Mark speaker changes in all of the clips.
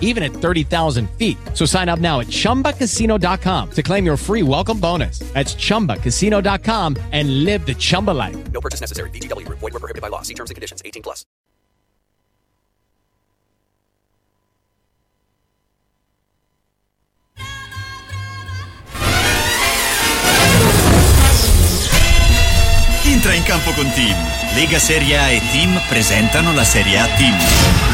Speaker 1: even at 30,000 feet. So sign up now at chumbacasino.com to claim your free welcome bonus. That's chumbacasino.com and live the Chumba life.
Speaker 2: No purchase necessary. VGW Group. Void where prohibited by law. See terms and conditions. 18 plus.
Speaker 3: Entra in campo con Team. Lega Serie A e Team presentano la Serie A Team.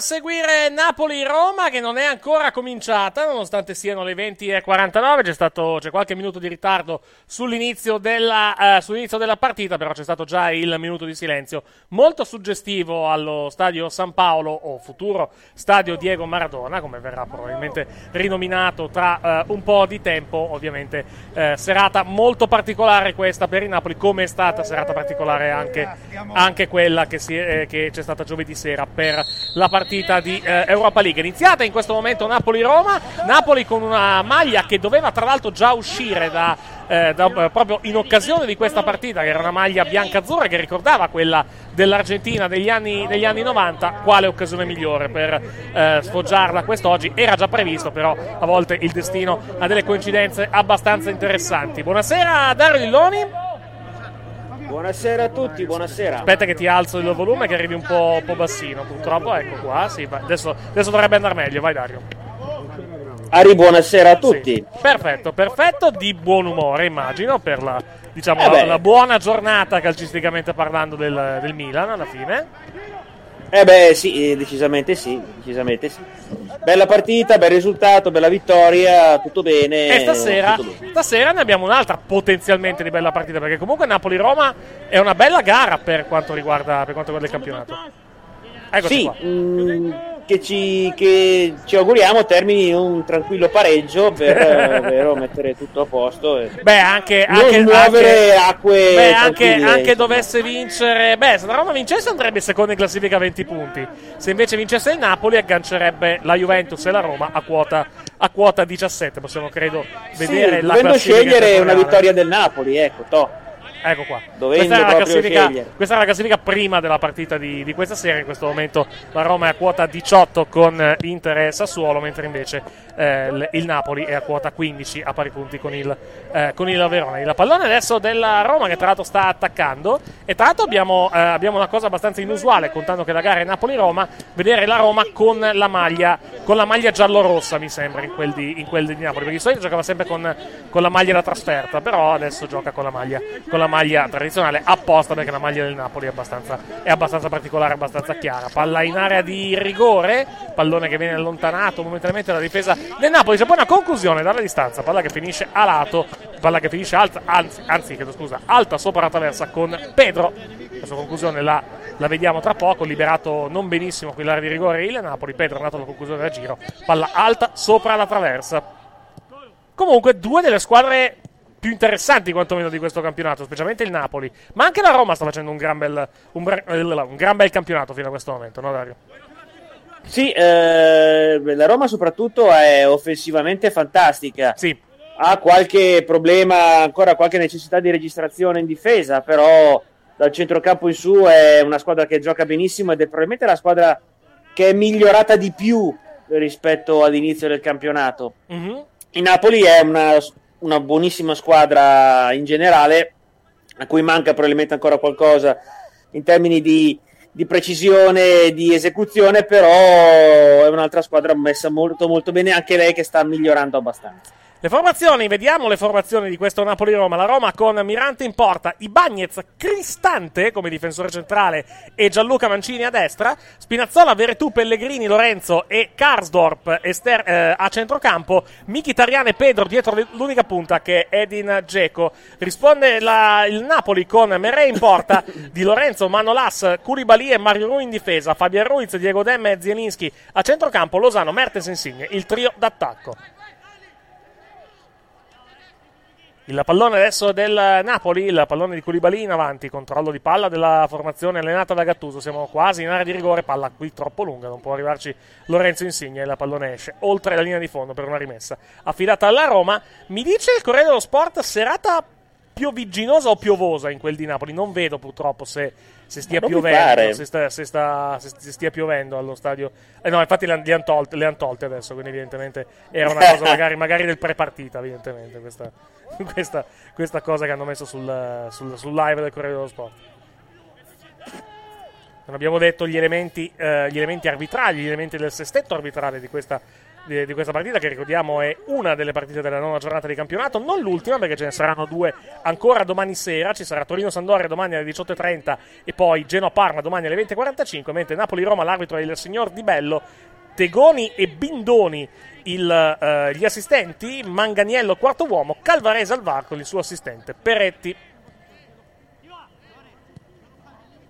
Speaker 4: Seguire Napoli-Roma che non è ancora cominciata nonostante siano le 20.49 c'è, stato, c'è qualche minuto di ritardo sull'inizio della, eh, sull'inizio della partita però c'è stato già il minuto di silenzio molto suggestivo allo stadio San Paolo o futuro stadio Diego Maradona come verrà probabilmente rinominato tra eh, un po' di tempo. Ovviamente eh, serata molto particolare questa per il Napoli come è stata serata particolare anche, anche quella che, si, eh, che c'è stata giovedì sera per la partita di eh, Europa League. Iniziata in questo momento Napoli-Roma, Napoli con una maglia che doveva tra l'altro già uscire da, eh, da- eh, proprio in occasione di questa partita, che era una maglia bianca-azzurra che ricordava quella dell'Argentina degli anni, degli anni 90. Quale occasione migliore per eh, sfoggiarla quest'oggi? Era già previsto, però a volte il destino ha delle coincidenze abbastanza interessanti. Buonasera Dario Lilloni.
Speaker 5: Buonasera a tutti, buonasera.
Speaker 4: Aspetta che ti alzo il volume che arrivi un po', un po' bassino. Purtroppo, ecco qua. Sì, adesso, adesso dovrebbe andare meglio. Vai, Dario.
Speaker 5: Ari, buonasera a tutti.
Speaker 4: Perfetto, perfetto. Di buon umore, immagino, per la, diciamo,
Speaker 5: Eh
Speaker 4: la, la buona giornata calcisticamente parlando del, del Milan alla fine.
Speaker 5: Eh beh, sì, eh, decisamente sì, decisamente sì. Bella partita, bel risultato, bella vittoria, tutto bene.
Speaker 4: E stasera,
Speaker 5: bene.
Speaker 4: stasera ne abbiamo un'altra potenzialmente di bella partita. Perché comunque Napoli-Roma è una bella gara per quanto riguarda, per quanto riguarda il campionato. Eccoci
Speaker 5: Sì,
Speaker 4: qua.
Speaker 5: mm, che ci, che ci auguriamo termini in un tranquillo pareggio per davvero mettere tutto a posto e
Speaker 4: Beh, anche, anche,
Speaker 5: muovere
Speaker 4: anche-
Speaker 5: acque
Speaker 4: Beh, anche, anche dovesse vincere. Beh, se la Roma vincesse andrebbe secondo in classifica a 20 punti. Se invece vincesse il Napoli, aggancerebbe la Juventus e la Roma a quota, a quota 17. Possiamo, credo, vedere
Speaker 5: sì,
Speaker 4: la
Speaker 5: dovendo
Speaker 4: classifica
Speaker 5: scegliere una vittoria del Napoli ecco to.
Speaker 4: Ecco qua. Questa, era questa era la classifica prima della partita di, di questa sera. In questo momento la Roma è a quota 18 con eh, Inter e Sassuolo, mentre invece eh, il, il Napoli è a quota 15 a pari punti con il, eh, con il Verona. Il pallone adesso della Roma che tra l'altro sta attaccando. E tra l'altro abbiamo, eh, abbiamo una cosa abbastanza inusuale, contando che la gara è Napoli-Roma, vedere la Roma con la maglia, con la maglia giallo-rossa, mi sembra, in quel di, in quel di Napoli. Perché di solito giocava sempre con, con la maglia da trasferta, però adesso gioca con la maglia, con la maglia tradizionale apposta perché la maglia del Napoli è abbastanza, è abbastanza particolare, abbastanza chiara. Palla in area di rigore, pallone che viene allontanato momentaneamente dalla difesa del Napoli. C'è poi una conclusione dalla distanza, palla che finisce a lato, palla che finisce alta, anzi, anzi chiedo scusa, alta sopra la traversa con Pedro. La sua conclusione la, la vediamo tra poco, liberato non benissimo qui l'area di rigore il Napoli, Pedro è andato alla conclusione del giro, palla alta sopra la traversa. Comunque, due delle squadre più interessanti quantomeno di questo campionato, specialmente il Napoli. Ma anche la Roma sta facendo un gran bel, un, bra- un gran bel campionato fino a questo momento, no Dario?
Speaker 5: Sì, eh, la Roma soprattutto è offensivamente fantastica.
Speaker 4: Sì.
Speaker 5: Ha qualche problema, ancora qualche necessità di registrazione in difesa, però dal centrocampo in su è una squadra che gioca benissimo ed è probabilmente la squadra che è migliorata di più rispetto all'inizio del campionato.
Speaker 4: Mhm.
Speaker 5: Il Napoli è una, una buonissima squadra in generale, a cui manca probabilmente ancora qualcosa in termini di, di precisione di esecuzione, però è un'altra squadra messa molto molto bene, anche lei che sta migliorando abbastanza.
Speaker 4: Le formazioni, vediamo le formazioni di questo Napoli-Roma. La Roma con Mirante in porta, Ibagnez, Cristante come difensore centrale e Gianluca Mancini a destra, Spinazzola, Veretù, Pellegrini, Lorenzo e Karsdorp Ester- eh, a centrocampo, Mkhitaryan e Pedro dietro l'unica punta che è Edin Dzeko. Risponde la- il Napoli con Merè in porta, Di Lorenzo, Manolas, Koulibaly e Mario Rui in difesa, Fabian Ruiz, Diego Demme e Zielinski a centrocampo, Lozano, Mertens Insigne, il trio d'attacco. Il pallone adesso del Napoli, il pallone di Koulibaly in avanti, controllo di palla della formazione allenata da Gattuso. Siamo quasi in area di rigore, palla qui troppo lunga, non può arrivarci Lorenzo Insigne. Il pallone esce oltre la linea di fondo per una rimessa affidata alla Roma. Mi dice il Corriere dello Sport serata piovigginosa o piovosa in quel di Napoli. Non vedo purtroppo se, se stia piovendo, se, sta- se sta- se- stia piovendo allo stadio. Eh no, infatti le han, le han tolte, han tolte adesso, quindi evidentemente era una cosa magari, magari del pre-partita, evidentemente, questa, questa, questa cosa che hanno messo sul, sul- sul live del Corriere dello Sport. Non abbiamo detto gli elementi, eh, gli elementi arbitrali, gli elementi del sestetto arbitrale di questa, di, di questa partita, che ricordiamo è una delle partite della nona giornata di campionato, non l'ultima perché ce ne saranno due ancora domani sera, ci sarà Torino-Sandoria domani alle 18.30 e poi Genoa-Parma domani alle 20.45, mentre Napoli-Roma l'arbitro è il signor Di Bello, Tegoni e Bindoni il, eh, gli assistenti, Manganiello quarto uomo, Calvarese al VAR con il suo assistente Peretti.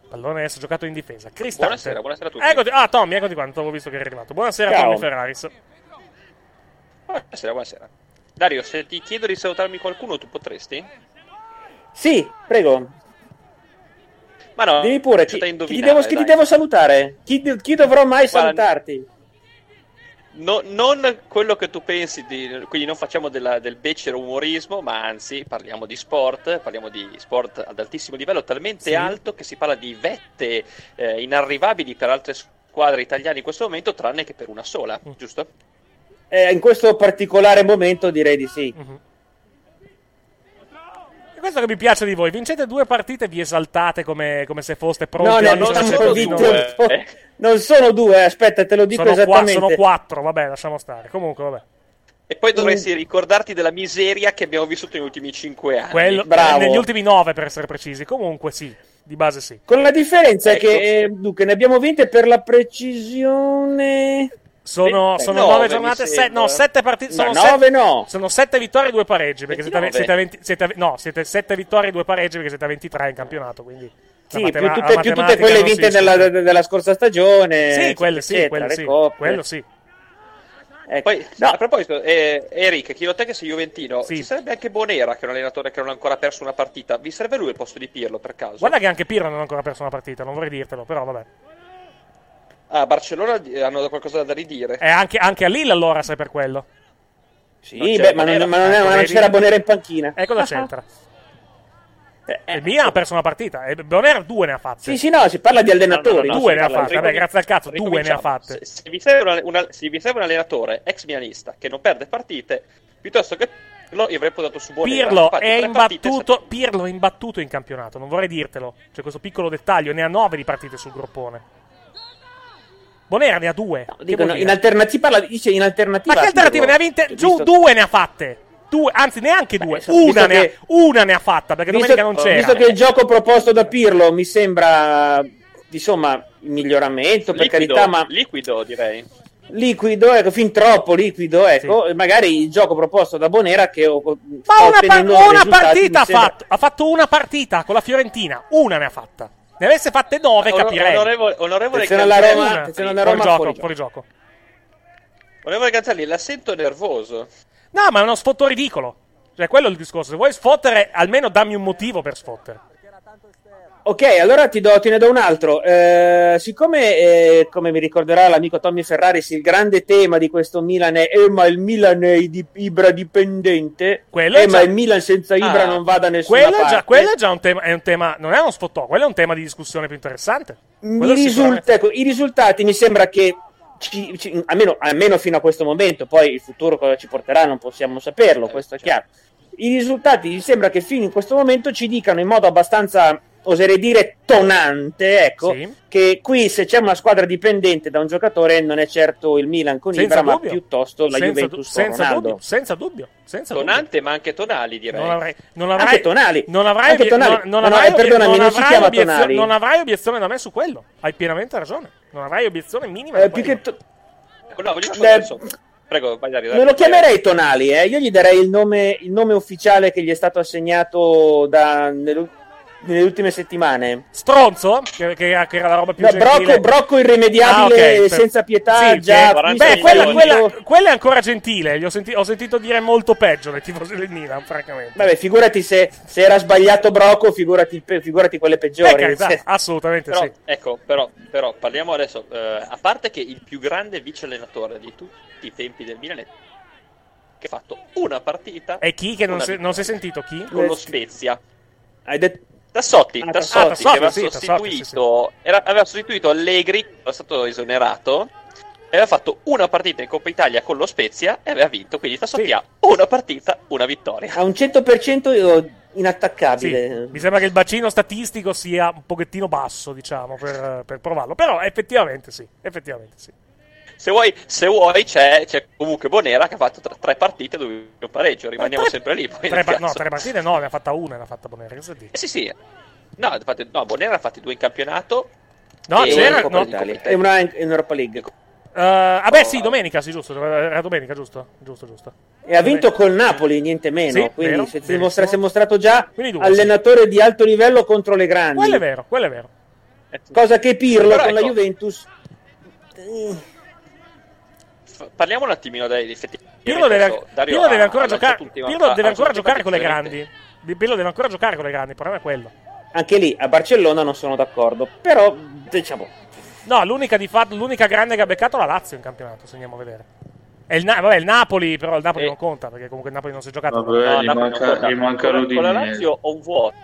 Speaker 4: Pallone adesso giocato in difesa. Cristante.
Speaker 6: Buonasera, buonasera a tutti.
Speaker 4: Eccoti, ah, Tommy, eccoti qua, non t'avevo visto che eri arrivato. Buonasera,
Speaker 6: Ciao.
Speaker 4: Tommy Ferraris.
Speaker 6: Buonasera, buonasera. Dario, se ti chiedo di salutarmi qualcuno, tu potresti?
Speaker 5: Sì, prego.
Speaker 6: Ma no,
Speaker 5: Dimmi pure, chi, chi devo, chi ti devo salutare? Chi, chi dovrò mai
Speaker 6: Guarda,
Speaker 5: salutarti?
Speaker 6: No- non quello che tu pensi, di- quindi non facciamo della- del becero umorismo, ma anzi parliamo di sport, parliamo di sport ad altissimo livello, talmente
Speaker 5: Sì.
Speaker 6: alto che si parla di vette eh, inarrivabili per altre squadre italiane in questo momento, tranne che per una sola,
Speaker 4: Mm.
Speaker 6: giusto?
Speaker 5: Eh, in questo particolare momento direi di sì.
Speaker 4: E questo che mi piace di voi, vincete due partite e vi esaltate come, come se foste pronti
Speaker 5: No, no, non sono, due,
Speaker 4: nuovo.
Speaker 5: non sono due, aspetta, te lo dico
Speaker 4: Sono, qua-
Speaker 5: esattamente.
Speaker 4: sono quattro, vabbè, lasciamo stare. Comunque, vabbè.
Speaker 6: E poi dovresti ricordarti della miseria che abbiamo vissuto negli ultimi cinque anni.
Speaker 4: Quello,
Speaker 5: Bravo.
Speaker 4: Negli ultimi nove, per essere precisi. Comunque, sì, di base sì.
Speaker 5: Con la differenza
Speaker 6: Ecco.
Speaker 5: che eh, dunque, ne abbiamo vinte per la precisione.
Speaker 4: Sono,
Speaker 5: Beh,
Speaker 4: sono
Speaker 5: nove,
Speaker 4: nove
Speaker 5: mi
Speaker 4: giornate, se- no, sette partite.
Speaker 5: Ma
Speaker 4: Sono
Speaker 5: nove
Speaker 4: sette,
Speaker 5: no.
Speaker 4: Sono sette vittorie e due pareggi. Perché siete a,
Speaker 6: 29.
Speaker 4: siete a 20 siete a- no, siete sette vittorie e due pareggi perché siete a 23 in campionato. Quindi
Speaker 5: Sì,
Speaker 4: La
Speaker 5: più
Speaker 4: matema-
Speaker 5: tutte, più tutte quelle vinte della, della scorsa stagione.
Speaker 4: Sì, quelle sì, quelle
Speaker 5: le
Speaker 4: sì, quello sì.
Speaker 5: Ecco.
Speaker 6: Poi, a proposito, eh, Eric, chiedo a te che sei Juventino,
Speaker 4: Sì.
Speaker 6: ci sarebbe anche Bonera, che è un allenatore che non ha ancora perso una partita. Vi serve lui al posto di Pirlo, per caso?
Speaker 4: Guarda che anche Pirlo non ha ancora perso una partita, non vorrei dirtelo, però vabbè.
Speaker 6: Ah, a Barcellona eh, hanno qualcosa da ridire.
Speaker 4: E anche, anche a Lille allora sei per quello.
Speaker 5: Sì,
Speaker 6: Non
Speaker 5: beh, ma non, ma non, è-
Speaker 4: Ecco,
Speaker 5: non c'era Bonera in panchina.
Speaker 4: E cosa c'entra? Il Milan ha perso una partita e Bonera due ne ha fatte.
Speaker 5: Sì, sì, no, si parla di allenatori.
Speaker 6: No, no, no,
Speaker 4: due ne ha fatte, vabbè, grazie al cazzo, due ne ha fatte.
Speaker 6: Se, se vi serve una- una- se vi serve un allenatore ex milanista che non perde partite, piuttosto che Pirlo, io avrei puntato su Bonera.
Speaker 4: Pirlo
Speaker 6: Infatti,
Speaker 4: è
Speaker 6: tre partite,
Speaker 4: imbattuto, Pirlo è imbattuto in campionato, non vorrei dirtelo. C'è questo piccolo dettaglio, ne ha nove di partite sul groppone. Bonera ne ha due. Che
Speaker 5: Dicono, in alternativa, parla, dice in alternativa.
Speaker 4: Ma che alternative? Ne ha vinte giù
Speaker 5: Visto-
Speaker 4: due ne ha fatte. Due, anzi neanche due.
Speaker 5: insomma,
Speaker 4: Una ne, ha,
Speaker 5: che-
Speaker 4: una ne ha fatta perché
Speaker 5: Visto,
Speaker 4: domenica non c'era.
Speaker 5: visto che il gioco proposto da Pirlo mi sembra, insomma, miglioramento, per
Speaker 6: liquido,
Speaker 5: carità, ma
Speaker 6: liquido direi.
Speaker 5: liquido, ecco, fin troppo liquido, ecco, e magari il gioco proposto da Bonera che ho,
Speaker 4: Ma una, par- una partita ha
Speaker 5: sembra-
Speaker 4: fatto. Ha fatto una partita con la Fiorentina. Una ne ha fatta. Ne avesse fatte nove,
Speaker 6: Onor-
Speaker 4: capirei.
Speaker 6: onorevole, onorevole
Speaker 5: Attenzione alla Roma, attenzione alla
Speaker 4: fuori
Speaker 5: Roma,
Speaker 4: gioco,
Speaker 5: fuori
Speaker 4: fuori gioco.
Speaker 6: Onorevole Cancelli, la sento nervoso.
Speaker 4: No, ma è uno sfotto ridicolo. Cioè, quello è il discorso. Se vuoi sfottere, almeno dammi un motivo per sfottere.
Speaker 5: Ok, allora ti, do, te ne do un altro. Eh, siccome, eh, come mi ricorderà l'amico Tommy Ferraris, il grande tema di questo Milan è eh, ma il Milan è di Ibra dipendente,
Speaker 4: Quello
Speaker 5: eh,
Speaker 4: è
Speaker 5: ma
Speaker 4: già-
Speaker 5: il Milan senza Ibra
Speaker 6: Ah,
Speaker 5: non va da nessuna
Speaker 4: Quello è,
Speaker 5: parte.
Speaker 4: già, quello è già un tema, è un tema. Non è uno sfottò, quello è un tema di discussione più interessante.
Speaker 5: Risulta- ecco, I risultati mi sembra che, ci- ci- almeno, almeno fino a questo momento, poi il futuro cosa ci porterà non possiamo saperlo, questo è chiaro. I risultati mi sembra che fino in questo momento ci dicano in modo abbastanza, oserei dire, tonante, ecco,
Speaker 4: Sì.
Speaker 5: che qui se c'è una squadra dipendente da un giocatore non è certo il Milan con
Speaker 4: Senza
Speaker 5: Ibra,
Speaker 4: dubbio.
Speaker 5: ma piuttosto la
Speaker 4: senza,
Speaker 5: Juventus
Speaker 4: du- senza
Speaker 5: Ronaldo.
Speaker 4: dubbio, senza dubbio, senza dubbio.
Speaker 6: Tonante, ma anche tonali, direi.
Speaker 4: Non avrai, non avrai,
Speaker 5: Anche Tonali.
Speaker 4: Non avrai,
Speaker 5: Anche Tonali.
Speaker 4: non- non
Speaker 5: No, no,
Speaker 4: avrai
Speaker 5: eh,
Speaker 4: non avrai
Speaker 5: chiama
Speaker 4: obiezio-
Speaker 5: Tonali.
Speaker 4: non avrai obiezione da me su quello. Hai pienamente ragione. Non avrai obiezione minima.
Speaker 5: Eh, più
Speaker 4: quello.
Speaker 5: che to-
Speaker 6: No, voglio adesso. Prego, vai Dario,
Speaker 5: Non lo chiamerei Tonali, eh. io gli darei il nome, il nome ufficiale che gli è stato assegnato da, nelle, nelle ultime settimane.
Speaker 4: Stronzo, che, che- che era la roba più
Speaker 5: No,
Speaker 4: gentile.
Speaker 5: Brocco, Brocco irrimediabile,
Speaker 4: Ah, ok, per-
Speaker 5: senza pietà,
Speaker 4: Sì,
Speaker 5: già
Speaker 4: beh, quella, quella- quella è ancora gentile. Ho, senti- ho sentito dire molto peggio dai tifosi del Milan, francamente.
Speaker 5: Vabbè, figurati se, se era sbagliato Brocco, figurati, figurati quelle peggiori.
Speaker 4: carità,
Speaker 5: Cioè,
Speaker 4: assolutamente
Speaker 6: Però,
Speaker 4: sì.
Speaker 6: ecco, però, però parliamo adesso. eh, a parte che il più grande vice allenatore di tutti i tempi del Milan è che ha fatto una partita
Speaker 4: E chi che non si, non si è sentito? Chi?
Speaker 6: con lo Spezia.
Speaker 5: hai detto
Speaker 6: Tassotti,
Speaker 5: Ah,
Speaker 6: Tassotti,
Speaker 4: ah, Tassotti,
Speaker 6: che aveva
Speaker 4: sì, Tassotti,
Speaker 6: sostituito, era- aveva sostituito Allegri, era stato esonerato, e aveva fatto una partita in Coppa Italia con lo Spezia e aveva vinto. Quindi Tassotti
Speaker 4: Sì.
Speaker 6: ha una partita, una vittoria.
Speaker 5: a un 100% io-
Speaker 4: Sì,
Speaker 5: inattaccabile.
Speaker 4: mi sembra che il bacino statistico sia un pochettino basso, diciamo, per, per provarlo. Però effettivamente sì, effettivamente sì.
Speaker 6: Se vuoi, se vuoi c'è, c'è comunque Bonera che ha fatto tre, tre partite dove un pareggio, rimaniamo
Speaker 4: Tre-
Speaker 6: sempre lì. poi
Speaker 4: Tre pa- no, tre partite no, ne ha fatta una, ne ha fatta Bonera. Cosa dici?
Speaker 6: Eh sì, sì. No, infatti, no, Bonera ha fatti due in campionato.
Speaker 4: No,
Speaker 6: E-
Speaker 4: c'era. No,
Speaker 5: Italia. E una in, in Europa League.
Speaker 4: Eh, vabbè, sì, domenica, sì, giusto. Era domenica, giusto? Giusto, giusto.
Speaker 5: E ha vinto col Napoli, niente meno.
Speaker 4: Sì,
Speaker 5: quindi
Speaker 4: vero,
Speaker 5: si,
Speaker 4: verissimo.
Speaker 5: dimostra- si è mostrato già
Speaker 4: due,
Speaker 5: allenatore di alto livello contro le grandi.
Speaker 4: Quello è vero, quello è vero.
Speaker 5: Cosa che Pirlo
Speaker 6: Però
Speaker 5: con la
Speaker 6: ecco-
Speaker 5: Juventus.
Speaker 6: Parliamo un attimino dei effetti.
Speaker 4: Pirlo deve, Pirlo deve ancora
Speaker 6: ha
Speaker 4: giocare.
Speaker 6: lanciato tutti-
Speaker 4: Pirlo
Speaker 6: ha-
Speaker 4: deve ancora giocare con le grandi. Pirlo deve ancora giocare con le grandi. Il problema è quello.
Speaker 5: Anche lì a Barcellona non sono d'accordo. Però, diciamo,
Speaker 4: No, l'unica, di fatto, l'unica grande che ha beccato è la Lazio in campionato. Se andiamo a vedere. È il, Na- vabbè, il Napoli, però il Napoli
Speaker 6: Eh.
Speaker 4: non conta perché comunque il Napoli non si è giocato.
Speaker 7: Vabbè,
Speaker 6: No,
Speaker 7: gli, manca, gli manca
Speaker 6: con, con la. Lazio ho un vuoto.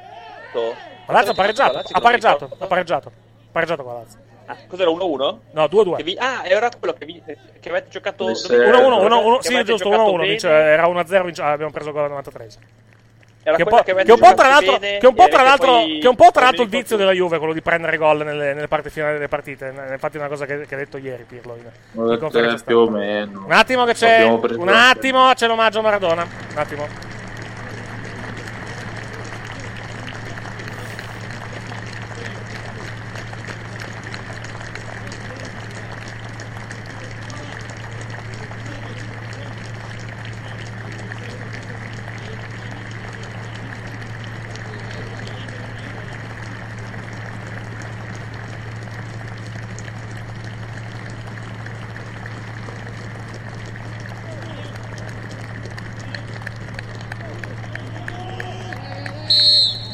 Speaker 4: La Lazio ha pareggiato. Ha pareggiato. Ha pareggiato. Ha pareggiato con la Lazio.
Speaker 6: Ah, cos'era 1-1?
Speaker 4: No, 2-2.
Speaker 6: Che vi- Ah, era quello che, vi... che avete giocato
Speaker 7: Le
Speaker 6: dove-
Speaker 4: 1-1, 1-1,
Speaker 6: che
Speaker 4: sì, giusto,
Speaker 6: giocato
Speaker 4: 1-1.
Speaker 6: bene.
Speaker 4: vince- era 1-0, vince- abbiamo preso gol al 93.
Speaker 6: Era
Speaker 4: Che un,
Speaker 6: avete
Speaker 4: che un po' tra
Speaker 6: giocato
Speaker 4: l'altro,
Speaker 6: bene
Speaker 4: che un po' tra
Speaker 6: che
Speaker 4: l'altro, che un po' tra l'altro il vizio della Juve, quello di prendere gol nelle, nelle parti finali delle partite. Infatti è una cosa che, che ha detto ieri Pirlo in, in
Speaker 7: più o meno.
Speaker 4: Un attimo che c'è, un attimo c'è l'omaggio a Maradona. Un attimo.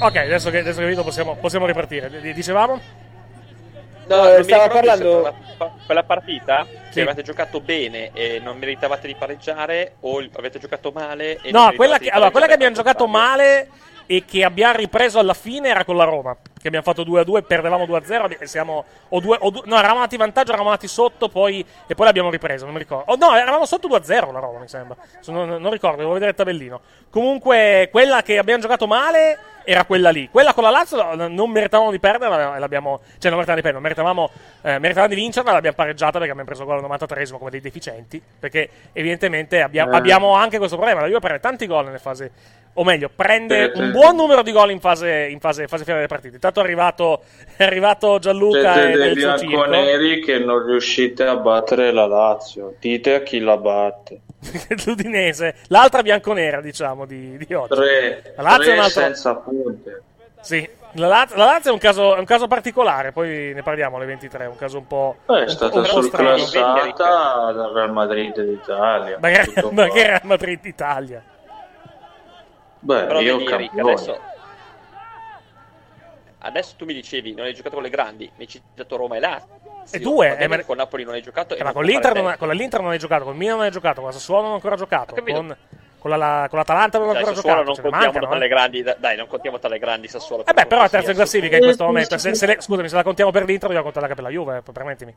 Speaker 4: Ok, adesso che, adesso vinto possiamo, possiamo ripartire. Dicevamo?
Speaker 5: No,
Speaker 6: mi
Speaker 5: stava parlando-
Speaker 6: Quella, pa- quella partita
Speaker 4: Sì.
Speaker 6: che avete giocato bene e non meritavate di pareggiare o avete giocato male e
Speaker 4: No, quella che, allora, quella che abbiamo giocato male e che abbiamo ripreso alla fine era con la Roma. Che abbiamo fatto 2-2, perdevamo 2-0 e siamo... O due, o due- no, eravamo andati in vantaggio, eravamo andati sotto poi, e poi l'abbiamo ripreso, non mi ricordo. Oh, no, eravamo sotto 2-0 la Roma, mi sembra. Se Non, ricordo, devo vedere il tabellino. Comunque, quella che abbiamo giocato male era quella lì. Quella con la Lazio no, non meritavamo di perderla l'abbiamo... Cioè, non meritavamo di perderla, meritavamo, eh, meritavamo di vincerla, l'abbiamo pareggiata perché abbiamo preso gol al 93esimo come dei deficienti. Perché evidentemente abbia-
Speaker 7: Eh.
Speaker 4: abbiamo anche questo problema. La Juve prende tanti gol nelle fasi... O meglio, prende un buon numero di gol in fase, in fase, fase finale delle partite. Intanto è arrivato, è arrivato Gianluca
Speaker 7: Siete
Speaker 4: e circo.
Speaker 7: bianconeri che non riuscite a battere la Lazio. Dite a chi la batte.
Speaker 4: L'Udinese, l'altra bianconera, diciamo, di, di oggi.
Speaker 7: Tre,
Speaker 4: La Lazio è
Speaker 7: tre
Speaker 4: un altro-
Speaker 7: senza punte.
Speaker 4: Sì, la Lazio, la Lazio è, un caso, è un caso particolare, poi ne parliamo alle 23, è un caso un po'...
Speaker 7: Poi è stata surclassata dal Real Madrid d'Italia.
Speaker 4: Ma che, Real Madrid Italia?
Speaker 7: Beh,
Speaker 6: Però
Speaker 7: io
Speaker 6: vedi, Eric, adesso... Adesso tu mi dicevi, non hai giocato con le grandi, mi hai citato Roma e Lazio.
Speaker 4: E due, eh, ma-
Speaker 6: con Napoli non hai giocato.
Speaker 4: Eh, ma con l'Inter, non, con l'Inter non hai giocato, con il Milan non hai giocato, con la Sassuolo non hai ancora giocato, con, con, la, con l'Atalanta non hai ancora
Speaker 6: Sassuolo
Speaker 4: giocato.
Speaker 6: non contiamo
Speaker 4: mancano,
Speaker 6: tra le
Speaker 4: eh.
Speaker 6: grandi, da- dai, non contiamo tra le grandi Sassuolo.
Speaker 4: Eh beh, però è terza in classifica in questo momento. Se, se le- scusami, se la contiamo per l'Inter, dobbiamo contare anche per la Juve, eh, permettimi.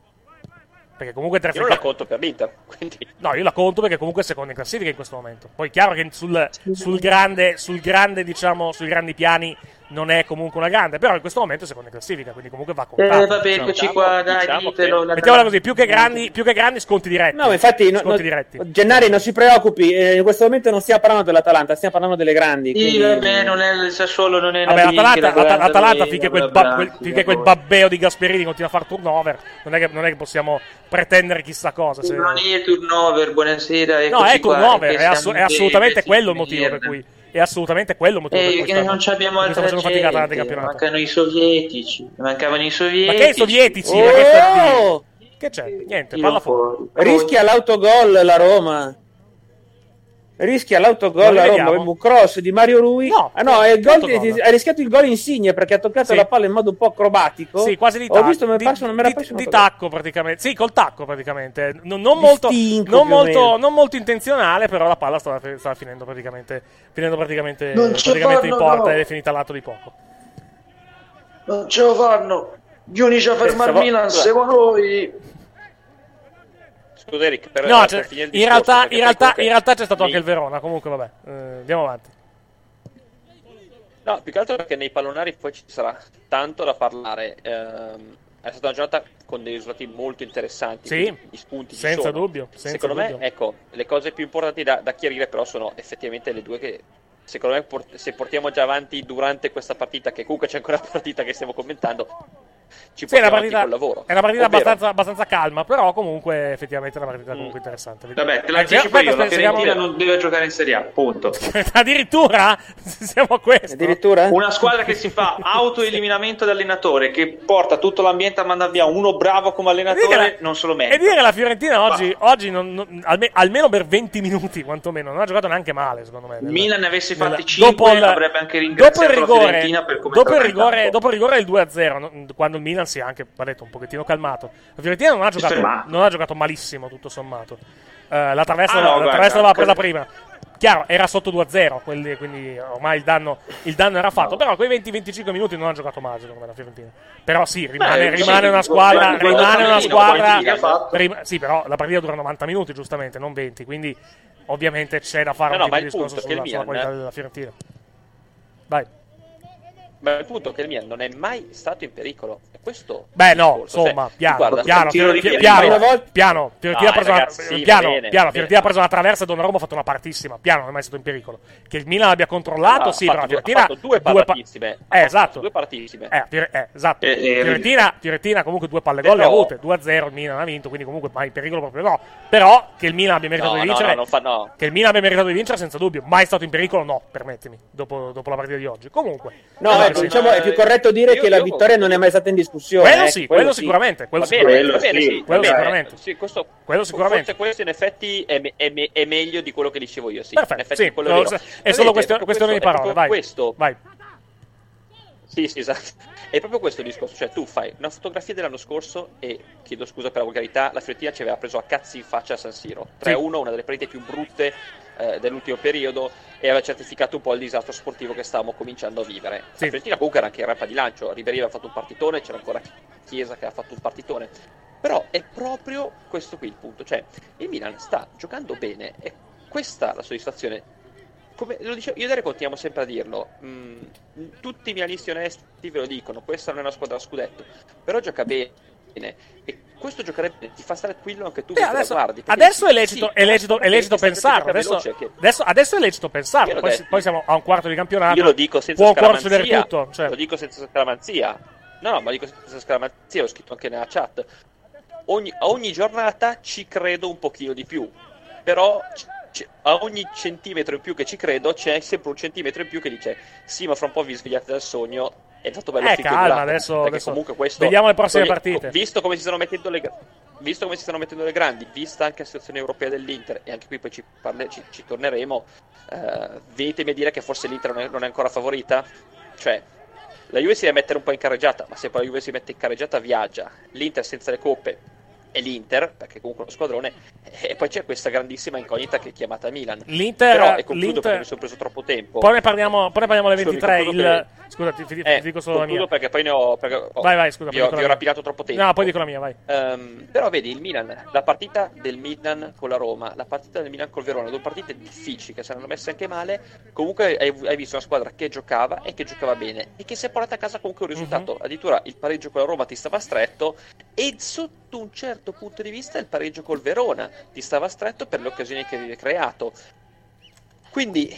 Speaker 4: Perché comunque è terza
Speaker 6: Io la conto per l'Inter, quindi...
Speaker 4: No, io la conto perché comunque è seconda in classifica in questo momento. Poi è chiaro che sul, sul grande, sul grande, diciamo, sui grandi piani non è comunque una grande, però in questo momento è seconda in classifica, quindi comunque va contato.
Speaker 7: Eh, vabbè,
Speaker 4: diciamo.
Speaker 7: eccoci qua, dai,
Speaker 6: diciamo
Speaker 7: ditelo.
Speaker 6: che-
Speaker 7: la-
Speaker 4: Mettiamola così, più che grandi, più che grandi sconti diretti.
Speaker 5: No, infatti, no,
Speaker 4: sconti
Speaker 5: no-
Speaker 4: diretti.
Speaker 5: Gennari, non si preoccupi, eh, in questo momento non stiamo parlando dell'Atalanta, stiamo parlando delle grandi.
Speaker 7: Sì,
Speaker 5: quindi-
Speaker 7: vabbè, non è il Sassuolo, non è
Speaker 4: Vabbè, l'Atalanta, l'Atalanta
Speaker 7: noi,
Speaker 4: finché, quel, ba- quel- finché quel babbeo di Gasperini continua a fare turnover, non è che, non è che possiamo pretendere chissà cosa. se-
Speaker 7: Non è turnover, buonasera.
Speaker 4: No, è turnover, è, assolutamente quello il motivo per cui. È assolutamente quello il motivo per
Speaker 7: Eh,
Speaker 4: cui
Speaker 7: che
Speaker 4: stanno-
Speaker 7: non ci abbiamo
Speaker 4: per cui
Speaker 7: altra
Speaker 4: fatica
Speaker 7: gente,
Speaker 4: Atalanta in campionato.
Speaker 7: mancano i sovietici, mancavano i sovietici.
Speaker 4: Ma che i sovietici?
Speaker 5: Oh!
Speaker 4: Che c'è? Niente, palla fuori.
Speaker 5: Rischia l'autogol la Roma. Rischia l'autogol
Speaker 4: rivediamo?
Speaker 5: Roma. Un cross di Mario Rui.
Speaker 4: No,
Speaker 5: ah, no, è gol di- ha rischiato il gol Insigne perché ha toccato
Speaker 4: Sì.
Speaker 5: la palla in modo un po' acrobatico.
Speaker 4: Sì, quasi di
Speaker 5: Ho
Speaker 4: tacco.
Speaker 5: visto, mi è
Speaker 4: di,
Speaker 5: era
Speaker 4: di- di
Speaker 5: autogol.
Speaker 4: tacco praticamente. Sì, col tacco praticamente. Non, non
Speaker 5: Di
Speaker 4: molto,
Speaker 5: stinco,
Speaker 4: non, molto, non molto intenzionale, però la palla stava, stava finendo praticamente, finendo praticamente,
Speaker 8: Non ce
Speaker 4: praticamente in
Speaker 8: fanno,
Speaker 4: porta
Speaker 8: no.
Speaker 4: ed è finita a lato di poco.
Speaker 8: Non ce lo fanno. Gli unici a fermare
Speaker 6: stavo-
Speaker 8: Milan, secondo voi...
Speaker 6: Scusa Eric, per,
Speaker 4: No,
Speaker 6: per
Speaker 4: in,
Speaker 6: discorso,
Speaker 4: realtà, in, realtà, in realtà c'è stato
Speaker 6: nei-
Speaker 4: anche il Verona. Comunque, vabbè, eh, andiamo avanti.
Speaker 6: No, più che altro perché nei pallonari poi ci sarà tanto da parlare. Ehm, è stata una giornata con dei risultati molto interessanti.
Speaker 4: Sì,
Speaker 6: gli spunti
Speaker 4: senza dubbio, senza
Speaker 6: secondo
Speaker 4: dubbio.
Speaker 6: me, ecco, le cose più importanti da, da chiarire però sono effettivamente le due che secondo me port- se portiamo già avanti durante questa partita, che comunque c'è ancora la partita che stiamo commentando, ci
Speaker 4: Sì,
Speaker 6: avanti
Speaker 4: partita,
Speaker 6: col lavoro.
Speaker 4: è una partita abbastanza, abbastanza calma, però comunque effettivamente è una partita comunque interessante.
Speaker 7: Vabbè, te l'anticipo io, la Fiorentina non deve giocare in Serie A, punto.
Speaker 4: Addirittura? Siamo a questo.
Speaker 5: Addirittura?
Speaker 7: Una squadra che si fa autoeliminamento d'allenatore, che porta tutto l'ambiente a mandare via uno bravo come
Speaker 4: E
Speaker 7: allenatore,
Speaker 4: che-
Speaker 7: non se lo
Speaker 4: E
Speaker 7: merita.
Speaker 4: dire che la Fiorentina oggi, oggi non- non- alme- almeno per 20 minuti quantomeno, non ha giocato neanche male secondo me. nella-
Speaker 7: Milan ne avesse
Speaker 4: nella-
Speaker 7: fatti 5
Speaker 4: dopo il-
Speaker 7: avrebbe anche
Speaker 4: dopo il
Speaker 7: ringraziato la
Speaker 4: rigore,
Speaker 7: Fiorentina per come
Speaker 4: dopo il rigore, dopo il rigore del 2-0, no- quando Milan si è anche va detto, un pochettino calmato. La Fiorentina non ha giocato, non ha giocato malissimo, tutto sommato. Eh, la traversa,
Speaker 7: Ah, no,
Speaker 4: la
Speaker 7: guarda,
Speaker 4: traversa l'aveva presa prima. Chiaro, era sotto 2-0, quindi, quindi ormai il danno, il danno era fatto. Però quei 20-25 minuti non ha giocato male, secondo me, la Fiorentina. Però sì, rimane,
Speaker 7: Beh,
Speaker 4: rimane
Speaker 7: sì,
Speaker 4: una squadra. Rimane una squadra. rim- sì, però la partita dura 90 minuti, giustamente, non 20. Quindi, ovviamente, c'è da fare
Speaker 6: No,
Speaker 4: un
Speaker 6: no,
Speaker 4: tipo di discorso sulla, sulla qualità della Fiorentina. Vai.
Speaker 6: Ma il punto è che il Milan non è mai stato in pericolo. E questo
Speaker 4: Beh, no,
Speaker 6: discorso.
Speaker 4: insomma,
Speaker 6: Cioè,
Speaker 4: piano,
Speaker 6: guarda,
Speaker 4: piano, piano, piano, Fiorentina ha
Speaker 6: Dai,
Speaker 4: preso una,
Speaker 6: ragazzi, sì,
Speaker 4: piano, Fiorentina ha preso una traversa e Donnarumma ha fatto una partissima, piano, non è mai stato in pericolo. Che il Milan abbia controllato,
Speaker 6: No,
Speaker 4: sì, però Fiorentina...
Speaker 6: ha fatto due
Speaker 4: pa-
Speaker 6: partitissime. Ha
Speaker 4: Eh, esatto.
Speaker 6: Due partitissime.
Speaker 4: Eh, Fior- eh, esatto.
Speaker 7: Eh, eh,
Speaker 4: Fiorentina, Fiorentina comunque due palle gol le ha avute, 2-0 il Milan ha vinto, quindi comunque mai in pericolo proprio no. Però che il Milan abbia meritato
Speaker 6: No,
Speaker 4: di vincere...
Speaker 6: no, non fa no.
Speaker 4: Che il Milan abbia meritato di vincere senza dubbio, mai stato in pericolo no, permettimi, dopo, dopo la partita di oggi. Comunque...
Speaker 5: No,
Speaker 4: sì.
Speaker 5: diciamo, è più corretto dire
Speaker 6: Io-
Speaker 5: che la
Speaker 6: io-
Speaker 5: vittoria non è mai stata in discussione.
Speaker 4: Quello
Speaker 5: eh,
Speaker 4: sì, quello, sicuramente, quello
Speaker 6: bene,
Speaker 4: sicuramente.
Speaker 6: bene,
Speaker 7: sì,
Speaker 6: sì,
Speaker 4: quello sicuramente.
Speaker 6: Sì, questo,
Speaker 4: Quello sicuramente.
Speaker 6: Forse questo in effetti è, me- è me- è meglio di quello che dicevo io. Sì,
Speaker 4: Perfetto,
Speaker 6: in effetti
Speaker 4: sì,
Speaker 6: quello vero.
Speaker 4: è
Speaker 6: Vedete,
Speaker 4: solo questione, questione di
Speaker 6: questo-
Speaker 4: parole,
Speaker 6: è
Speaker 4: vai.
Speaker 6: Questo,
Speaker 4: Vai.
Speaker 6: Sì, sì, esatto. È proprio questo il discorso. Cioè, tu fai una fotografia dell'anno scorso e chiedo scusa per la volgarità, la Fiorentina ci aveva preso a cazzi in faccia a San Siro. 3-1, una delle partite più brutte eh, dell'ultimo periodo e aveva certificato un po' il disastro sportivo che stavamo cominciando a vivere. La Fiorentina comunque era anche in rampa di lancio, Ribéry aveva fatto un partitone, c'era ancora Chiesa che aveva fatto un partitone. Però è proprio questo qui il punto, cioè il Milan sta giocando bene e questa la soddisfazione. Come lo dicevo, io e Dere continuiamo sempre a dirlo, mm, tutti i milanisti onesti ve lo dicono, questa non è una squadra a scudetto, però gioca bene e questo giocare bene ti fa stare tranquillo anche tu
Speaker 4: Eh, adesso,
Speaker 6: guardi.
Speaker 4: adesso
Speaker 6: dici,
Speaker 4: è lecito,
Speaker 6: sì,
Speaker 4: è lecito, è lecito pensarlo. Adesso,
Speaker 6: che-
Speaker 4: adesso, adesso è lecito pensarlo. Poi, poi siamo a un quarto di campionato.
Speaker 6: Io lo dico senza
Speaker 4: Può ancora succedere tutto. Cioè.
Speaker 6: Lo dico senza scaramanzia. No, no, ma dico senza scaramanzia, l'ho scritto anche nella chat. Ogni, a ogni giornata ci credo un pochino di più. Però c- a ogni centimetro in più che ci credo c'è sempre un centimetro in più che dice sì, ma fra un po' vi svegliate dal sogno. È stato bello
Speaker 4: Eh, calma,
Speaker 6: durato,
Speaker 4: adesso-
Speaker 6: perché
Speaker 4: adesso
Speaker 6: comunque questo
Speaker 4: vediamo le prossime partite.
Speaker 6: Visto come si stanno mettendo le Visto come si stanno mettendo le grandi, vista anche la situazione europea dell'Inter, e anche qui poi ci, parle- ci- ci torneremo, eh, venitemi a dire che forse l'Inter non è, non è ancora favorita? Cioè, la Juve si deve mettere un po' in carreggiata, ma se poi la Juve si mette in carreggiata viaggia. L'Inter senza le coppe è l'Inter, perché comunque uno squadrone, e poi c'è questa grandissima incognita che è chiamata Milan.
Speaker 4: L'Inter-
Speaker 6: Però, e concludo
Speaker 4: l'Inter-
Speaker 6: perché mi sono preso troppo tempo.
Speaker 4: Poi ne parliamo, poi ne parliamo alle
Speaker 6: Scusa,
Speaker 4: 23.
Speaker 6: mi
Speaker 4: Il...
Speaker 6: concludo
Speaker 4: Scusa, ti, ti- ti
Speaker 6: Eh,
Speaker 4: dico solo la mia.
Speaker 6: perché poi ne ho... perché ho-
Speaker 4: Vai, vai, scusa,
Speaker 6: Vi ho, vi ho rapidato troppo tempo.
Speaker 4: No, poi dico la mia, vai.
Speaker 6: Ehm, però vedi il Milan, la partita del Milan con la Roma, la partita del Milan col Verona, due partite difficili che saranno messe anche male. Comunque hai, hai visto una squadra che giocava e che giocava bene e che si è portata a casa comunque un risultato. Addirittura il pareggio con la Roma ti stava stretto e sotto un certo punto di vista il pareggio col Verona ti stava stretto per le occasioni che avevi creato. Quindi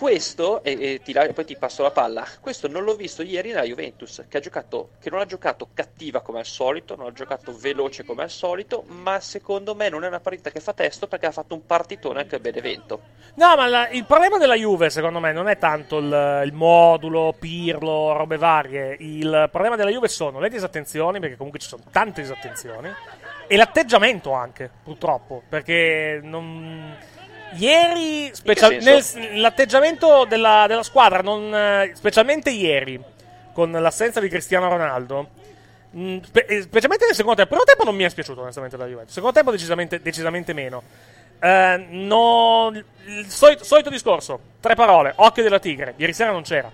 Speaker 6: questo, e, e ti poi ti passo la palla, questo non l'ho visto ieri nella Juventus, che, giocato, che non ha giocato cattiva come al solito, non ha giocato veloce come al solito, ma secondo me non è una partita che fa testo perché ha fatto un partitone anche a Benevento.
Speaker 4: No, ma la- il problema della Juve, secondo me, non è tanto il, il modulo, Pirlo, robe varie. Il problema della Juve sono le disattenzioni, perché comunque ci sono tante disattenzioni, e l'atteggiamento anche, purtroppo, perché non... Ieri, special- nel- l'atteggiamento della, della squadra, non, eh, specialmente ieri, con l'assenza di Cristiano Ronaldo, mh, spe- eh, specialmente nel secondo tempo, il primo tempo non mi è piaciuto onestamente la Juventus, il secondo tempo decisamente, decisamente meno. Eh, no- il solito, solito discorso, tre parole, occhio della tigre, ieri sera non c'era.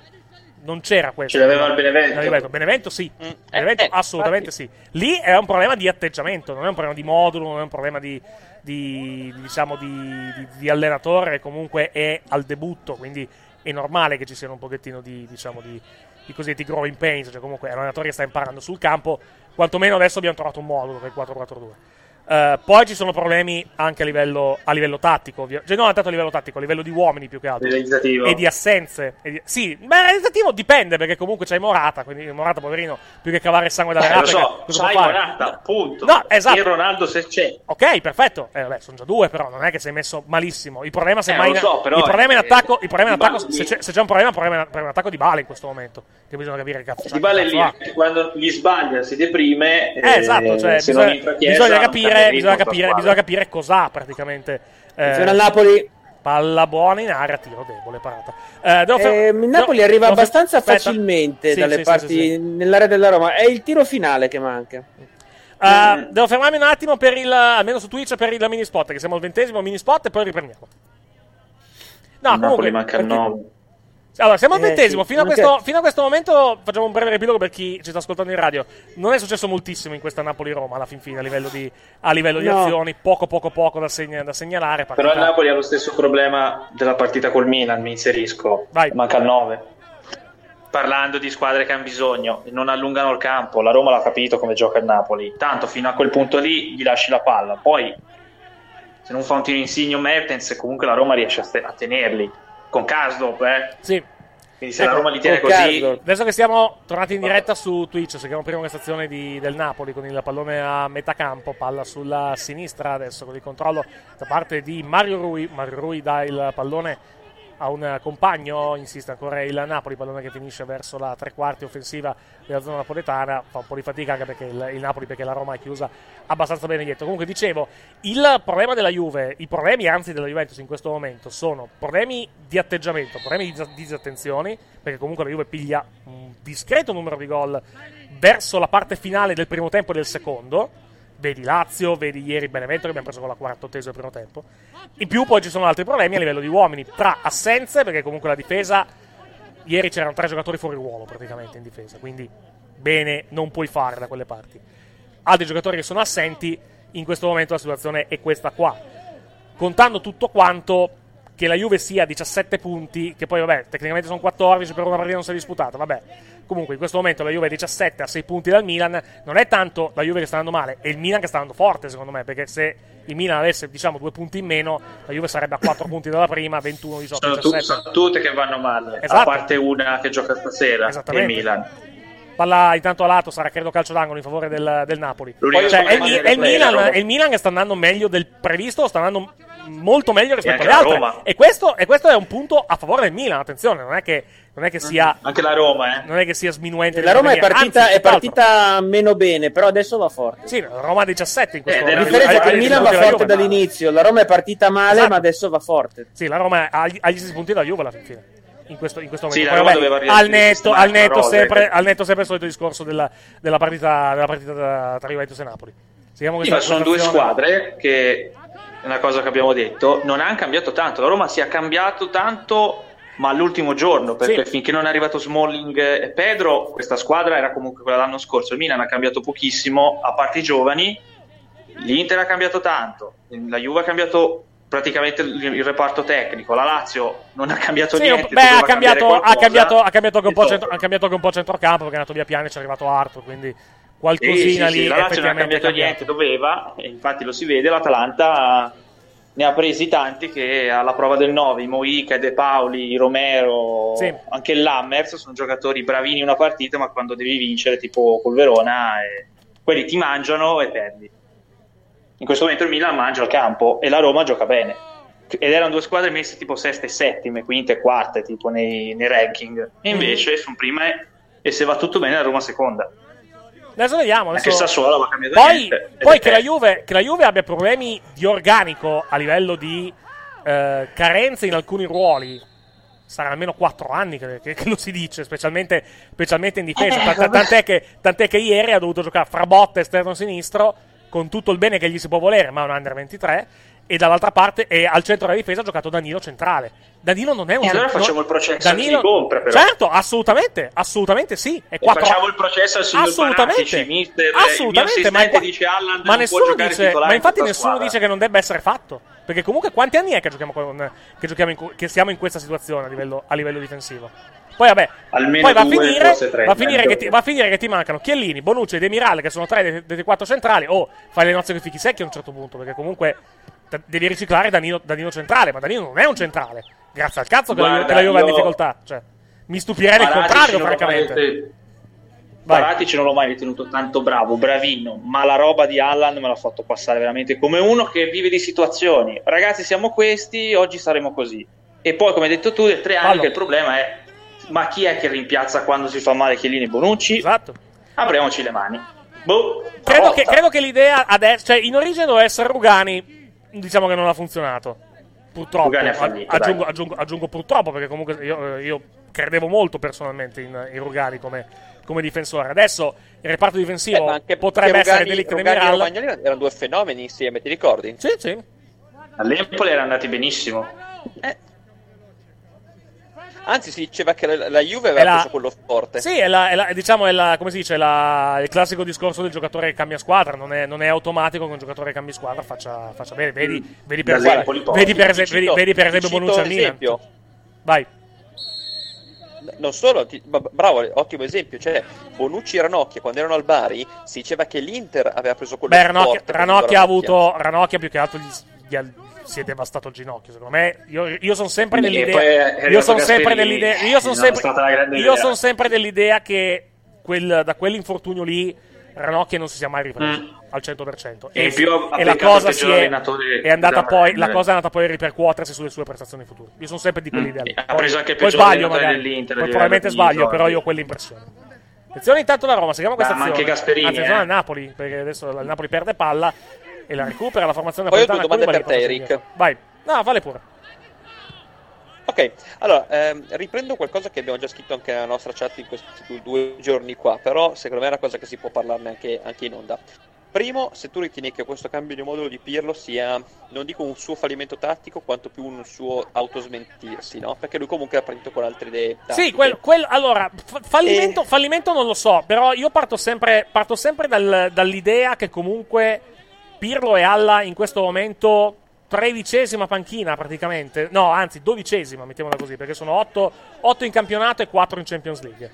Speaker 4: Non c'era questo.
Speaker 7: Ce l'aveva il Benevento.
Speaker 4: Benevento, Benevento sì. Benevento
Speaker 6: eh,
Speaker 4: assolutamente sì. Lì è un problema di atteggiamento, non è un problema di modulo, non è un problema di, di- di, diciamo di, di- di allenatore, comunque è al debutto, quindi è normale che ci siano un pochettino di, diciamo, di, i cosiddetti growing pains, cioè comunque è un allenatore che sta imparando sul campo, quantomeno adesso abbiamo trovato un modulo che è il 4-4-2. Eh, poi ci sono problemi anche a livello, a livello tattico, cioè non tanto a livello tattico, a livello di uomini più che altro. E di assenze. E di- Sì, beh, realizzativo dipende perché comunque c'hai Morata, quindi Morata poverino, più che cavare il sangue dalle
Speaker 7: Eh, lo
Speaker 4: rape,
Speaker 7: so,
Speaker 4: cosa fare?
Speaker 7: Morata, punto.
Speaker 4: No, esatto.
Speaker 7: E Ronaldo se c'è.
Speaker 4: Ok, perfetto. Eh, vabbè, sono già due, però non è che sei messo malissimo. Il problema, se
Speaker 7: Eh,
Speaker 4: mai
Speaker 7: lo so, però,
Speaker 4: il problema in
Speaker 7: eh,
Speaker 4: attacco, il problema in attacco se, c'è, se c'è un problema, il problema è un attacco di Bale in questo momento. Che bisogna capire che cazzo
Speaker 7: Di Bale lì, quando gli sbaglia si deprime.
Speaker 4: Eh, esatto, cioè,
Speaker 7: se
Speaker 4: bisogna, bisogna
Speaker 7: non
Speaker 4: capire, bisogna capire, bisogna capire cos'ha praticamente. Eh,
Speaker 5: al Napoli.
Speaker 4: Palla buona in area, tiro debole, parata. Eh, devo fer-
Speaker 5: Eh, il Napoli
Speaker 4: no,
Speaker 5: arriva abbastanza
Speaker 4: aspetta.
Speaker 5: facilmente
Speaker 4: Sì,
Speaker 5: dalle
Speaker 4: sì,
Speaker 5: parti
Speaker 4: sì, sì.
Speaker 5: nell'area della Roma. È il tiro finale che manca.
Speaker 4: Eh, devo fermarmi un attimo per il, almeno su Twitch, per il mini spot, che siamo al ventesimo mini spot e poi riprendiamo. No,
Speaker 7: Il
Speaker 4: comunque,
Speaker 7: Napoli manca il
Speaker 4: perché-
Speaker 7: 9.
Speaker 4: Allora, siamo al
Speaker 5: Eh,
Speaker 4: ventesimo.
Speaker 5: sì,
Speaker 4: fino, a questo, fino a questo momento facciamo un breve riepilogo per chi ci sta ascoltando in radio. Non è successo moltissimo in questa Napoli-Roma alla fin fine a livello di, a livello di
Speaker 5: No.
Speaker 4: azioni. Poco, poco, poco da, segna- da segnalare.
Speaker 7: Però il Napoli ha lo stesso problema della partita col Milan, mi inserisco.
Speaker 4: Vai.
Speaker 7: Manca il 9. Parlando di squadre che hanno bisogno, non allungano il campo. La Roma l'ha capito come gioca il Napoli. Tanto fino a quel punto lì gli lasci la palla. Poi, se non fa un tiro insigno Mertens, comunque la Roma riesce a, a tenerli. Con Kasdorp, eh.
Speaker 4: Sì.
Speaker 7: Quindi se
Speaker 4: Ecco,
Speaker 7: la Roma li tiene così,
Speaker 5: Kasdorp.
Speaker 4: Adesso che siamo tornati in diretta su Twitch, seguiamo prima questa azione di- del Napoli con il pallone a metà campo, palla sulla sinistra adesso con il controllo da parte di Mario Rui. Mario Rui dà il pallone a un compagno, insiste ancora il Napoli, pallone che finisce verso la tre quarti offensiva della zona napoletana, fa un po' di fatica anche perché il, il Napoli, perché la Roma è chiusa abbastanza bene dietro. Comunque dicevo, il problema della Juve, i problemi anzi della Juventus in questo momento sono problemi di atteggiamento, problemi di dis- disattenzioni, perché comunque la Juve piglia un discreto numero di gol verso la parte finale del primo tempo e del secondo. Vedi Lazio, vedi ieri Benevento che abbiamo preso con la quartottesima del primo tempo. In più poi ci sono altri problemi a livello di uomini, tra assenze, perché comunque la difesa, ieri c'erano tre giocatori fuori ruolo praticamente in difesa, quindi bene non puoi fare da quelle parti. Altri giocatori che sono assenti, in questo momento la situazione è questa qua. Contando tutto quanto, che la Juve sia a 17 punti, che poi vabbè, tecnicamente sono 14 per una partita non si è disputata, vabbè. Comunque in questo momento la Juve è 17 a 6 punti dal Milan, non è tanto la Juve che sta andando male, è il Milan che sta andando forte secondo me, perché se il Milan avesse diciamo due punti in meno, la Juve sarebbe a 4 punti dalla prima, 21, 18,
Speaker 9: Sono, tu-
Speaker 4: 17.
Speaker 9: sono tutte che vanno male,
Speaker 4: Esatto.
Speaker 9: a parte una che gioca stasera, il. Milan.
Speaker 4: Palla intanto a lato, sarà credo calcio d'angolo in favore del, del Napoli. Cioè, è, il, è il Milan, è il Milan che sta andando meglio del previsto, sta andando molto meglio rispetto alle
Speaker 9: la
Speaker 4: altre.
Speaker 9: Roma.
Speaker 4: E questo, e questo è un punto a favore del Milan, attenzione, non è che, non è che sia...
Speaker 9: Anche la Roma, eh.
Speaker 4: Non è che sia sminuente.
Speaker 5: La Roma è partita,
Speaker 4: Anzi,
Speaker 5: è partita meno bene, però adesso va forte.
Speaker 4: Sì, la Roma ha 17 in questo
Speaker 5: La
Speaker 4: momento.
Speaker 5: differenza è che il Milan va
Speaker 4: la
Speaker 5: forte
Speaker 4: Juve.
Speaker 5: dall'inizio, la Roma è partita male,
Speaker 4: Esatto.
Speaker 5: ma adesso va forte.
Speaker 4: Sì, la Roma ha gli, stessi punti della Juve alla fin fine. In questo, in questo
Speaker 9: Sì,
Speaker 4: momento.
Speaker 9: la
Speaker 4: Poi, vabbè, al netto, al netto,
Speaker 9: la
Speaker 4: sempre, al netto sempre il solito discorso della, della partita, della partita tra, tra Juventus e Napoli.
Speaker 9: Sì, ma sono due squadre che, una cosa che abbiamo detto, non hanno cambiato tanto. La Roma si è cambiato tanto, ma all'ultimo giorno, perché
Speaker 4: Sì.
Speaker 9: finché non è arrivato Smalling e Pedro, questa squadra era comunque quella dell'anno scorso. Il Milan ha cambiato pochissimo, a parte i giovani. L'Inter ha cambiato tanto, la Juve ha cambiato praticamente il, reparto tecnico, la Lazio non ha cambiato
Speaker 4: Sì,
Speaker 9: niente.
Speaker 4: beh, ha cambiato, ha, cambiato, ha, cambiato anche un po' centro, ha cambiato anche un po' centrocampo perché è andato via Piani e c'è arrivato Arthur, quindi qualcosina
Speaker 9: sì, sì,
Speaker 4: lì
Speaker 9: la Lazio non ha
Speaker 4: è
Speaker 9: cambiato niente, doveva, infatti lo si vede, l'Atalanta ne ha presi tanti che alla prova del 9, i Moica, De Paoli, Romero,
Speaker 4: Sì.
Speaker 9: anche il Lammers sono giocatori bravini in una partita, ma quando devi vincere, tipo col Verona, eh, quelli ti mangiano e perdi. In questo momento il Milan mangia al campo e la Roma gioca bene. Ed erano due squadre messe tipo seste e settime, quinte e quarte, tipo nei, nei ranking. E invece sono prime e se va tutto bene la Roma seconda.
Speaker 4: Adesso vediamo.
Speaker 9: Anche
Speaker 4: Adesso...
Speaker 9: il Sassuolo va cambiato
Speaker 4: Poi, poi che, la. Juve, che la Juve abbia problemi di organico a livello di eh, carenze in alcuni ruoli. Saranno almeno 4 anni che, che- che lo si dice, specialmente, specialmente in difesa.
Speaker 5: Eh,
Speaker 4: Ta- ta-
Speaker 5: vabbè.
Speaker 4: tant'è, che, tant'è che ieri ha dovuto giocare fra botte esterno sinistro, con tutto il bene che gli si può volere, ma è un under 23. E dall'altra parte, e al centro della difesa ha giocato Danilo centrale. Danilo non è un
Speaker 9: E allora
Speaker 4: centro-
Speaker 9: facciamo il processo chi
Speaker 4: Danilo,
Speaker 9: li compra, però.
Speaker 4: Certo, assolutamente, assolutamente sì. È
Speaker 9: E
Speaker 4: quattro-
Speaker 9: facciamo il processo al signor
Speaker 4: Assolutamente.
Speaker 9: Paratici, mister,
Speaker 4: Assolutamente, ma, qua-
Speaker 9: dice Allan
Speaker 4: ma nessuno dice, ma
Speaker 9: in
Speaker 4: infatti nessuno
Speaker 9: squadra.
Speaker 4: dice che non debba essere fatto. Perché comunque quanti anni è che giochiamo, con- che, giochiamo in, che siamo in questa situazione a livello, a livello difensivo? Poi vabbè,
Speaker 9: Almeno
Speaker 4: poi va a,
Speaker 9: due,
Speaker 4: finire,
Speaker 9: tre,
Speaker 4: va, a finire che ti, va a finire che ti mancano Chiellini, Bonucci e Demiral che sono tre dei, dei quattro centrali. O fai le nozze con i fichi secchi a un certo punto, perché comunque devi riciclare Danilo, Danilo centrale, ma Danilo non è un centrale. Grazie al cazzo che la, che la Juve ha in difficoltà. Cioè, mi stupirei del contrario, francamente.
Speaker 9: Paratici non l'ho mai ritenuto tanto bravo, bravino, ma la roba di Allan me l'ha fatto passare veramente come uno che vive di situazioni. Ragazzi, siamo questi, oggi saremo così. E poi, come hai detto tu, del tre anni
Speaker 4: Fallo.
Speaker 9: che il problema è ma chi è che rimpiazza quando si fa male Chiellini e Bonucci?
Speaker 4: Esatto.
Speaker 9: Apriamoci le mani. Boh,
Speaker 4: Credo che, credo che l'idea adesso, cioè in origine doveva essere Rugani, diciamo che non ha funzionato. Purtroppo.
Speaker 9: Fallito,
Speaker 4: aggiungo, aggiungo- aggiungo purtroppo perché comunque io, io credevo molto personalmente in, in Rugani come, come difensore. Adesso il reparto difensivo
Speaker 6: Eh, anche
Speaker 4: potrebbe essere
Speaker 6: Rugani-
Speaker 4: Delict e
Speaker 6: Rugani e
Speaker 4: Demiral.
Speaker 6: Romagnoli erano due fenomeni insieme, ti ricordi?
Speaker 4: Sì, sì.
Speaker 9: All'Empoli erano andati benissimo.
Speaker 6: Anzi, si diceva che la, la Juve aveva
Speaker 4: la-
Speaker 6: preso quello forte.
Speaker 4: Sì, è, la, è la- diciamo, è la, come si dice, la- il classico discorso del giocatore che cambia squadra. Non è, non è automatico che un giocatore che cambi squadra faccia, faccia bene. Vedi, vedi per esempio, vedi per, esempio- vedi,
Speaker 6: cito-
Speaker 4: vedi per esempio
Speaker 6: cito
Speaker 4: Bonucci al Milan.
Speaker 6: esempio.
Speaker 4: Vai.
Speaker 6: Non solo, ti- ma- bravo, ottimo esempio. Cioè, Bonucci e Ranocchia, quando erano al Bari, si diceva che l'Inter aveva preso quello
Speaker 4: Beh, Ranocchia,
Speaker 6: forte. per
Speaker 4: Ranocchia ha
Speaker 6: Ranocchia.
Speaker 4: avuto. Ranocchia più che altro gli, gli si è devastato il ginocchio. Secondo me, io, io sono sempre
Speaker 9: E
Speaker 4: nell'idea.
Speaker 9: poi è
Speaker 4: Io sono sempre
Speaker 9: Gasperini,
Speaker 4: nell'idea. Io sono sempre, io son sempre dell'idea che quel- da quell'infortunio lì. Ranocchia non si sia mai ripreso
Speaker 9: Mm.
Speaker 4: al 100%.
Speaker 9: E in più
Speaker 4: e la cosa si è, è andata
Speaker 9: da
Speaker 4: poi, la cosa è andata poi a ripercuotersi sulle sue prestazioni future. Io sono sempre di quell'idea. lì.
Speaker 9: Ha preso anche
Speaker 4: poi sbaglio magari. Poi probabilmente sbaglio, però io ho quell'impressione. Attenzione intanto la Roma, seguiamo questa
Speaker 9: Ah, ma
Speaker 4: azione.
Speaker 9: anche Gasperini,
Speaker 4: attenzione
Speaker 9: eh.
Speaker 4: al Napoli, perché adesso il Napoli perde palla e la recupera la formazione
Speaker 6: Poi ho
Speaker 4: napoletana.
Speaker 6: due domande per te, Eric.
Speaker 4: Vai. No, vale pure.
Speaker 6: Ok, allora ehm, riprendo qualcosa che abbiamo già scritto anche nella nostra chat in questi due- giorni qua, però secondo me è una cosa che si può parlarne anche, anche in onda. Primo, se tu ritieni che questo cambio di modulo di Pirlo sia, non dico un suo fallimento tattico, quanto più un suo autosmentirsi, no? Perché lui comunque ha partito con altre idee tattiche.
Speaker 4: Sì, quel, quel- allora, fa- fallimento, fallimento non lo so, però io parto sempre, parto sempre dal- dall'idea che comunque Pirlo e Alla in questo momento tredicesima panchina praticamente, no, anzi dodicesima, mettiamola così, perché sono otto, otto in campionato e quattro in Champions League.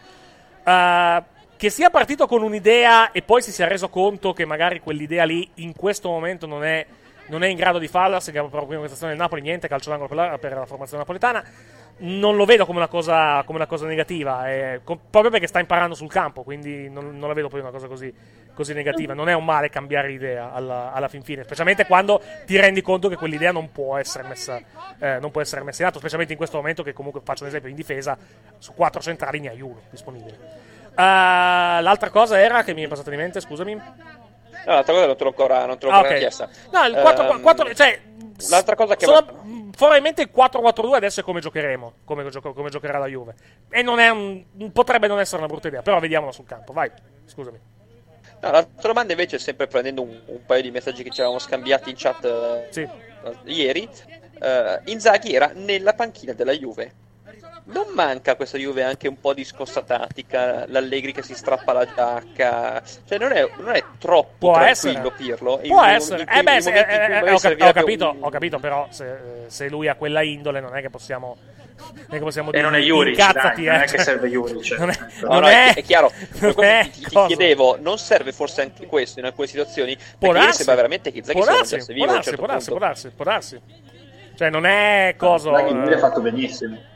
Speaker 4: Eh, che sia partito con un'idea e poi si sia reso conto che magari quell'idea lì in questo momento non è, non è in grado di farla, se chiama proprio questa stazione del Napoli, niente, calcio d'angolo per la, per la formazione napoletana. Non lo vedo come una cosa, come una cosa negativa, eh, co- proprio perché sta imparando sul campo, quindi non, non la vedo poi una cosa così, così negativa. Non è un male cambiare idea alla, alla fin fine, specialmente quando ti rendi conto che quell'idea non può essere messa, eh, non può essere messa in atto, specialmente in questo momento che comunque faccio un esempio in difesa, su quattro centrali ne hai uno disponibile. Eh, l'altra cosa era che mi è passata di mente, scusami.
Speaker 6: No, l'altra cosa non te l'ho ancora, non te l'ho
Speaker 4: Ah,
Speaker 6: ancora
Speaker 4: ok.
Speaker 6: chiesta.
Speaker 4: No, il 4,
Speaker 6: Ehm,
Speaker 4: 4 cioè,
Speaker 6: l'altra cosa che
Speaker 4: sono, probabilmente il 4-4-2 adesso è come giocheremo, come, gioco- come giocherà la Juve. E non è un, potrebbe non essere una brutta idea, però vediamola sul campo. Vai, scusami.
Speaker 6: No, l'altra domanda invece, sempre prendendo un, un paio di messaggi che ci avevamo scambiati in chat eh, ieri, eh, Inzaghi era nella panchina della Juve. Non manca questa Juve anche un po' di scossa tattica, l'Allegri che si strappa la giacca, cioè non è, non è troppo
Speaker 4: Può
Speaker 6: tranquillo
Speaker 4: essere.
Speaker 6: Pirlo. In-
Speaker 4: Può
Speaker 6: in-
Speaker 4: essere.
Speaker 6: in-
Speaker 4: Eh beh,
Speaker 6: in
Speaker 4: se-
Speaker 6: in
Speaker 4: eh, eh, ho, cap- ho capito,
Speaker 6: un-
Speaker 4: ho capito, però se, se lui ha quella indole non è che possiamo... Non è che possiamo
Speaker 7: E non è Juric,
Speaker 4: incazzati,
Speaker 7: dai, non
Speaker 4: eh,
Speaker 7: è che
Speaker 4: cioè,
Speaker 7: serve Juric.
Speaker 4: Non è,
Speaker 6: No,
Speaker 4: non
Speaker 6: no,
Speaker 4: è,
Speaker 6: è, chiaro.
Speaker 4: Non è
Speaker 6: ti, ti chiedevo, non serve forse anche questo in alcune situazioni?
Speaker 4: Può
Speaker 6: Perché sembra veramente che Inzaghi
Speaker 4: può darsi, può
Speaker 6: vivo un
Speaker 4: darsi,
Speaker 6: certo
Speaker 4: può darsi, può darsi, può darsi. Cioè, non è cosa.
Speaker 7: Inzaghi ieri
Speaker 4: eh,
Speaker 7: ha fatto benissimo.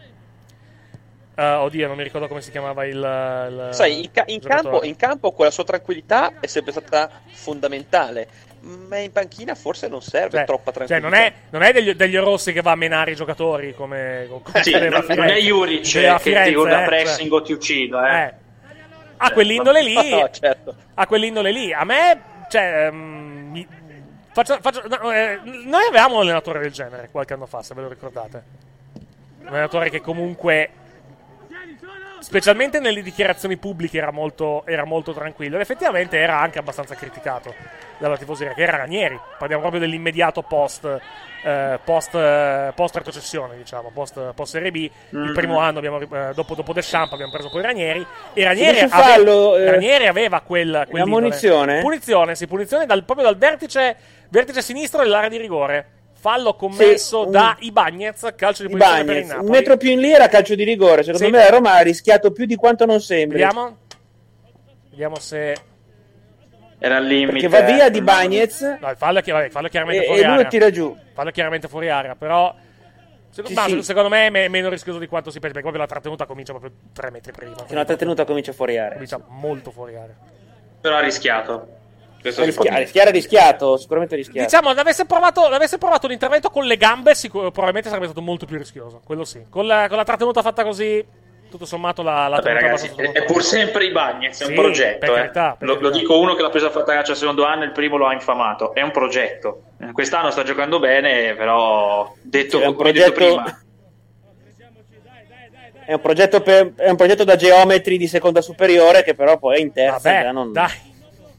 Speaker 4: Eh, oddio, non mi ricordo come si chiamava il. il
Speaker 6: Sai, in, ca- in campo, in campo quella sua tranquillità è sempre stata fondamentale, ma in panchina forse non serve
Speaker 4: Cioè,
Speaker 6: troppa
Speaker 4: Cioè,
Speaker 6: tranquillità.
Speaker 4: non è, non è degli, degli rossi che va a menare i giocatori come. come
Speaker 7: Sì,
Speaker 4: a
Speaker 7: non, non è. Juric
Speaker 4: a
Speaker 7: che
Speaker 4: Firenze,
Speaker 7: ti urla
Speaker 4: eh,
Speaker 7: pressing
Speaker 4: cioè.
Speaker 7: o ti uccido, eh.
Speaker 4: Eh. Ha quell'indole lì.
Speaker 6: No, certo.
Speaker 4: Ha quell'indole lì. A me, cioè. ehm, mi- faccio- faccio- no, eh, noi avevamo un allenatore del genere qualche anno fa, se ve lo ricordate. Un allenatore che comunque. Specialmente nelle dichiarazioni pubbliche era molto, era molto tranquillo. Ed effettivamente era anche abbastanza criticato dalla tifoseria, che era Ranieri. Parliamo proprio dell'immediato post. eh, post, eh, post retrocessione, diciamo, post, post Serie B. Il
Speaker 5: Mm.
Speaker 4: primo anno, abbiamo, eh, dopo, dopo Deschamps, abbiamo preso poi Ranieri. E Ranieri,
Speaker 5: Finisce
Speaker 4: ave-
Speaker 5: fallo, eh,
Speaker 4: Ranieri aveva quel, quell'indole.
Speaker 5: munizione?
Speaker 4: Punizione, sì, punizione dal- proprio dal vertice, vertice sinistro dell'area di rigore. Fallo commesso
Speaker 5: un-
Speaker 4: da Ibagnez, calcio di punizione per il Napoli.
Speaker 5: un metro più in lì era calcio di rigore. Secondo
Speaker 4: Sì.
Speaker 5: me la Roma ha rischiato più di quanto non sembri.
Speaker 4: Vediamo. Vediamo se.
Speaker 7: Era al limite.
Speaker 5: Perché va via di
Speaker 7: eh.
Speaker 5: Bagnez
Speaker 4: No, il fallo vabbè, il fallo chiaramente
Speaker 5: e,
Speaker 4: fuori
Speaker 5: e lui
Speaker 4: area.
Speaker 5: lo tira giù.
Speaker 4: Fallo è chiaramente fuori area, però. se-
Speaker 5: Sì,
Speaker 4: ma
Speaker 5: sì.
Speaker 4: secondo me è me- meno rischioso di quanto si pensa, perché proprio la trattenuta comincia proprio tre metri prima.
Speaker 5: Alla trattenuta comincia fuori area.
Speaker 4: Comincia molto fuori area.
Speaker 7: Però ha rischiato.
Speaker 5: Rischia- ha
Speaker 7: dire.
Speaker 5: rischiato, ha rischiato, sicuramente ha rischiato.
Speaker 4: Diciamo, l'avesse provato, l'avesse provato l'intervento con le gambe, sicur- probabilmente sarebbe stato molto più rischioso. Quello sì. Con la, con la trattenuta fatta così, tutto sommato la, la
Speaker 7: Vabbè, ragazzi, è, è pur sempre i Bagnets, è
Speaker 4: Sì,
Speaker 7: un progetto.
Speaker 4: per
Speaker 7: eh.
Speaker 4: carità, per
Speaker 7: lo, lo dico uno che l'ha preso a fantacalcio al secondo anno, il primo lo ha infamato. È un progetto. Eh, Quest'anno sta giocando bene, però detto,
Speaker 5: Sì, è un
Speaker 7: come detto
Speaker 5: progetto-
Speaker 7: prima,
Speaker 5: È un, progetto per- è un progetto da geometri di seconda superiore che però poi è in terza.
Speaker 4: Vabbè,
Speaker 5: già non-
Speaker 4: dai.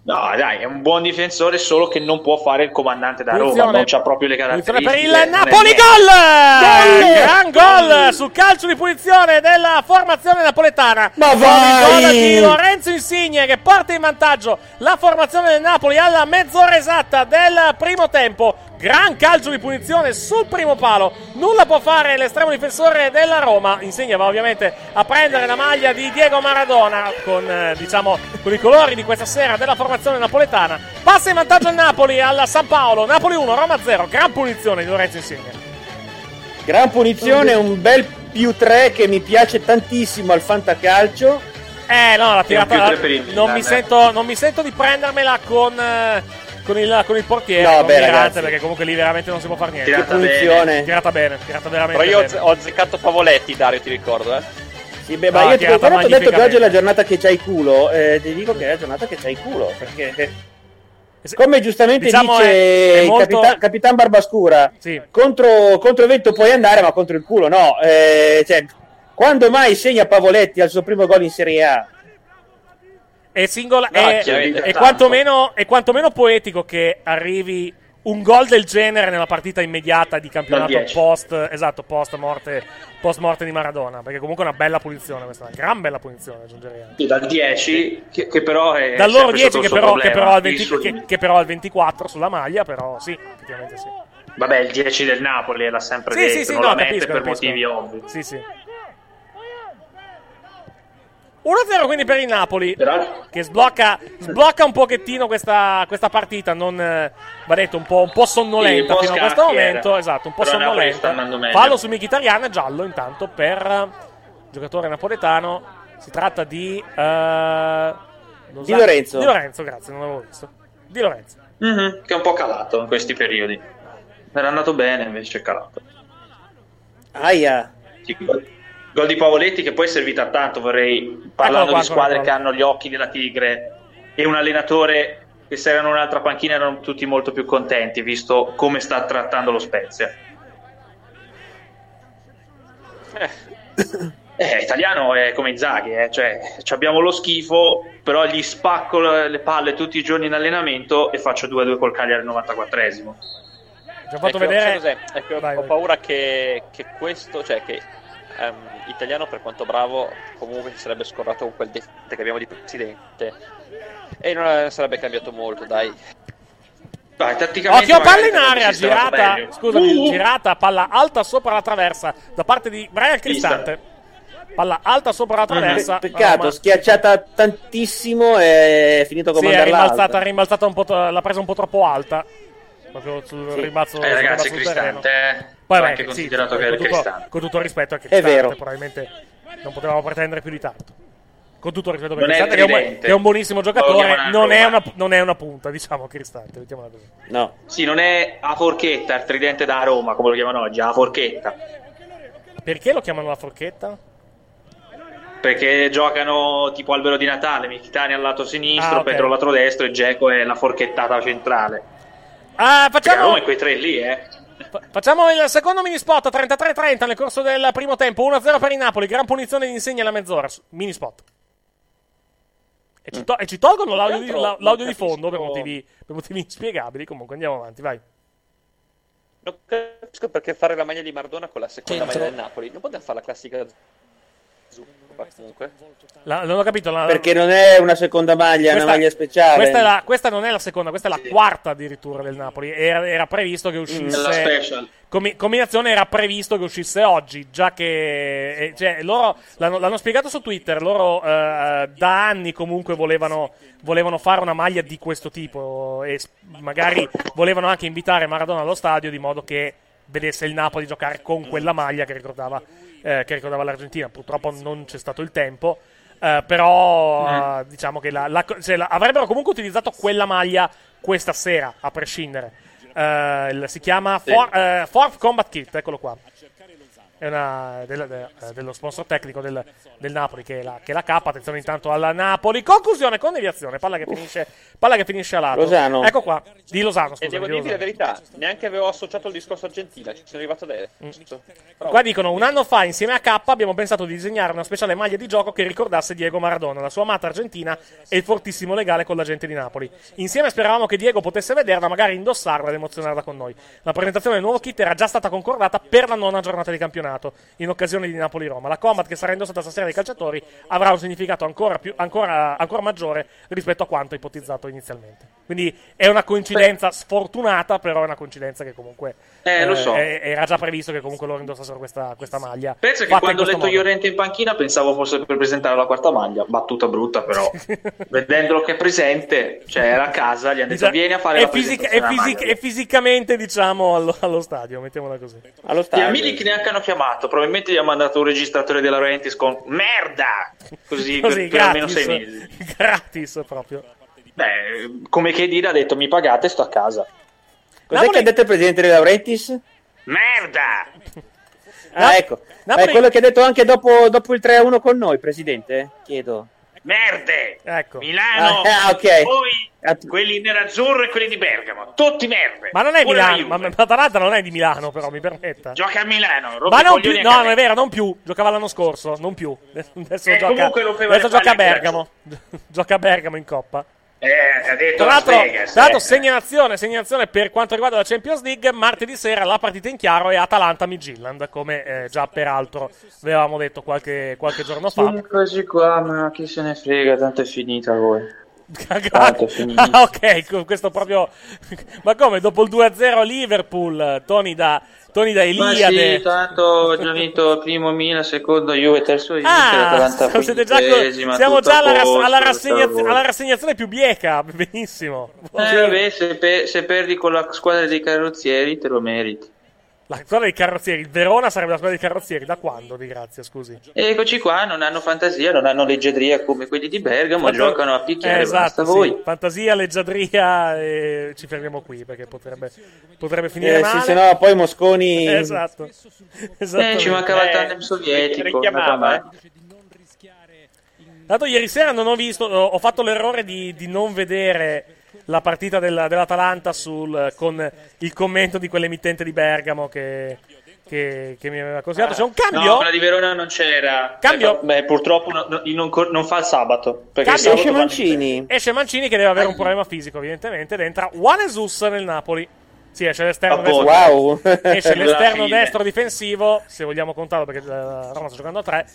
Speaker 7: No, dai, è un buon difensore, solo che non può fare il comandante da Roma,
Speaker 4: Punizione.
Speaker 7: non c'ha proprio le caratteristiche.
Speaker 4: per il Napoli, gol! Gran gol sul calcio di punizione della formazione napoletana.
Speaker 5: Ma vai!
Speaker 4: il gol di Lorenzo Insigne che porta in vantaggio la formazione del Napoli alla mezz'ora esatta del primo tempo. Gran calcio di punizione sul primo palo. Nulla può fare l'estremo difensore della Roma. Insigne va ovviamente a prendere la maglia di Diego Maradona con, eh, diciamo, con i colori di questa sera della formazione napoletana. Passa in vantaggio il Napoli alla San Paolo. Napoli 1, Roma 0. Gran punizione di Lorenzo Insigne.
Speaker 5: Gran punizione, un bel più 3 che mi piace tantissimo al fantacalcio.
Speaker 4: Eh no, la tirata
Speaker 7: il
Speaker 4: non, mi
Speaker 7: eh.
Speaker 4: sento, non mi sento di prendermela con, eh, con, il, con il portiere.
Speaker 5: No,
Speaker 4: con
Speaker 5: beh, ragazzi.
Speaker 4: perché comunque lì veramente non si può fare niente.
Speaker 7: Tirata
Speaker 5: Che punizione.
Speaker 4: Tirata bene, tirata veramente
Speaker 6: Però io ho,
Speaker 4: bene.
Speaker 6: ho azzeccato Pavoletti, Dario, ti ricordo, eh.
Speaker 5: Sì, beh,
Speaker 4: No,
Speaker 5: ma io ti quando ho detto che oggi è la giornata che c'hai culo, eh, ti dico che è la giornata che c'hai culo, perché Come giustamente
Speaker 4: Diciamo
Speaker 5: dice
Speaker 4: è- è molto-
Speaker 5: Capitan, Capitan Barbascura,
Speaker 4: Sì.
Speaker 5: contro, contro il vento puoi andare, ma contro il culo no. Eh, cioè, quando mai segna Pavoletti al suo primo gol in Serie A?
Speaker 4: È, singola-
Speaker 5: No,
Speaker 4: è, è quantomeno, è quantomeno poetico che arrivi un gol del genere nella partita immediata di campionato
Speaker 9: Dal 10.
Speaker 4: post, esatto, post morte, post morte di Maradona. Perché comunque è una bella punizione questa, una gran bella punizione, aggiungerei.
Speaker 9: Sì, dal 10, che, che però è
Speaker 4: Dal loro
Speaker 9: sempre
Speaker 4: 10
Speaker 9: stato
Speaker 4: che però, che, però al
Speaker 9: il
Speaker 4: 20
Speaker 9: suo
Speaker 4: che- che però al 24 sulla maglia, però sì, effettivamente sì.
Speaker 9: Vabbè, il 10 del Napoli l'ha sempre
Speaker 4: Sì,
Speaker 9: detto,
Speaker 4: sì, sì,
Speaker 9: non
Speaker 4: no,
Speaker 9: la mette
Speaker 4: capisco,
Speaker 9: per
Speaker 4: capisco.
Speaker 9: motivi ovvi.
Speaker 4: Sì, sì. 1-0 quindi per il Napoli che sblocca, sblocca un pochettino questa, questa partita, non, eh, va detto un po', un po' sonnolenta
Speaker 9: Sì, un po'
Speaker 4: fino a questo momento, esatto, un po'
Speaker 9: Però
Speaker 4: sonnolenta. Fallo su Mkhitaryan, giallo intanto per eh, giocatore napoletano, si tratta di lo
Speaker 5: Di Lorenzo.
Speaker 4: Di Lorenzo, grazie, non l'avevo visto. Di Lorenzo.
Speaker 9: Mhm, Che è un po' calato in questi periodi. Era andato bene, invece è calato.
Speaker 5: Aia.
Speaker 9: Sì, gol- di Pavoletti che poi è servito a tanto, vorrei parlando
Speaker 4: qua,
Speaker 9: di squadre che hanno gli occhi della tigre e un allenatore che se erano un'altra panchina erano tutti molto più contenti visto come sta trattando lo Spezia. Eh, italiano è come Inzaghi, eh, cioè ci abbiamo lo schifo, però gli spacco le le palle tutti i giorni in allenamento e faccio 2-2 col Cagliari al 94esimo.
Speaker 4: Ci ho fatto vedere.
Speaker 6: ho,
Speaker 4: Vai,
Speaker 6: ho
Speaker 4: vai.
Speaker 6: paura che, che questo, cioè che ehm, italiano per quanto bravo comunque si sarebbe scorrato con quel deficit che abbiamo di presidente e non eh, sarebbe cambiato molto, dai.
Speaker 9: Tatticamente
Speaker 4: Occhio, palla in area,
Speaker 9: sistemato
Speaker 4: girata. Scusami,
Speaker 9: Uh!
Speaker 4: girata, palla alta sopra la traversa da parte di Brian Cristante. Palla alta sopra la traversa.
Speaker 5: Pe- peccato,
Speaker 4: Roma-
Speaker 5: schiacciata tantissimo e è finito
Speaker 4: Sì,
Speaker 5: come
Speaker 4: è
Speaker 5: mandarla
Speaker 4: rimbalzata,
Speaker 5: alta.
Speaker 4: rimbalzata un po', l'ha presa un po' troppo alta. Proprio sul
Speaker 5: Sì.
Speaker 4: rimbalzo.
Speaker 9: Eh, ragazzi,
Speaker 4: sul terreno. Poi,
Speaker 9: va
Speaker 4: beh,
Speaker 9: anche
Speaker 4: sì,
Speaker 9: considerato
Speaker 4: con
Speaker 9: che è
Speaker 4: tutto-
Speaker 9: Cristante.
Speaker 4: Con tutto il rispetto a
Speaker 5: È
Speaker 4: Cristante,
Speaker 5: vero.
Speaker 4: probabilmente non potevamo pretendere più di tanto. Con tutto il rispetto per
Speaker 9: Non è
Speaker 4: Cristante, che è, che è un buonissimo giocatore, non è, una, non è una punta, diciamo, Cristante. Mettiamola così.
Speaker 5: No.
Speaker 9: Sì, non è a forchetta, il tridente da Roma, come lo chiamano oggi, a forchetta.
Speaker 4: Perché lo chiamano la forchetta?
Speaker 9: Perché giocano tipo albero di Natale, Mkhitaryan al lato sinistro,
Speaker 4: Ah, ok.
Speaker 9: Pedro al lato destro e Geco è la forchettata centrale.
Speaker 4: Ah,
Speaker 9: Perché a
Speaker 4: facciamo,
Speaker 9: Roma è quei tre lì, eh.
Speaker 4: Fa- facciamo il secondo mini spot 33-30 nel corso del primo tempo. 1-0 per il Napoli. Gran punizione di Insigne alla mezz'ora. su- Mini spot. E ci, to- e ci tolgono l'audio, di, la- l'audio di fondo per motivi, per motivi inspiegabili. Comunque andiamo avanti, vai.
Speaker 6: Non capisco perché fare la maglia di Maradona con la seconda
Speaker 4: Centro.
Speaker 6: maglia del Napoli. Non poteva fare la classica zuppa comunque.
Speaker 4: La- non ho capito. la-
Speaker 5: Perché non è una seconda maglia, è una maglia speciale.
Speaker 4: Questa, è la- questa non è la seconda, questa è la quarta addirittura del Napoli. Era, era previsto che
Speaker 9: La
Speaker 4: uscisse.
Speaker 9: special.
Speaker 4: Comi- combinazione era previsto che uscisse oggi, già che eh, cioè, loro l'hanno, l'hanno spiegato su Twitter. Loro eh, da anni comunque volevano, volevano fare una maglia di questo tipo e magari volevano anche invitare Maradona allo stadio di modo che vedesse il Napoli giocare con quella maglia che ricordava, eh, che ricordava l'Argentina. Purtroppo non c'è stato il tempo. eh, però eh, diciamo che la- la- cioè, la- avrebbero comunque utilizzato quella maglia questa sera, a prescindere. Eh, il- si chiama For- Fourth Combat Kit, eccolo qua. È una, del- de- eh, dello sponsor tecnico del, del Napoli che è, la, che è la K. Attenzione intanto alla Napoli. Conclusione con deviazione. Palla che finisce, palla che finisce a lato.
Speaker 5: Lozano.
Speaker 4: Ecco qua. Di Losano,
Speaker 6: E
Speaker 4: scusa.
Speaker 6: devo
Speaker 4: di
Speaker 6: dirvi la verità, neanche avevo associato il discorso Argentina, ci sono arrivato adesso. Bravo.
Speaker 4: Qua dicono: un anno fa, insieme a K, abbiamo pensato di disegnare una speciale maglia di gioco che ricordasse Diego Maradona, la sua amata Argentina e il fortissimo legale con la gente di Napoli. Insieme speravamo che Diego potesse vederla, magari indossarla ed emozionarla con noi. La presentazione del nuovo kit era già stata concordata per la nona giornata di campionato, in occasione di Napoli-Roma. La combat che sarà indossata stasera dai calciatori avrà un significato ancora, più, ancora, ancora maggiore rispetto a quanto ipotizzato inizialmente. Quindi è una coincidenza sfortunata, però è una coincidenza che comunque
Speaker 9: Eh, lo so.
Speaker 4: eh, era già previsto che comunque loro indossassero questa, questa maglia.
Speaker 9: Pensa che quando ho letto
Speaker 4: modo.
Speaker 9: Llorente in panchina pensavo fosse per presentare la quarta maglia. Battuta brutta, però. Vedendolo che è presente, cioè era a casa, gli hanno detto vieni a fare
Speaker 4: è
Speaker 9: la
Speaker 4: fisic-
Speaker 9: presentazione
Speaker 4: è fisic-
Speaker 9: maglia".
Speaker 4: è fisicamente, diciamo, allo, allo stadio, mettiamola così.
Speaker 5: Allo
Speaker 9: E a
Speaker 5: stadio.
Speaker 9: Milik neanche hanno chiamato, probabilmente gli ha mandato un registratore della Laurentiis con merda! Così,
Speaker 4: Così,
Speaker 9: per, per almeno
Speaker 4: gratis,
Speaker 9: sei mesi.
Speaker 4: gratis proprio.
Speaker 9: Beh, come che dire, ha detto mi pagate, sto a casa.
Speaker 5: Cos'è
Speaker 4: Napoli-
Speaker 5: che ha detto il presidente De Laurentiis?
Speaker 9: Merda!
Speaker 5: Ah, ecco.
Speaker 4: Napoli-
Speaker 5: è quello che ha detto anche dopo, dopo il 3-1 con noi, presidente? Chiedo.
Speaker 7: Merde!
Speaker 4: Ecco.
Speaker 7: Milano,
Speaker 5: Ah, ok.
Speaker 7: voi, quelli nerazzurro e quelli di Bergamo, tutti merde.
Speaker 4: Ma non è
Speaker 7: Pure
Speaker 4: Milano, ma, ma l'Atalanta non è di Milano, però mi permetta.
Speaker 7: Gioca a Milano,
Speaker 4: Ma non più, no, non è vero, non più. Giocava l'anno scorso, non più. Adesso
Speaker 7: Eh,
Speaker 4: gioca, adesso gioca a Bergamo. gioca a Bergamo in coppa.
Speaker 7: Eh, ha detto
Speaker 4: Tra l'altro,
Speaker 7: Vegas, eh.
Speaker 4: segnalazione, segnalazione per quanto riguarda la Champions League, martedì sera la partita in chiaro è Atalanta-Midgilland, come eh, già peraltro avevamo detto qualche, qualche giorno fa.
Speaker 9: Eccoci qua, ma chi se ne frega, tanto è finita voi.
Speaker 4: Ah, ok, con questo proprio. Ma come? Dopo il 2-0 a Liverpool, Tony da, Tony da
Speaker 9: Ma
Speaker 4: Eliade.
Speaker 9: sì, tanto ho già vinto primo Milan, secondo Juve, terzo Inter,
Speaker 4: Ah, siete già co-
Speaker 9: quindicesima,
Speaker 4: siamo già alla,
Speaker 9: posto,
Speaker 4: alla
Speaker 9: voi.
Speaker 4: alla rassegnazione più bieca. Benissimo.
Speaker 9: Eh, beh, se, pe- se perdi con la squadra dei carrozzieri te lo meriti.
Speaker 4: La squadra dei carrozzieri, il Verona sarebbe la squadra dei carrozzieri. Da quando, di grazia, scusi?
Speaker 9: Eccoci qua, non hanno fantasia, non hanno leggiadria come quelli di Bergamo,
Speaker 4: Fanta-
Speaker 9: giocano a picchiare,
Speaker 4: Eh, esatto, sì.
Speaker 9: voi.
Speaker 4: Fantasia, leggiadria e ci fermiamo qui perché potrebbe, potrebbe finire
Speaker 5: Eh,
Speaker 4: male.
Speaker 5: sì, se no poi Mosconi...
Speaker 4: Esatto.
Speaker 9: Eh, ci mancava il
Speaker 7: Eh,
Speaker 9: tandem sovietico.
Speaker 7: richiamava,
Speaker 9: vabbè.
Speaker 4: Tanto ieri sera non ho visto, ho ho fatto l'errore di, di non vedere la partita del- dell'Atalanta sul- con il commento di quell'emittente di Bergamo che, che- che mi aveva consigliato. C'è un cambio?
Speaker 9: No, quella di Verona non c'era.
Speaker 4: Cambio?
Speaker 9: Eh, beh, purtroppo no- no- non, co- non fa il sabato. Perché
Speaker 4: Cambio.
Speaker 9: il sabato vanno-
Speaker 5: Mancini.
Speaker 4: Esce Mancini che deve avere un problema fisico, evidentemente, ed entra Juan Jesus nel Napoli. Sì, esce l'esterno destro.
Speaker 5: Wow.
Speaker 4: Esce l'esterno destro difensivo, se vogliamo contarlo perché la Roma sta giocando a tre,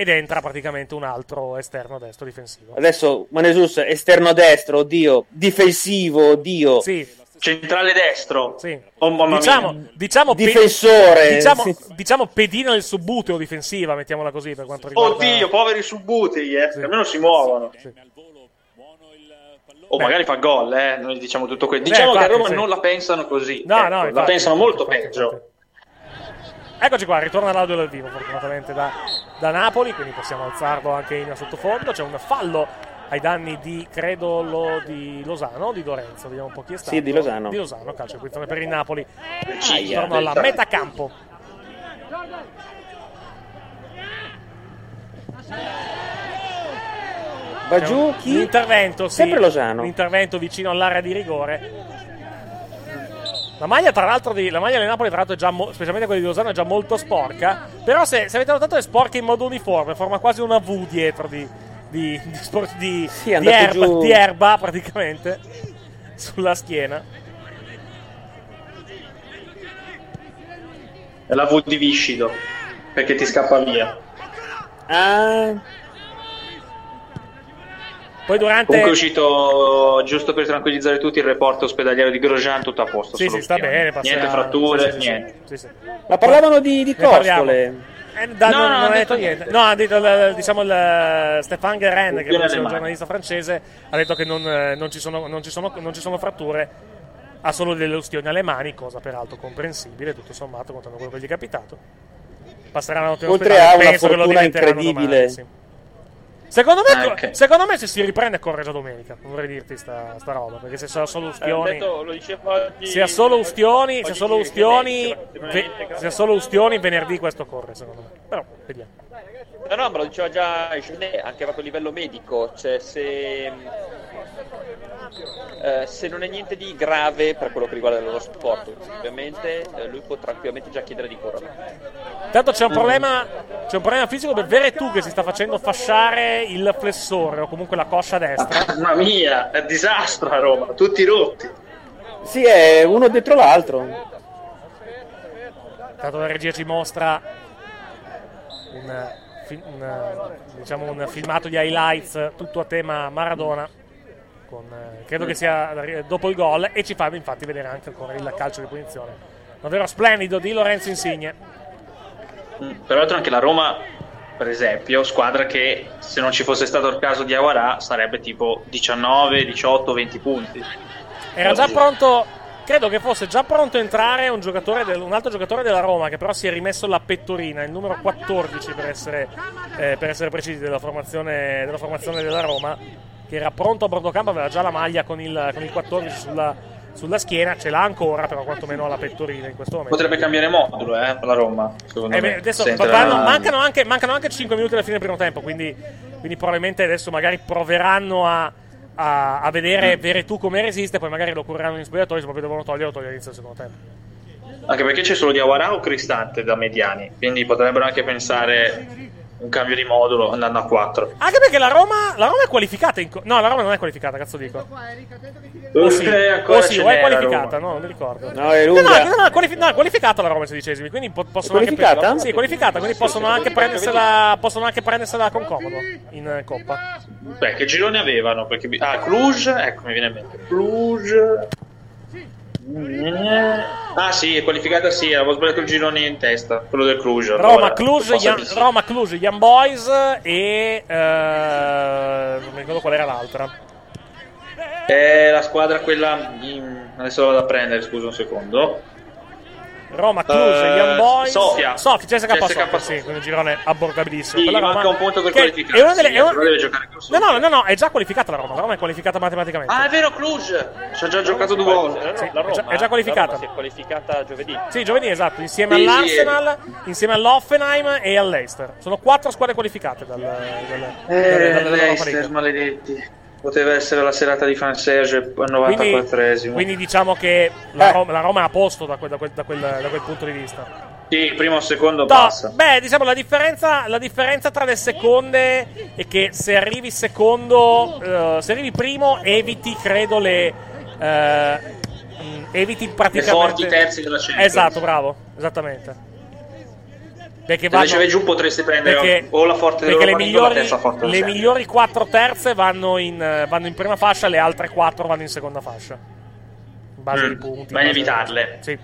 Speaker 4: ed entra praticamente un altro esterno destro difensivo.
Speaker 5: Adesso Manesus esterno destro, oddio, difensivo, oddio.
Speaker 4: Sì,
Speaker 9: Centrale destro.
Speaker 4: sì.
Speaker 9: Oh.
Speaker 4: Diciamo, diciamo, pe-
Speaker 5: Difensore.
Speaker 4: diciamo,
Speaker 5: Sì.
Speaker 4: diciamo pedina del subbuteo difensiva, mettiamola così per quanto riguarda...
Speaker 9: Oddio, poveri subbutei, eh.
Speaker 4: Sì.
Speaker 9: almeno si muovono.
Speaker 4: Sì.
Speaker 9: O
Speaker 4: Beh.
Speaker 9: magari fa gol, eh. Noi diciamo tutto questo. Diciamo che a
Speaker 4: infatti,
Speaker 9: Roma
Speaker 4: sì.
Speaker 9: non la pensano così.
Speaker 4: No,
Speaker 9: ecco,
Speaker 4: no,
Speaker 9: la
Speaker 4: infatti,
Speaker 9: pensano molto
Speaker 4: infatti,
Speaker 9: peggio.
Speaker 4: Eccoci qua, ritorna l'audio dal vivo fortunatamente da, da Napoli, quindi possiamo alzarlo anche in sottofondo. C'è un fallo ai danni di, credo, lo, di Losano, di Lorenzo, vediamo un po' chi è stato.
Speaker 5: Sì, di Losano.
Speaker 4: Di Losano, calcio e punizione per il Napoli.
Speaker 9: Aia,
Speaker 4: Intorno alla
Speaker 9: bel-
Speaker 4: metà campo.
Speaker 5: Va giù chi?
Speaker 4: L'intervento, sì.
Speaker 5: Sempre Losano.
Speaker 4: L'intervento vicino all'area di rigore. La maglia, tra l'altro, di, la maglia del Napoli, tra l'altro, è già mo- specialmente quella di Lozano, è già molto sporca. Però, se, se avete notato, è sporca in modo uniforme, forma quasi una V dietro di, di, di, spor- di,
Speaker 5: Sì,
Speaker 4: di erba, di erba, praticamente, sulla schiena.
Speaker 9: È la V di Viscido. Perché ti scappa via.
Speaker 5: Ah,
Speaker 4: Poi durante.
Speaker 9: Comunque è uscito, giusto per tranquillizzare tutti, il report ospedaliero di Grosjean, tutto a posto.
Speaker 4: Sì, sì, sta bene. passerà-
Speaker 9: Niente fratture,
Speaker 4: sì, sì,
Speaker 9: niente.
Speaker 4: sì, sì.
Speaker 5: ma parlavano di, di costole.
Speaker 4: Eh, da-
Speaker 9: No,
Speaker 4: non,
Speaker 9: no,
Speaker 4: non ha detto
Speaker 9: detto
Speaker 4: niente.
Speaker 9: niente.
Speaker 4: No, ha detto diciamo il Stéphane Guerin, che è un giornalista francese, ha detto che non, eh, non ci sono, non, ci sono, non ci sono fratture, ha solo delle ustioni alle mani, cosa peraltro comprensibile, tutto sommato, contando quello che gli è capitato. Passerà la notte in
Speaker 5: Oltre
Speaker 4: ospedale,
Speaker 5: a una
Speaker 4: penso che lo
Speaker 5: fortuna
Speaker 4: diventeranno
Speaker 5: incredibile.
Speaker 4: domani, sì. Secondo me,
Speaker 9: Ah, ok.
Speaker 4: secondo me se si riprende corre già domenica, vorrei dirti sta, sta roba, perché se sono solo
Speaker 6: Eh,
Speaker 4: ustioni...
Speaker 6: detto, oggi,
Speaker 4: Se ha solo ustioni, se solo ustioni, ve- se ha solo ustioni, venerdì questo corre, secondo me. Però, vediamo.
Speaker 6: No, no, me lo diceva già Genet, anche proprio a livello medico, cioè se, eh, se non è niente di grave per quello che riguarda lo sport, ovviamente eh, lui può tranquillamente già chiedere di correre.
Speaker 4: Tanto c'è un problema, c'è un problema fisico per Veretù che si sta facendo fasciare il flessore o comunque la coscia destra.
Speaker 9: Mamma mia, è disastro a Roma, tutti rotti.
Speaker 5: Sì, è uno dietro l'altro.
Speaker 4: Tanto la regia ci mostra un, fi- un, diciamo un filmato di highlights tutto a tema Maradona. Con, eh, credo che sia dopo il gol e ci fa infatti vedere anche ancora il calcio di punizione. Davvero splendido di Lorenzo Insigne.
Speaker 9: Peraltro anche la Roma, per esempio, squadra che se non ci fosse stato il caso di Aguarà sarebbe tipo 19, 18, 20 punti.
Speaker 4: Era già pronto, credo che fosse già pronto a entrare un, giocatore del- un altro giocatore della Roma che però si è rimesso la pettorina, il numero 14 per essere, eh, per essere precisi della formazione, della formazione della Roma, che era pronto a bordo campo, aveva già la maglia con il, con il 14 sulla, sulla schiena, ce l'ha ancora, però quantomeno alla pettorina in questo momento.
Speaker 9: Potrebbe cambiare modulo, eh, la Roma. Secondo
Speaker 4: Eh,
Speaker 9: me.
Speaker 4: adesso vanno- mancano, anche, mancano anche 5 minuti alla fine del primo tempo, quindi, quindi probabilmente adesso magari proveranno a, a, a vedere
Speaker 9: Mm.
Speaker 4: Veretù come resiste, poi magari lo cureranno in spogliatoio, se proprio devono toglierlo, togliere all'inizio del secondo tempo.
Speaker 9: Anche perché c'è solo Diawara o Cristante da mediani, quindi potrebbero anche pensare un cambio di modulo andando a 4.
Speaker 4: Anche perché la Roma, la Roma è qualificata in co- No, la Roma non è qualificata, cazzo dico. O sì,
Speaker 9: Eh, ancora
Speaker 4: o, sì, o è qualificata, no, non mi ricordo.
Speaker 5: No, è
Speaker 4: No,
Speaker 5: lunga.
Speaker 4: no, no, è qualifi- no, è qualificata la Roma ai sedicesimi, quindi po- possono
Speaker 5: È
Speaker 4: anche
Speaker 5: qualificata?
Speaker 4: Sì, è qualificata, quindi possono anche prendersela, possono anche prendersela con comodo in Coppa.
Speaker 9: Beh, che girone avevano? Perché... Ah, Cluj, ecco mi viene in mente. Cluj. Ah sì, è qualificata sì, avevo sbagliato il girone in testa, quello del Cluj.
Speaker 4: Roma, Cluj. Roma, Cluj, Young Boys e eh, non mi ricordo qual era l'altra.
Speaker 9: È la squadra quella... Adesso la vado a prendere, scusa un secondo.
Speaker 4: Roma, Cluj,
Speaker 9: Eh,
Speaker 4: Young Boys,
Speaker 9: Sofia.
Speaker 4: Sofia, CSK,
Speaker 9: CSKA
Speaker 4: Sofia, sì, quindi un girone abbordabilissimo.
Speaker 9: Sì, manca
Speaker 4: Roma,
Speaker 9: un punto per
Speaker 4: che
Speaker 9: qualificarsi,
Speaker 4: È una delle, è una-
Speaker 9: deve giocare con
Speaker 4: No, no, no, no, è già qualificata la Roma. La Roma è qualificata matematicamente.
Speaker 9: Ah, è vero, Cluj! Ci ha già giocato due volte.
Speaker 4: Sì,
Speaker 6: La
Speaker 4: è già-
Speaker 6: Roma,
Speaker 4: è già qualificata.
Speaker 6: la Roma si è qualificata giovedì.
Speaker 4: Sì, giovedì, esatto, insieme
Speaker 9: Sì, sì,
Speaker 4: all'Arsenal, insieme all'Offenheim e all'Eister. Sono quattro squadre qualificate dal, dal,
Speaker 9: Eh,
Speaker 4: dal- dall'Europa
Speaker 9: Leicester,
Speaker 4: League.
Speaker 9: maledetti. Poteva essere la serata di Fan Serge al
Speaker 4: Quindi,
Speaker 9: 94esimo.
Speaker 4: quindi diciamo che la Roma, la Roma è a posto da quel, da quel- da quel- da quel punto di vista.
Speaker 9: Sì, primo o secondo
Speaker 4: No,
Speaker 9: passa.
Speaker 4: beh, diciamo la differenza, la differenza tra le seconde è che se arrivi secondo, eh, se arrivi primo, eviti, credo, le. eh, mh, eviti praticamente.
Speaker 9: forti terzi della Champions.
Speaker 4: Esatto, bravo, esattamente. Perché
Speaker 9: Se
Speaker 4: vanno,
Speaker 9: vai giù potresti prendere
Speaker 4: perché-
Speaker 9: o la forte
Speaker 4: perché le
Speaker 9: o la
Speaker 4: migliori,
Speaker 9: terza forte
Speaker 4: le migliori quattro terze vanno in, vanno in prima fascia, le altre quattro vanno in seconda fascia. In base
Speaker 9: Mm,
Speaker 4: ai punti. base-
Speaker 9: evitarle.
Speaker 4: Sì.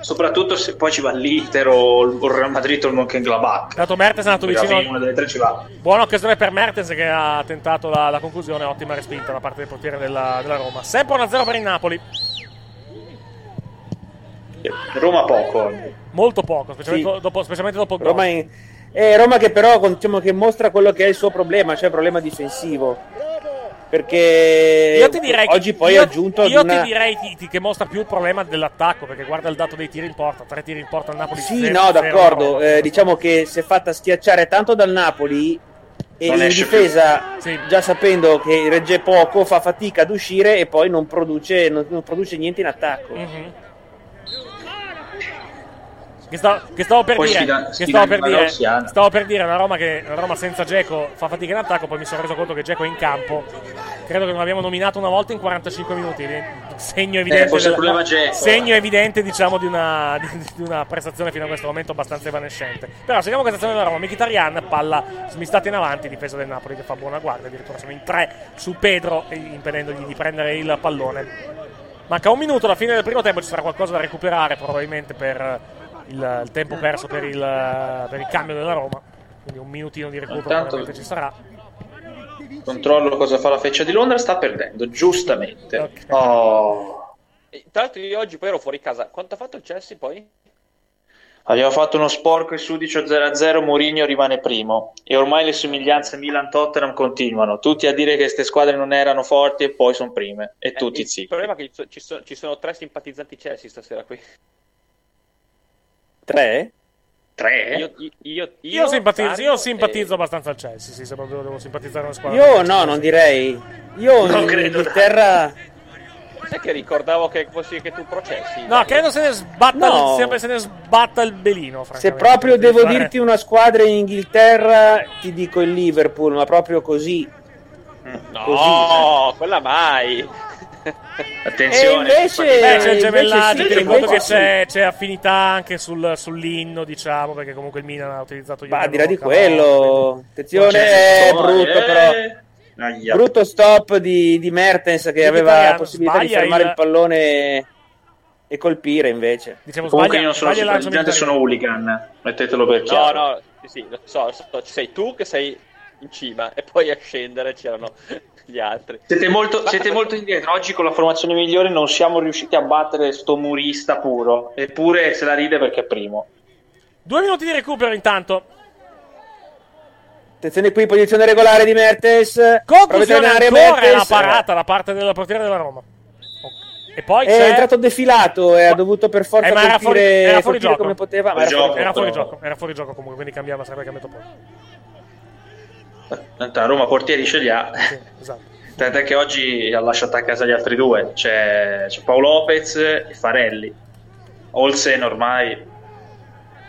Speaker 9: Soprattutto se poi ci va l'Inter o il Real Madrid o il Mönchengladbach.
Speaker 4: Dato Mertens è andato vicino.
Speaker 9: Una delle tre ci va.
Speaker 4: Buona occasione per Mertens che ha tentato la, la conclusione, ottima respinta da parte del portiere della, della Roma. Sempre 1-0 per il Napoli,
Speaker 9: Roma poco.
Speaker 4: molto poco, specialmente,
Speaker 5: Sì.
Speaker 4: dopo, specialmente dopo il
Speaker 5: Roma,
Speaker 4: gol.
Speaker 5: in- eh, Roma che però diciamo, che mostra quello che è il suo problema, cioè il problema difensivo. Perché
Speaker 4: Io ti direi che-
Speaker 5: oggi poi ha aggiunto
Speaker 4: io
Speaker 5: una...
Speaker 4: ti direi ti- ti- che mostra più il problema dell'attacco perché guarda il dato dei tiri in porta, tre tiri in porta al Napoli.
Speaker 5: Sì,
Speaker 4: zero-
Speaker 5: no,
Speaker 4: zero
Speaker 5: d'accordo.
Speaker 4: Roma.
Speaker 5: eh, diciamo che si è fatta schiacciare tanto dal Napoli e
Speaker 9: Non
Speaker 5: in difesa,
Speaker 4: Sì.
Speaker 5: già sapendo che regge poco, fa fatica ad uscire e poi non produce, non, non produce niente in attacco.
Speaker 4: Mhm. Che, sta- che stavo per
Speaker 9: Poi
Speaker 4: dire,
Speaker 9: sfida-
Speaker 4: che stavo per dire, stavo per dire una Roma che una Roma senza Geco fa fatica in attacco, poi mi sono reso conto che Geco è in campo. Credo che non l'abbiamo nominato una volta in 45 minuti. Segno evidente,
Speaker 9: Eh, forse il
Speaker 4: della-
Speaker 9: Dzeko,
Speaker 4: segno
Speaker 9: eh.
Speaker 4: evidente diciamo di una, di, di una prestazione fino a questo momento abbastanza evanescente. Però seguiamo questa azione della Roma. Mkhitaryan, palla smistata in avanti, difesa del Napoli che fa buona guardia. Addirittura sono in tre su Pedro, eh, impedendogli di prendere il pallone. Manca un minuto alla fine del primo tempo, ci sarà qualcosa da recuperare probabilmente per il, il tempo perso per il, per il cambio della Roma. Quindi un minutino di recupero
Speaker 9: Intanto-
Speaker 4: probabilmente ci sarà.
Speaker 9: Controllo cosa fa la feccia di Londra, sta perdendo, giustamente.
Speaker 4: Ok.
Speaker 9: Oh.
Speaker 6: Tra l'altro io oggi poi ero fuori casa. Quanto ha fatto il Chelsea poi?
Speaker 9: Abbiamo fatto uno sporco e sudicio 0-0, Mourinho rimane primo. E ormai le somiglianze Milan-Tottenham continuano. Tutti a dire che queste squadre non erano forti e poi sono prime. E tutti
Speaker 6: Eh, il
Speaker 9: zitti.
Speaker 6: problema è che ci, ci sono, ci sono tre simpatizzanti Chelsea stasera qui.
Speaker 5: Tre?
Speaker 9: Tre?
Speaker 6: Io, io, io,
Speaker 4: Io, simpatizzo, simpatizzo
Speaker 6: e-
Speaker 4: abbastanza al Chelsea, sì, se proprio devo simpatizzare una squadra.
Speaker 5: Io no, non direi. Io
Speaker 9: Non
Speaker 5: in
Speaker 9: credo.
Speaker 5: Inghilterra...
Speaker 6: Sai che ricordavo che fossi che tu processi?
Speaker 4: No, credo se ne sbatta,
Speaker 5: No.
Speaker 4: sempre se ne sbatta il belino,
Speaker 5: Se proprio devo
Speaker 4: fare-
Speaker 5: dirti una squadra in Inghilterra, ti dico il Liverpool, ma proprio così.
Speaker 6: No, quella mai.
Speaker 9: Attenzione.
Speaker 5: E invece-
Speaker 4: Beh, c'è gemellaggio,
Speaker 5: sì,
Speaker 4: ricordo che c'è, c'è affinità anche sul- sull'inno, diciamo, perché comunque il Milan ha utilizzato
Speaker 5: Ma al di là di quello, attenzione,
Speaker 9: C'è
Speaker 5: è brutto
Speaker 9: eh.
Speaker 5: però.
Speaker 9: Aia.
Speaker 5: Brutto stop di, di Mertens che aveva
Speaker 4: Mkhitaryan
Speaker 5: la possibilità di fermare
Speaker 4: il-
Speaker 5: il pallone e colpire invece.
Speaker 4: Dicevo,
Speaker 9: Comunque
Speaker 4: sbaglia,
Speaker 9: io non sono simpatizzante, sono hooligan. Mettetelo per
Speaker 6: No,
Speaker 9: chiaro.
Speaker 6: no, sì, sì, lo so, lo so, ci sei tu che sei in cima e poi a scendere c'erano gli altri.
Speaker 9: Siete molto, siete molto indietro. Oggi con la formazione migliore non siamo riusciti a battere sto murista puro. Eppure se la ride perché è primo.
Speaker 4: Due minuti di recupero intanto.
Speaker 5: Attenzione qui, posizione regolare di Mertes. Prova a
Speaker 4: Conclusione ancora e la
Speaker 5: Mertes.
Speaker 4: parata da parte del portiere della Roma. E poi
Speaker 5: È
Speaker 4: c'è...
Speaker 5: entrato defilato e ha dovuto per forza
Speaker 4: Eh, ma era fuori,
Speaker 5: colpire,
Speaker 4: era fuori
Speaker 5: colpire
Speaker 4: gioco.
Speaker 5: come poteva.
Speaker 4: Era,
Speaker 5: era
Speaker 4: fuori,
Speaker 5: gioco.
Speaker 4: Era fuori gioco comunque, quindi cambiava, sarebbe cambiato poi.
Speaker 9: Tanto la Roma portieri ce li ha.
Speaker 4: esatto.
Speaker 9: Tant'è che oggi ha lasciato a casa gli altri due. C'è, c'è Paolo Lopez e Farelli. Olsen ormai.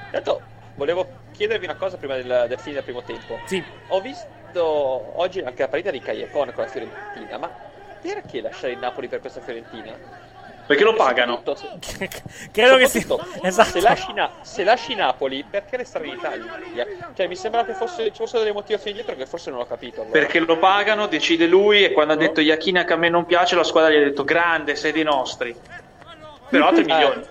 Speaker 6: Intanto volevo chiedervi una cosa prima del, del fine del primo tempo.
Speaker 4: Sì.
Speaker 6: Ho visto oggi anche la partita di Callepone con la Fiorentina, ma perché lasciare il Napoli per questa Fiorentina?
Speaker 9: Perché lo pagano.
Speaker 4: Credo che sia-
Speaker 6: Soprattutto,
Speaker 4: esatto.
Speaker 6: Se lasci, Na- se lasci Napoli, perché restare in Italia? Cioè, mi sembra che fosse, ci fossero delle motivazioni dietro che forse non ho capito. allora.
Speaker 9: Perché lo pagano, decide lui. E quando ha detto Iachina che a me non piace, la squadra gli ha detto grande, sei dei nostri. Però 3 milioni.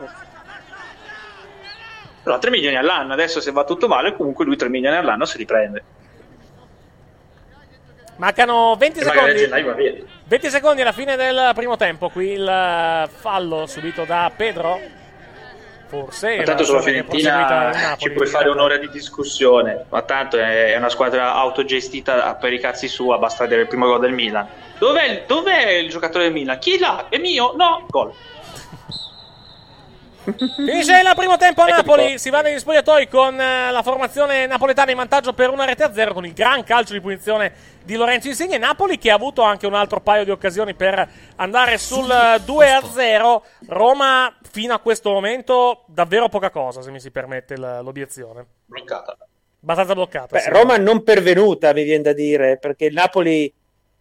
Speaker 9: Però 3 milioni all'anno. Adesso se va tutto male, comunque lui 3 milioni all'anno se li prende.
Speaker 4: Mancano 20
Speaker 9: E magari a
Speaker 4: secondi.
Speaker 9: gennaio va via.
Speaker 4: 20 secondi alla fine del primo tempo. Qui il fallo subito da Pedro. Forse.
Speaker 9: Ma tanto
Speaker 4: la
Speaker 9: sulla Fiorentina ci puoi fare un'ora di discussione, ma tanto è una squadra autogestita per i cazzi sua, basta vedere il primo gol del Milan. Dov'è, dov'è il giocatore del Milan? Chi l'ha? È mio? No, gol.
Speaker 4: Finisce il primo tempo a Napoli. Si va negli spogliatoi con eh, la formazione napoletana in vantaggio per una rete a zero. Con il gran calcio di punizione di Lorenzo Insigne. Napoli che ha avuto anche un altro paio di occasioni per andare sul eh, 2 a 0. Roma fino a questo momento davvero poca cosa, se mi si permette l'obiezione.
Speaker 9: Bloccata.
Speaker 4: Abbastanza bloccata.
Speaker 5: Beh,
Speaker 4: sì.
Speaker 5: Roma non pervenuta, mi viene da dire, perché il Napoli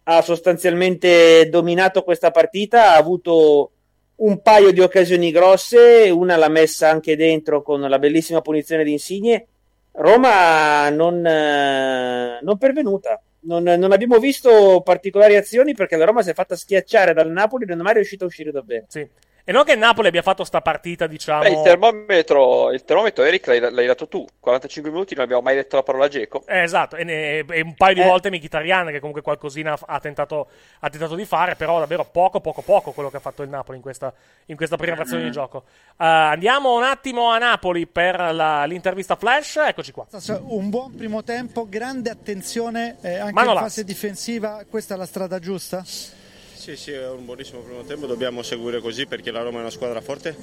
Speaker 5: ha sostanzialmente dominato questa partita, ha avuto un paio di occasioni grosse, una l'ha messa anche dentro con la bellissima punizione di Insigne. Roma non, eh, non pervenuta. Non, non abbiamo visto particolari azioni perché la Roma si è fatta schiacciare dal Napoli e non è mai riuscita a uscire da bene.
Speaker 4: Sì. E non che il Napoli abbia fatto sta partita, diciamo.
Speaker 6: Beh, il termometro, il termometro, Eric, l'hai, l'hai dato tu. 45 minuti non abbiamo mai detto la parola Geco.
Speaker 4: Eh, esatto, e, ne- e un paio di
Speaker 6: Eh.
Speaker 4: volte Mkhitaryan che comunque qualcosina ha- tentato, ha tentato di fare, però davvero poco, poco, poco quello che ha fatto il Napoli in questa, in questa prima frazione di gioco. Eh, andiamo un attimo a Napoli per la- l'intervista flash, eccoci qua.
Speaker 10: Un buon primo tempo, grande attenzione eh, anche
Speaker 4: Manolas.
Speaker 10: in fase difensiva. Questa è la strada giusta?
Speaker 11: Sì, sì, è un buonissimo primo tempo, dobbiamo seguire così perché la Roma è una squadra forte,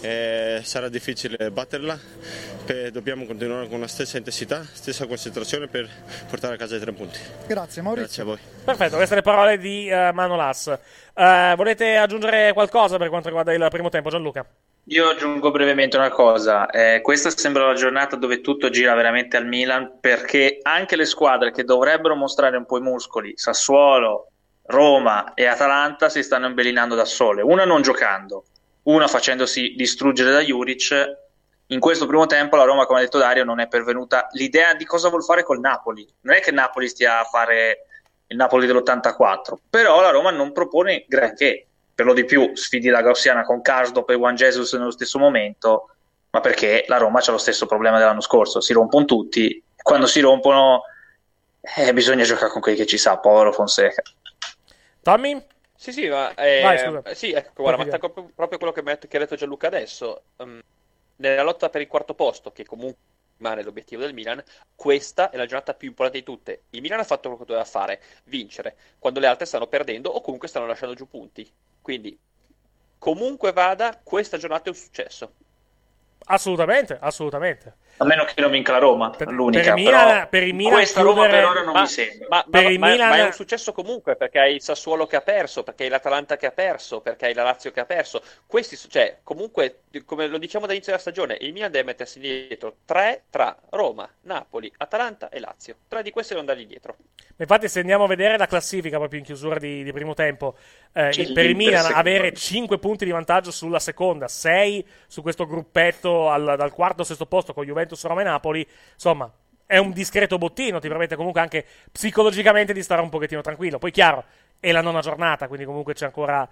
Speaker 11: eh, sarà difficile batterla, eh, dobbiamo continuare con la stessa intensità, stessa concentrazione per portare a casa i tre punti.
Speaker 10: Grazie
Speaker 11: Grazie
Speaker 10: Maurizio.
Speaker 11: a voi.
Speaker 4: Perfetto, queste le parole di eh, Manolas. Eh, volete aggiungere qualcosa per quanto riguarda il primo tempo, Gianluca?
Speaker 9: Io aggiungo brevemente una cosa, eh, questa sembra la giornata dove tutto gira veramente al Milan perché anche le squadre che dovrebbero mostrare un po' i muscoli, Sassuolo, Roma e Atalanta si stanno imbellinando da sole, una non giocando, una facendosi distruggere da Juric. In questo primo tempo la Roma, come ha detto Dario, non è pervenuta l'idea di cosa vuol fare col Napoli. Non è che Napoli stia a fare il Napoli dell'84, però la Roma non propone granché. Per lo di più sfidi la Gaussiana con Karsdorp e Juan Jesus nello stesso momento, ma perché la Roma ha lo stesso problema dell'anno scorso, si rompono tutti, quando si rompono eh, bisogna giocare con quelli che ci sa, povero Fonseca.
Speaker 4: Tommy?
Speaker 6: Sì, sì, ma, eh,
Speaker 4: Vai, scusa.
Speaker 6: sì, ecco, guarda, ma attacco proprio- quello che, ha- che ha detto Gianluca adesso. Ehm, nella lotta per il quarto posto, che comunque rimane l'obiettivo del Milan, questa è la giornata più importante di tutte. Il Milan ha fatto quello che doveva fare, vincere, quando le altre stanno perdendo o comunque stanno lasciando giù punti. Quindi, comunque vada, questa giornata è un successo.
Speaker 4: Assolutamente, assolutamente.
Speaker 9: A meno che non vinca la Roma, l'unica.
Speaker 4: per il Milan-
Speaker 9: però
Speaker 4: per il Milan
Speaker 9: questa Roma
Speaker 4: chiudere-
Speaker 9: per ora non
Speaker 6: Ma-
Speaker 9: mi sembra.
Speaker 6: Ma,
Speaker 4: Per
Speaker 6: ma-
Speaker 4: il
Speaker 6: ma-
Speaker 4: Milan-
Speaker 6: ma è un successo comunque perché hai il Sassuolo che ha perso, perché hai l'Atalanta che ha perso, perché hai la Lazio che ha perso. Questi, cioè, comunque, come lo diciamo dall'inizio della stagione, il Milan deve mettersi dietro tre tra Roma, Napoli, Atalanta e Lazio. Tre di questi devono andargli dietro.
Speaker 4: Infatti, se andiamo a vedere la classifica proprio in chiusura di, di primo tempo, eh, per il Milan
Speaker 6: secondo
Speaker 4: avere
Speaker 6: me.
Speaker 4: 5 punti di vantaggio sulla seconda, 6 su questo gruppetto al- dal quarto al sesto posto con Juventus, Roma e Napoli, insomma, è un discreto bottino, ti permette comunque anche psicologicamente di stare un pochettino tranquillo. Poi, chiaro, è la nona giornata, quindi comunque c'è ancora.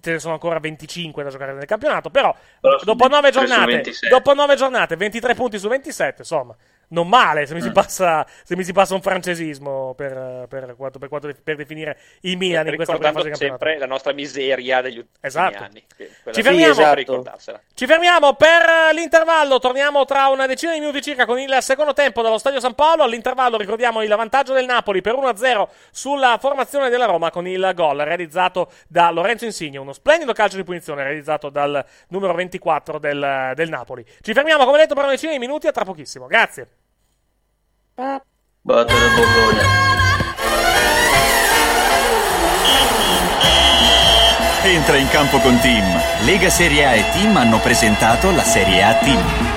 Speaker 4: Ce ne sono ancora 25 da giocare nel campionato. Però,
Speaker 9: Però
Speaker 4: dopo 9
Speaker 9: 23 su
Speaker 4: giornate,
Speaker 9: 27.
Speaker 4: dopo 9 giornate, 23 punti su 27, insomma, non male, se mi, si,
Speaker 6: Mm.
Speaker 4: passa, se mi si passa un francesismo per, per, quanto, per, quanto- per definire il Milan in questa prima fase di campionato.
Speaker 6: sempre la nostra miseria degli ultimi
Speaker 4: Esatto.
Speaker 6: anni.
Speaker 4: Ci
Speaker 6: sì,
Speaker 4: fermiamo?
Speaker 6: esatto.
Speaker 4: Ci fermiamo per l'intervallo, torniamo tra una decina di minuti circa con il secondo tempo dallo Stadio San Paolo. All'intervallo ricordiamo il vantaggio del Napoli per 1-0 sulla formazione della Roma con il gol realizzato da Lorenzo Insigne, uno splendido calcio di punizione realizzato dal numero 24 del, del Napoli. Ci fermiamo come detto per una decina di minuti a tra pochissimo. Grazie.
Speaker 9: Battere Bologna.
Speaker 3: Entra in campo con Team. Lega Serie A e Team hanno presentato la Serie A Team.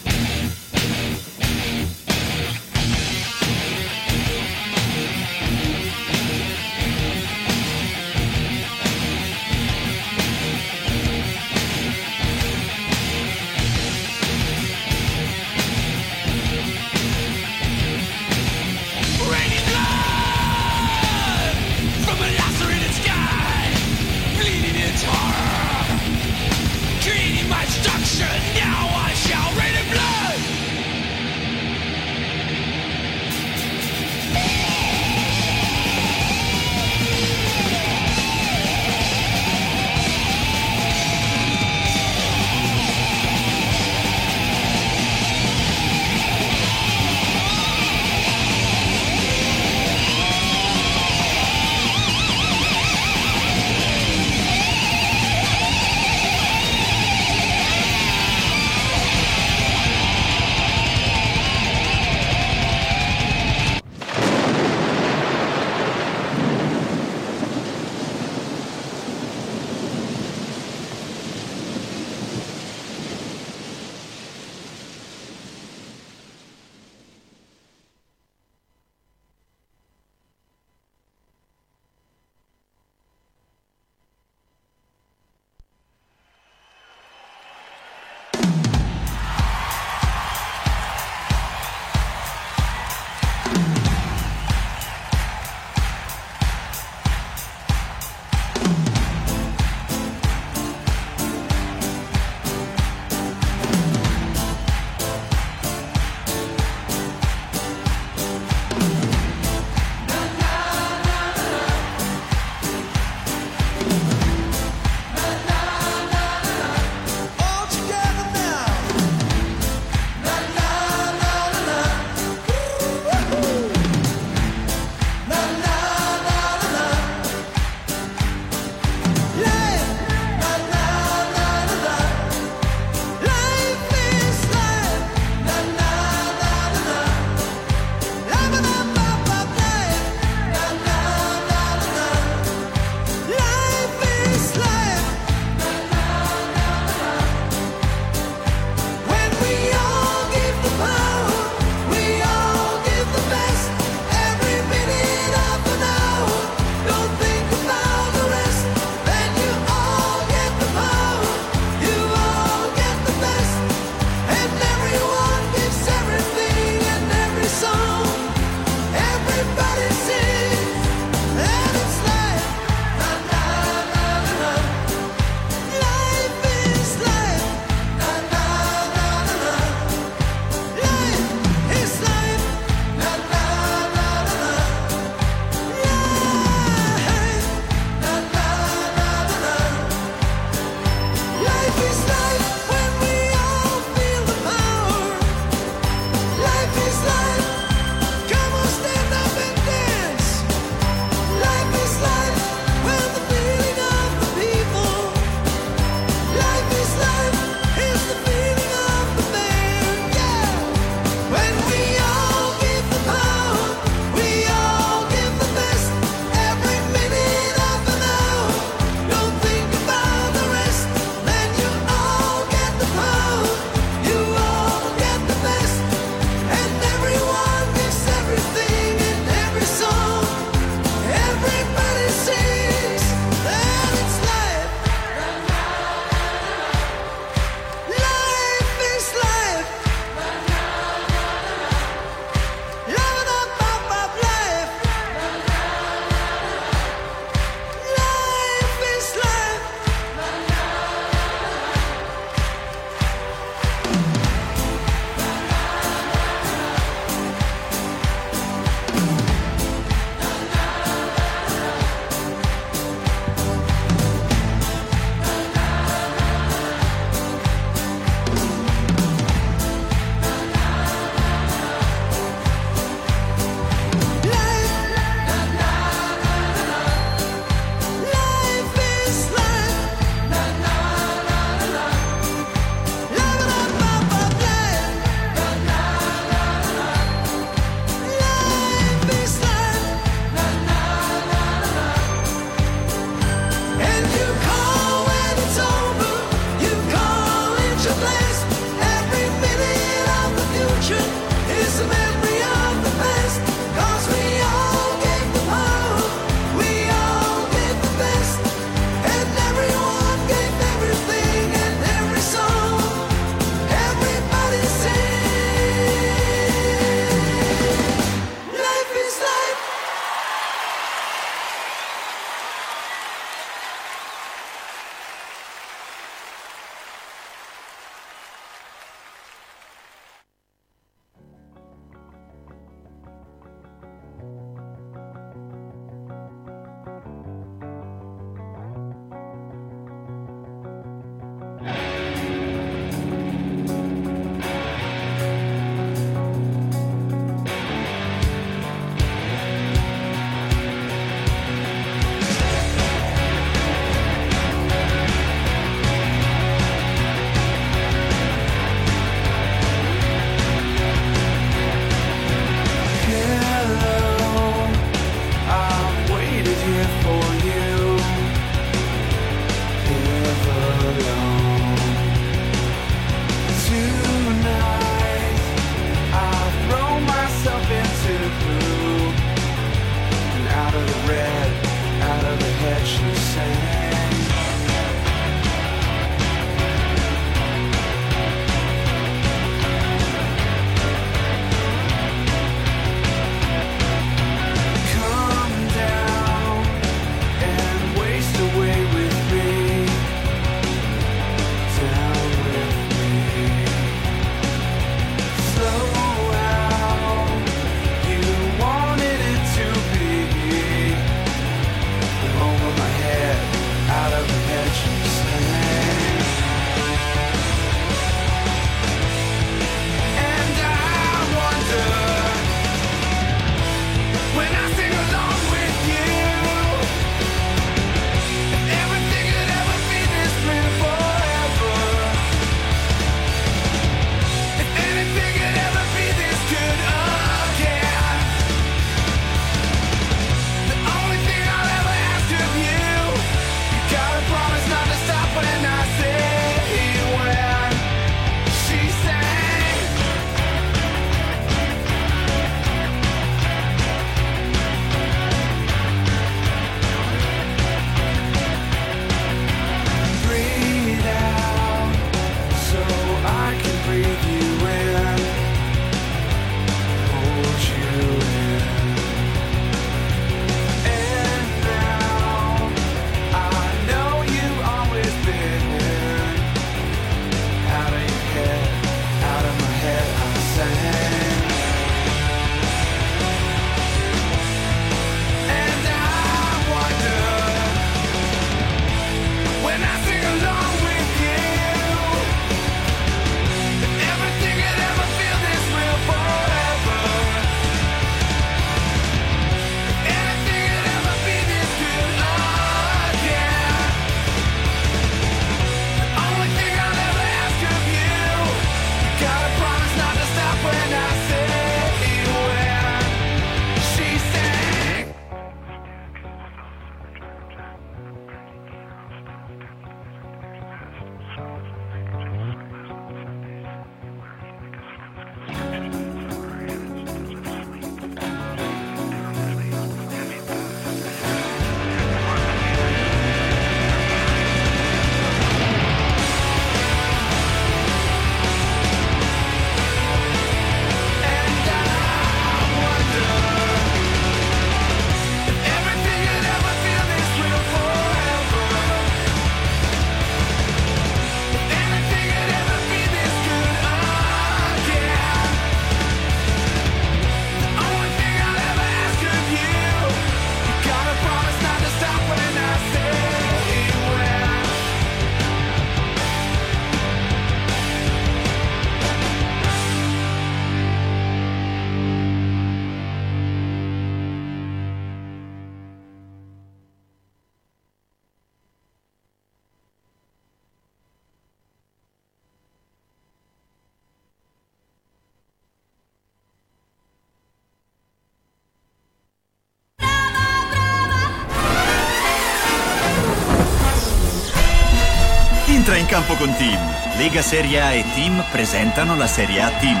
Speaker 3: Campo con Team. Lega Serie A e Team presentano la Serie A Team.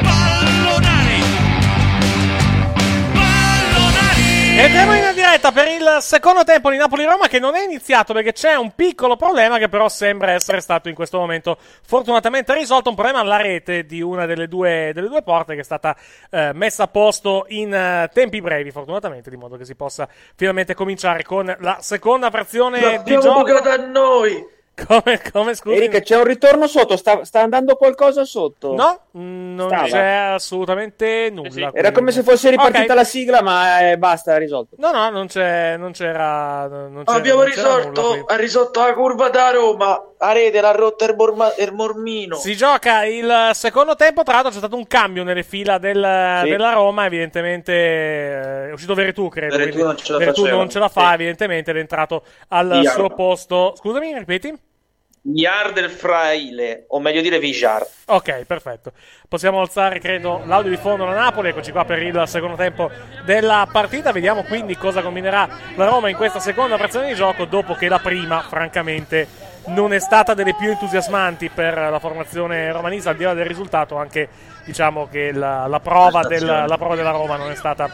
Speaker 12: Pallonari. Pallonari.
Speaker 4: Diretta per il secondo tempo di Napoli-Roma che non è iniziato perché c'è un piccolo problema che però sembra essere stato in questo momento fortunatamente risolto, un problema alla rete di una delle due, delle due porte che è stata eh, messa a posto in eh, tempi brevi fortunatamente, di modo che si possa finalmente cominciare con la seconda frazione di
Speaker 8: L'abbiamo
Speaker 4: gioco.
Speaker 8: bucata a noi.
Speaker 4: Come, come scusi?
Speaker 5: Erika, c'è un ritorno sotto, sta, sta andando qualcosa sotto?
Speaker 4: No, mm, non
Speaker 5: Stava.
Speaker 4: c'è assolutamente nulla.
Speaker 5: Era
Speaker 4: quindi-
Speaker 5: come se fosse ripartita
Speaker 4: Ok.
Speaker 5: la sigla, ma eh, basta, è risolto.
Speaker 4: No, no, non, c'è, non c'era. Non c'era
Speaker 8: Abbiamo
Speaker 4: non c'era
Speaker 8: risolto,
Speaker 4: nulla
Speaker 8: ha risolto la curva da Roma. A rete l'ha rotta il, morma- il mormino.
Speaker 4: Si gioca il secondo tempo. Tra l'altro, c'è stato un cambio nelle fila del-
Speaker 8: Sì.
Speaker 4: della Roma. Evidentemente è uscito Veretù, credo.
Speaker 8: Veretù non ce la
Speaker 4: Veretù non ce la fa,
Speaker 8: Sì.
Speaker 4: evidentemente, ed è entrato al
Speaker 7: Iar.
Speaker 4: suo posto. Scusami, ripeti?
Speaker 7: Iar del Fraile, o meglio dire Vijar.
Speaker 4: Ok, perfetto. Possiamo alzare, credo, l'audio di fondo da Napoli. Eccoci qua per il secondo tempo della partita. Vediamo quindi cosa combinerà la Roma in questa seconda frazione di gioco, dopo che la prima, francamente, non è stata delle più entusiasmanti per la formazione romanista, al di là del risultato, anche diciamo che la, la prova, del- la prova della Roma non è stata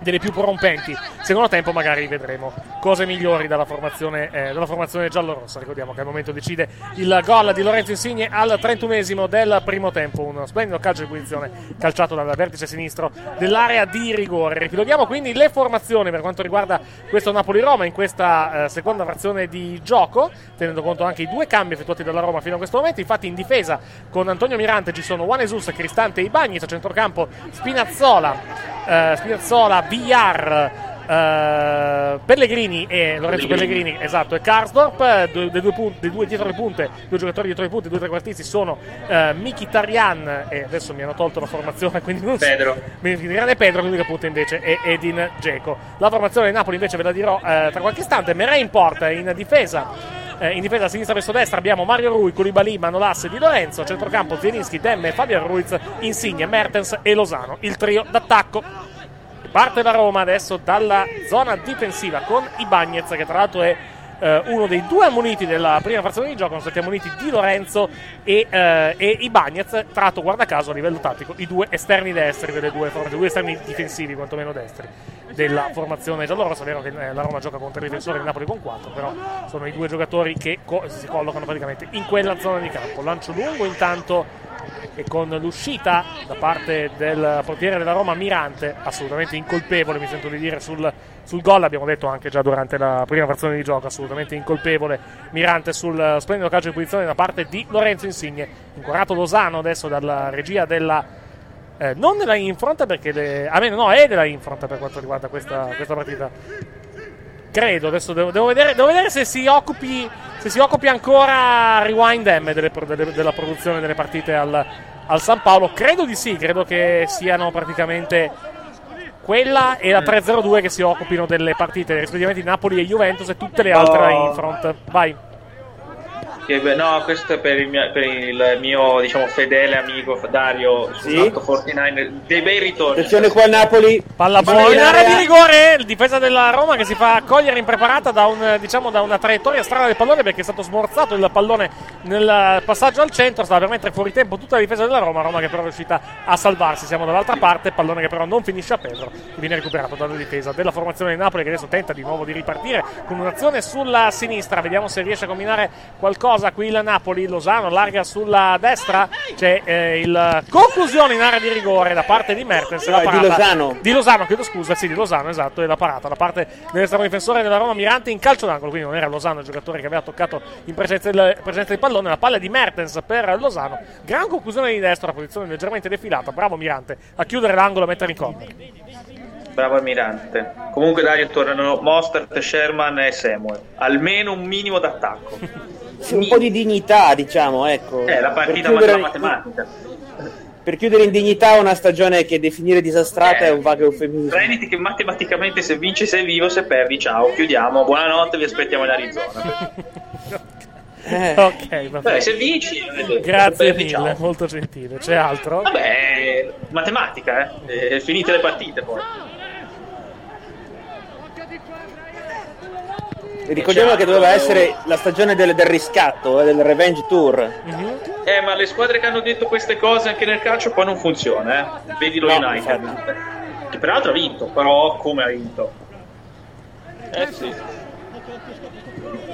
Speaker 4: delle più prorompenti. Secondo tempo magari vedremo cose migliori dalla formazione, eh, dalla formazione giallorossa. Ricordiamo che al momento decide il gol di Lorenzo Insigne al 31esimo del primo tempo. Uno splendido calcio di punizione calciato dal vertice sinistro dell'area di rigore. Ripiloghiamo quindi le formazioni per quanto riguarda questo Napoli-Roma in questa eh, seconda frazione di gioco, tenendo conto anche i due cambi effettuati dalla Roma fino a questo momento. Infatti in difesa con Antonio Mirante ci sono Juan Jesus, Cristante e Ibagnez, a centrocampo Spinazzola, eh, Spinazzola, Villar, eh, Pellegrini e Lorenzo Pellegrini, esatto, e Karsdorp, eh, due, dei due, punti, dei due dietro le punte, due giocatori dietro le punte, due trequartisti sono eh, Mkhitaryan e adesso mi hanno tolto la formazione, quindi non so-
Speaker 7: Pedro.
Speaker 4: Mkhitaryan e Pedro, l'unica punta invece è Edin Dzeko. La formazione di Napoli invece ve la dirò eh, tra qualche istante, Meray in porta in difesa. In difesa a sinistra verso destra abbiamo Mario Rui, Koulibaly, Manolas e Di Lorenzo, centrocampo Zielinski, Demme, Fabio Ruiz, Insigne, Mertens e Lozano. Il trio d'attacco. Parte la Roma adesso dalla zona difensiva con Ibagnez, che tra l'altro è eh, uno dei due ammoniti della prima frazione di gioco. Sono stati ammoniti Di Lorenzo e, eh, e Ibagnez. Tra l'altro, guarda caso, a livello tattico, i due esterni destri delle due formazioni, due esterni difensivi, quantomeno destri, della formazione giallorossa. È vero che eh, la Roma gioca con tre difensori, il Napoli con quattro, però sono i due giocatori che co- si collocano praticamente in quella zona di campo. Lancio lungo intanto e con l'uscita da parte del portiere della Roma Mirante, assolutamente incolpevole, mi sento di dire, sul, sul gol, abbiamo detto anche già durante la prima frazione di gioco, assolutamente incolpevole Mirante sul splendido calcio di posizione da parte di Lorenzo Insigne, inquadrato Lozano adesso dalla regia della... eh, non della Infront perché le, a meno no è della Infront per quanto riguarda questa, questa partita. Credo adesso devo, devo vedere, devo vedere se si occupi se si occupi ancora Rewind M delle delle- della produzione delle partite al, al San Paolo credo di sì credo che siano praticamente quella e la 302 che si occupino delle partite rispettivamente di Napoli e Juventus e tutte le altre da Infront vai
Speaker 7: Che beh, no, questo è per il mio, per il mio, diciamo, fedele amico Dario
Speaker 5: Sì?
Speaker 7: Fatto 49 dei bei ritorni.
Speaker 5: Attenzione qua il Napoli.
Speaker 4: Palla buona
Speaker 5: in
Speaker 4: area di rigore, il difesa della Roma che si fa cogliere impreparata da, un, diciamo, da una traiettoria strana del pallone perché è stato smorzato il pallone nel passaggio al centro, stava per mettere fuori tempo tutta la difesa della Roma, Roma che però è riuscita a salvarsi, siamo dall'altra parte, pallone che però non finisce a Pedro, viene recuperato dalla difesa della formazione di Napoli che adesso tenta di nuovo di ripartire con un'azione sulla sinistra, vediamo se riesce a combinare qualcosa qui il Napoli, Lozano larga sulla destra, c'è eh, il conclusione in area di rigore da parte di Mertens, la
Speaker 5: Ah, di
Speaker 4: parata-
Speaker 5: Lozano.
Speaker 4: di Lozano, chiedo scusa, sì, di Lozano, esatto, e la parata da parte dell'estremo difensore della Roma Mirante in calcio d'angolo, quindi non era Lozano il giocatore che aveva toccato in presenza del, presenza del pallone, la palla di Mertens per Lozano, gran conclusione di destra, la posizione leggermente defilata, bravo Mirante a chiudere l'angolo e a mettere in corner.
Speaker 7: Bravo Almirante. Comunque Dario tornano Mostert, Sherman e Samuel. Almeno un minimo d'attacco.
Speaker 5: Sì, un po' di dignità, diciamo, ecco.
Speaker 7: Eh, la
Speaker 5: Per
Speaker 7: partita
Speaker 5: chiudere-
Speaker 7: matematica.
Speaker 5: Per chiudere in dignità una stagione che definire disastrata
Speaker 7: Eh.
Speaker 5: è un vago eufemismo.
Speaker 7: Prenditi che matematicamente se vinci sei vivo, se perdi ciao, chiudiamo, buonanotte, vi aspettiamo in Arizona.
Speaker 5: Eh.
Speaker 4: Ok, va
Speaker 7: Beh,
Speaker 4: bene.
Speaker 7: se vinci, eh,
Speaker 4: Grazie mille,
Speaker 7: ciao.
Speaker 4: molto gentile. C'è altro?
Speaker 7: Vabbè, matematica, eh. Eh, finite le partite poi.
Speaker 5: E Ricordiamo che doveva essere la stagione del, del riscatto, eh, del Revenge Tour.
Speaker 9: Eh, ma le squadre che hanno detto queste cose anche nel calcio poi non funziona, eh. Vedi lo
Speaker 5: No,
Speaker 9: United. Che peraltro ha vinto, però come ha vinto?
Speaker 6: Eh sì.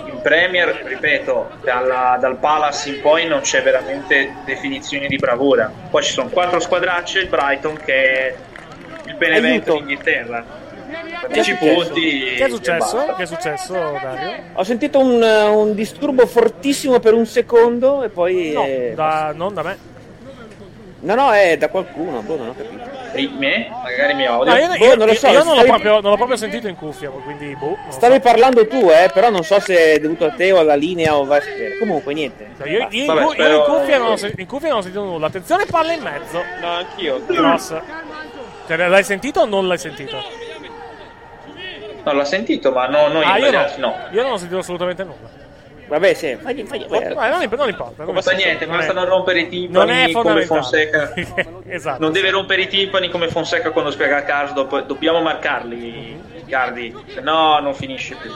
Speaker 9: In Premier, ripeto, dalla- dal Palace in poi non c'è veramente definizione di bravura. Poi ci sono quattro squadracce, il Brighton che è il Benevento
Speaker 5: Aiuto. è
Speaker 9: 10
Speaker 5: successo?
Speaker 9: punti.
Speaker 4: Che è successo? Che è successo, Dario?
Speaker 5: Ho sentito un, un disturbo fortissimo per un secondo e poi...
Speaker 4: No,
Speaker 5: eh,
Speaker 4: da- non da me.
Speaker 5: no, no, è da qualcuno, boh, non ho capito.
Speaker 9: Me? Magari mi odio.
Speaker 4: No, io,
Speaker 5: Boh,
Speaker 4: io-
Speaker 5: non lo so,
Speaker 4: io non, l'ho
Speaker 5: stavi-
Speaker 4: proprio, non l'ho proprio sentito in cuffia, quindi boh. lo so.
Speaker 5: Stavi parlando tu, eh, però non so se è dovuto a te o alla linea o vai. Comunque, niente.
Speaker 4: Cioè, io, io in
Speaker 5: Vabbè,
Speaker 4: io
Speaker 5: spero-
Speaker 4: in cuffia non ho, se- in cuffia non ho sentito nulla. Attenzione, palla in mezzo.
Speaker 6: No, anch'io.
Speaker 4: Cross. Cioè, l'hai sentito o non l'hai sentito?
Speaker 9: No, l'ho sentito, ma no, noi
Speaker 4: ah, io no.
Speaker 9: no.
Speaker 4: Io non ho sentito assolutamente nulla.
Speaker 5: Vabbè, sì, fagli, fagli
Speaker 4: Eh, non, imp- non importa.
Speaker 9: Non fa niente,
Speaker 4: non è-
Speaker 9: bastano rompere i timpani come. Fonseca.
Speaker 4: esatto.
Speaker 9: Non deve rompere i timpani come Fonseca quando spiega a Karsdorp. Dobbiamo marcarli, Cardi, se no non finisce più.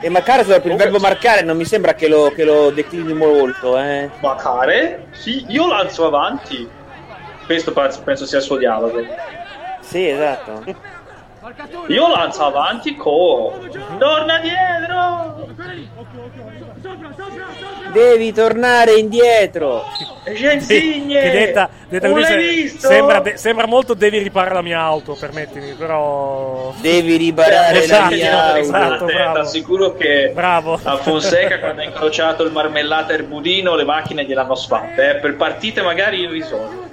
Speaker 5: E ma Karsdorp, il verbo marcare non mi sembra che lo, che lo declini molto, eh.
Speaker 9: Marcare? Sì, io lancio avanti. Questo penso, penso sia il suo dialogo.
Speaker 5: Sì, esatto.
Speaker 9: Io lancio avanti co. Torna dietro!
Speaker 5: Devi tornare indietro.
Speaker 9: Insigne!
Speaker 4: Che detta, detta
Speaker 9: Non
Speaker 4: così
Speaker 9: l'hai
Speaker 4: se-
Speaker 9: visto?
Speaker 4: sembra, de- sembra molto devi riparare la mia auto, permettimi, però...
Speaker 5: Devi riparare
Speaker 4: Esatto,
Speaker 5: la mia auto.
Speaker 4: esatto,
Speaker 9: Ti
Speaker 4: bravo.
Speaker 9: assicuro che
Speaker 4: Bravo.
Speaker 9: a Fonseca quando ha incrociato il marmellata e il budino le macchine gliel'hanno sfatte. eh. Per partite magari irrisorie.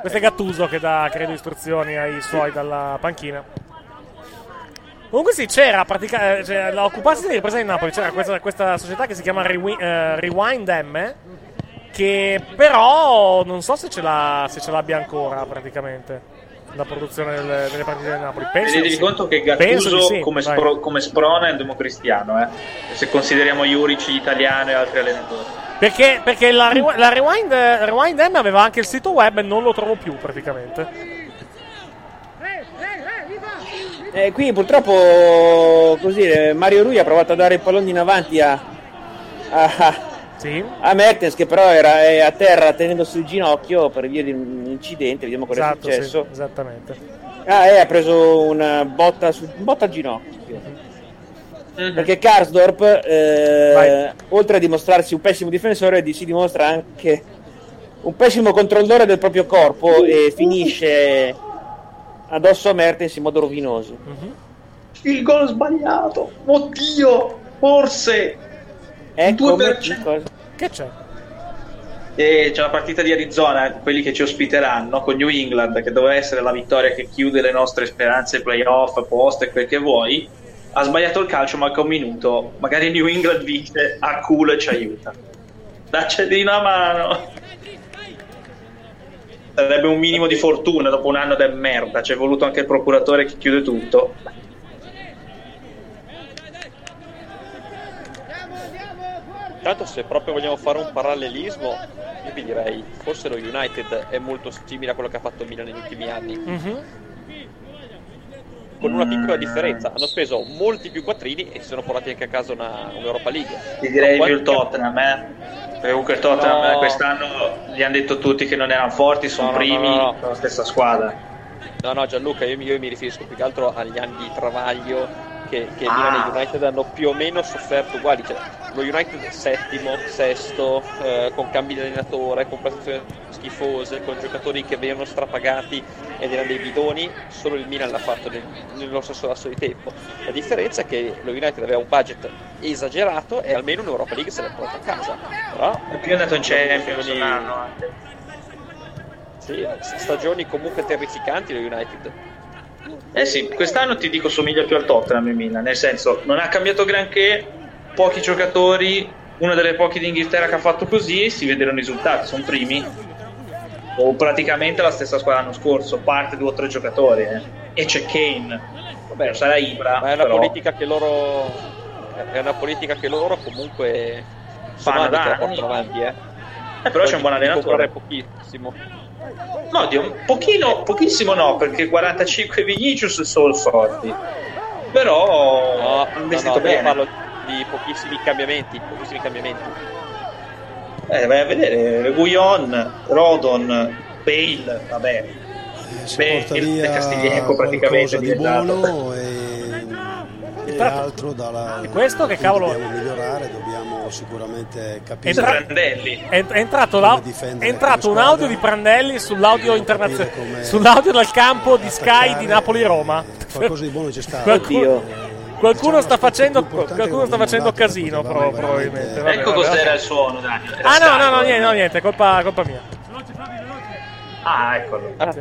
Speaker 4: Questo è Gattuso che dà, credo, istruzioni ai suoi dalla panchina. Comunque sì, c'era praticamente, cioè, la di ripresa di Napoli, c'era questa, questa società che si chiama Rewi- eh, Rewind M, che però non so se ce, se ce l'abbia ancora praticamente, la produzione delle, delle partite di Napoli. Penso sì.
Speaker 9: conto che Gattuso
Speaker 4: sì,
Speaker 9: come, spro- come sprona è un democristiano, eh. se consideriamo Juric italiano e altri allenatori.
Speaker 4: Perché, perché la, la Rewind, Rewind M aveva anche il sito web e non lo trovo più praticamente.
Speaker 5: Eh, qui purtroppo così eh, Mario Rui ha provato a dare il pallone in avanti a, a, a Mertens che però era a terra tenendosi il ginocchio per via di un incidente, vediamo cosa
Speaker 4: Esatto,
Speaker 5: è
Speaker 4: sì,
Speaker 5: successo.
Speaker 4: esattamente.
Speaker 5: Ah, e ha preso una botta, su, botta al ginocchio. Perché Karsdorp, eh, oltre a dimostrarsi un pessimo difensore, di- si dimostra anche un pessimo controllore del proprio corpo e finisce addosso a Mertens in modo rovinoso.
Speaker 9: Il gol sbagliato, oddio, forse.
Speaker 5: Ecco,
Speaker 9: 2%.
Speaker 4: Che c'è?
Speaker 9: E c'è la partita di Arizona, quelli che ci ospiteranno con New England, che doveva essere la vittoria che chiude le nostre speranze playoff, post e quel che vuoi. Ha sbagliato il calcio, manca un minuto. Magari New England vince a culo e ci aiuta. Dacceli una mano. Sarebbe un minimo di fortuna dopo un anno del merda. C'è voluto anche il procuratore che chiude tutto.
Speaker 6: Tanto se proprio vogliamo fare un parallelismo, io vi direi, forse lo United è molto simile a quello che ha fatto il Milan negli ultimi anni,
Speaker 4: Mhm.
Speaker 6: con una piccola differenza. Hanno speso molti più quattrini e si sono portati anche a casa una, un'Europa League.
Speaker 9: Ti direi più il Tottenham, eh. Perché comunque il Tottenham
Speaker 6: No.
Speaker 9: quest'anno gli hanno detto tutti che non erano forti, sono
Speaker 6: No,
Speaker 9: primi,
Speaker 6: no, no.
Speaker 9: sono la stessa squadra.
Speaker 6: No, no, Gianluca, io, mi- io mi riferisco più che altro agli anni di travaglio che, che
Speaker 9: Ah.
Speaker 6: Milan e United hanno più o meno sofferto uguali. Cioè, lo United settimo, sesto, eh, con cambi di allenatore, con prestazioni schifose, con giocatori che venivano strapagati ed erano dei bidoni, solo il Milan l'ha fatto nel- nello stesso lasso di tempo. La differenza è che lo United aveva un budget esagerato e almeno un'Europa League se l'è portata a casa. Però,
Speaker 9: E più è andato in Champions un anno anche.
Speaker 6: Sì, stagioni comunque terrificanti lo United.
Speaker 9: Eh sì, quest'anno ti dico somiglia più al Tottenham in Milan, nel senso non ha cambiato granché, pochi giocatori, una delle poche d'Inghilterra che ha fatto così, si vedono i risultati, sono primi. O praticamente la stessa squadra l'anno scorso, parte due o tre giocatori, eh. E c'è Kane. Vabbè, sarà Ibra,
Speaker 6: Ma è una
Speaker 9: però
Speaker 6: politica che loro. È una politica che loro comunque
Speaker 9: Fanno da
Speaker 6: portano avanti, eh.
Speaker 9: Eh, però c'è un buon allenatore.
Speaker 6: pochissimo.
Speaker 9: No, Dio, un pochino, pochissimo no, perché 45 Vinicius sono forti. Però
Speaker 6: No,
Speaker 9: hanno
Speaker 6: no,
Speaker 9: investito
Speaker 6: no, io
Speaker 9: bene.
Speaker 6: parlo di pochissimi cambiamenti, pochissimi cambiamenti.
Speaker 9: Eh, vai a vedere, Guion, Rodon, Bale, vabbè.
Speaker 13: si
Speaker 9: Beh, il Castiglieco praticamente
Speaker 13: qualcosa
Speaker 9: è
Speaker 13: di
Speaker 9: diventato.
Speaker 13: buono e, e altro dalla,
Speaker 4: e questo che
Speaker 13: che
Speaker 4: cavolo-
Speaker 13: dobbiamo migliorare dobbiamo sicuramente capire
Speaker 4: Entra-
Speaker 9: Prandelli.
Speaker 4: È, è entrato, è entrato un audio di Prandelli sull'audio internazionale, sull'audio dal campo di Sky di Napoli-Roma.
Speaker 13: qualcosa di buono c'è stato
Speaker 4: Qualcuno, qualcuno sta facendo, qualcuno sta facendo casino, pro- probabilmente. Vabbè,
Speaker 9: Ecco
Speaker 4: vabbè,
Speaker 9: cos'era
Speaker 4: vabbè.
Speaker 9: il suono, Daniel.
Speaker 4: Ah, no, no, no, niente, no, niente, colpa, colpa mia.
Speaker 9: Ah, eccolo.
Speaker 5: Ah,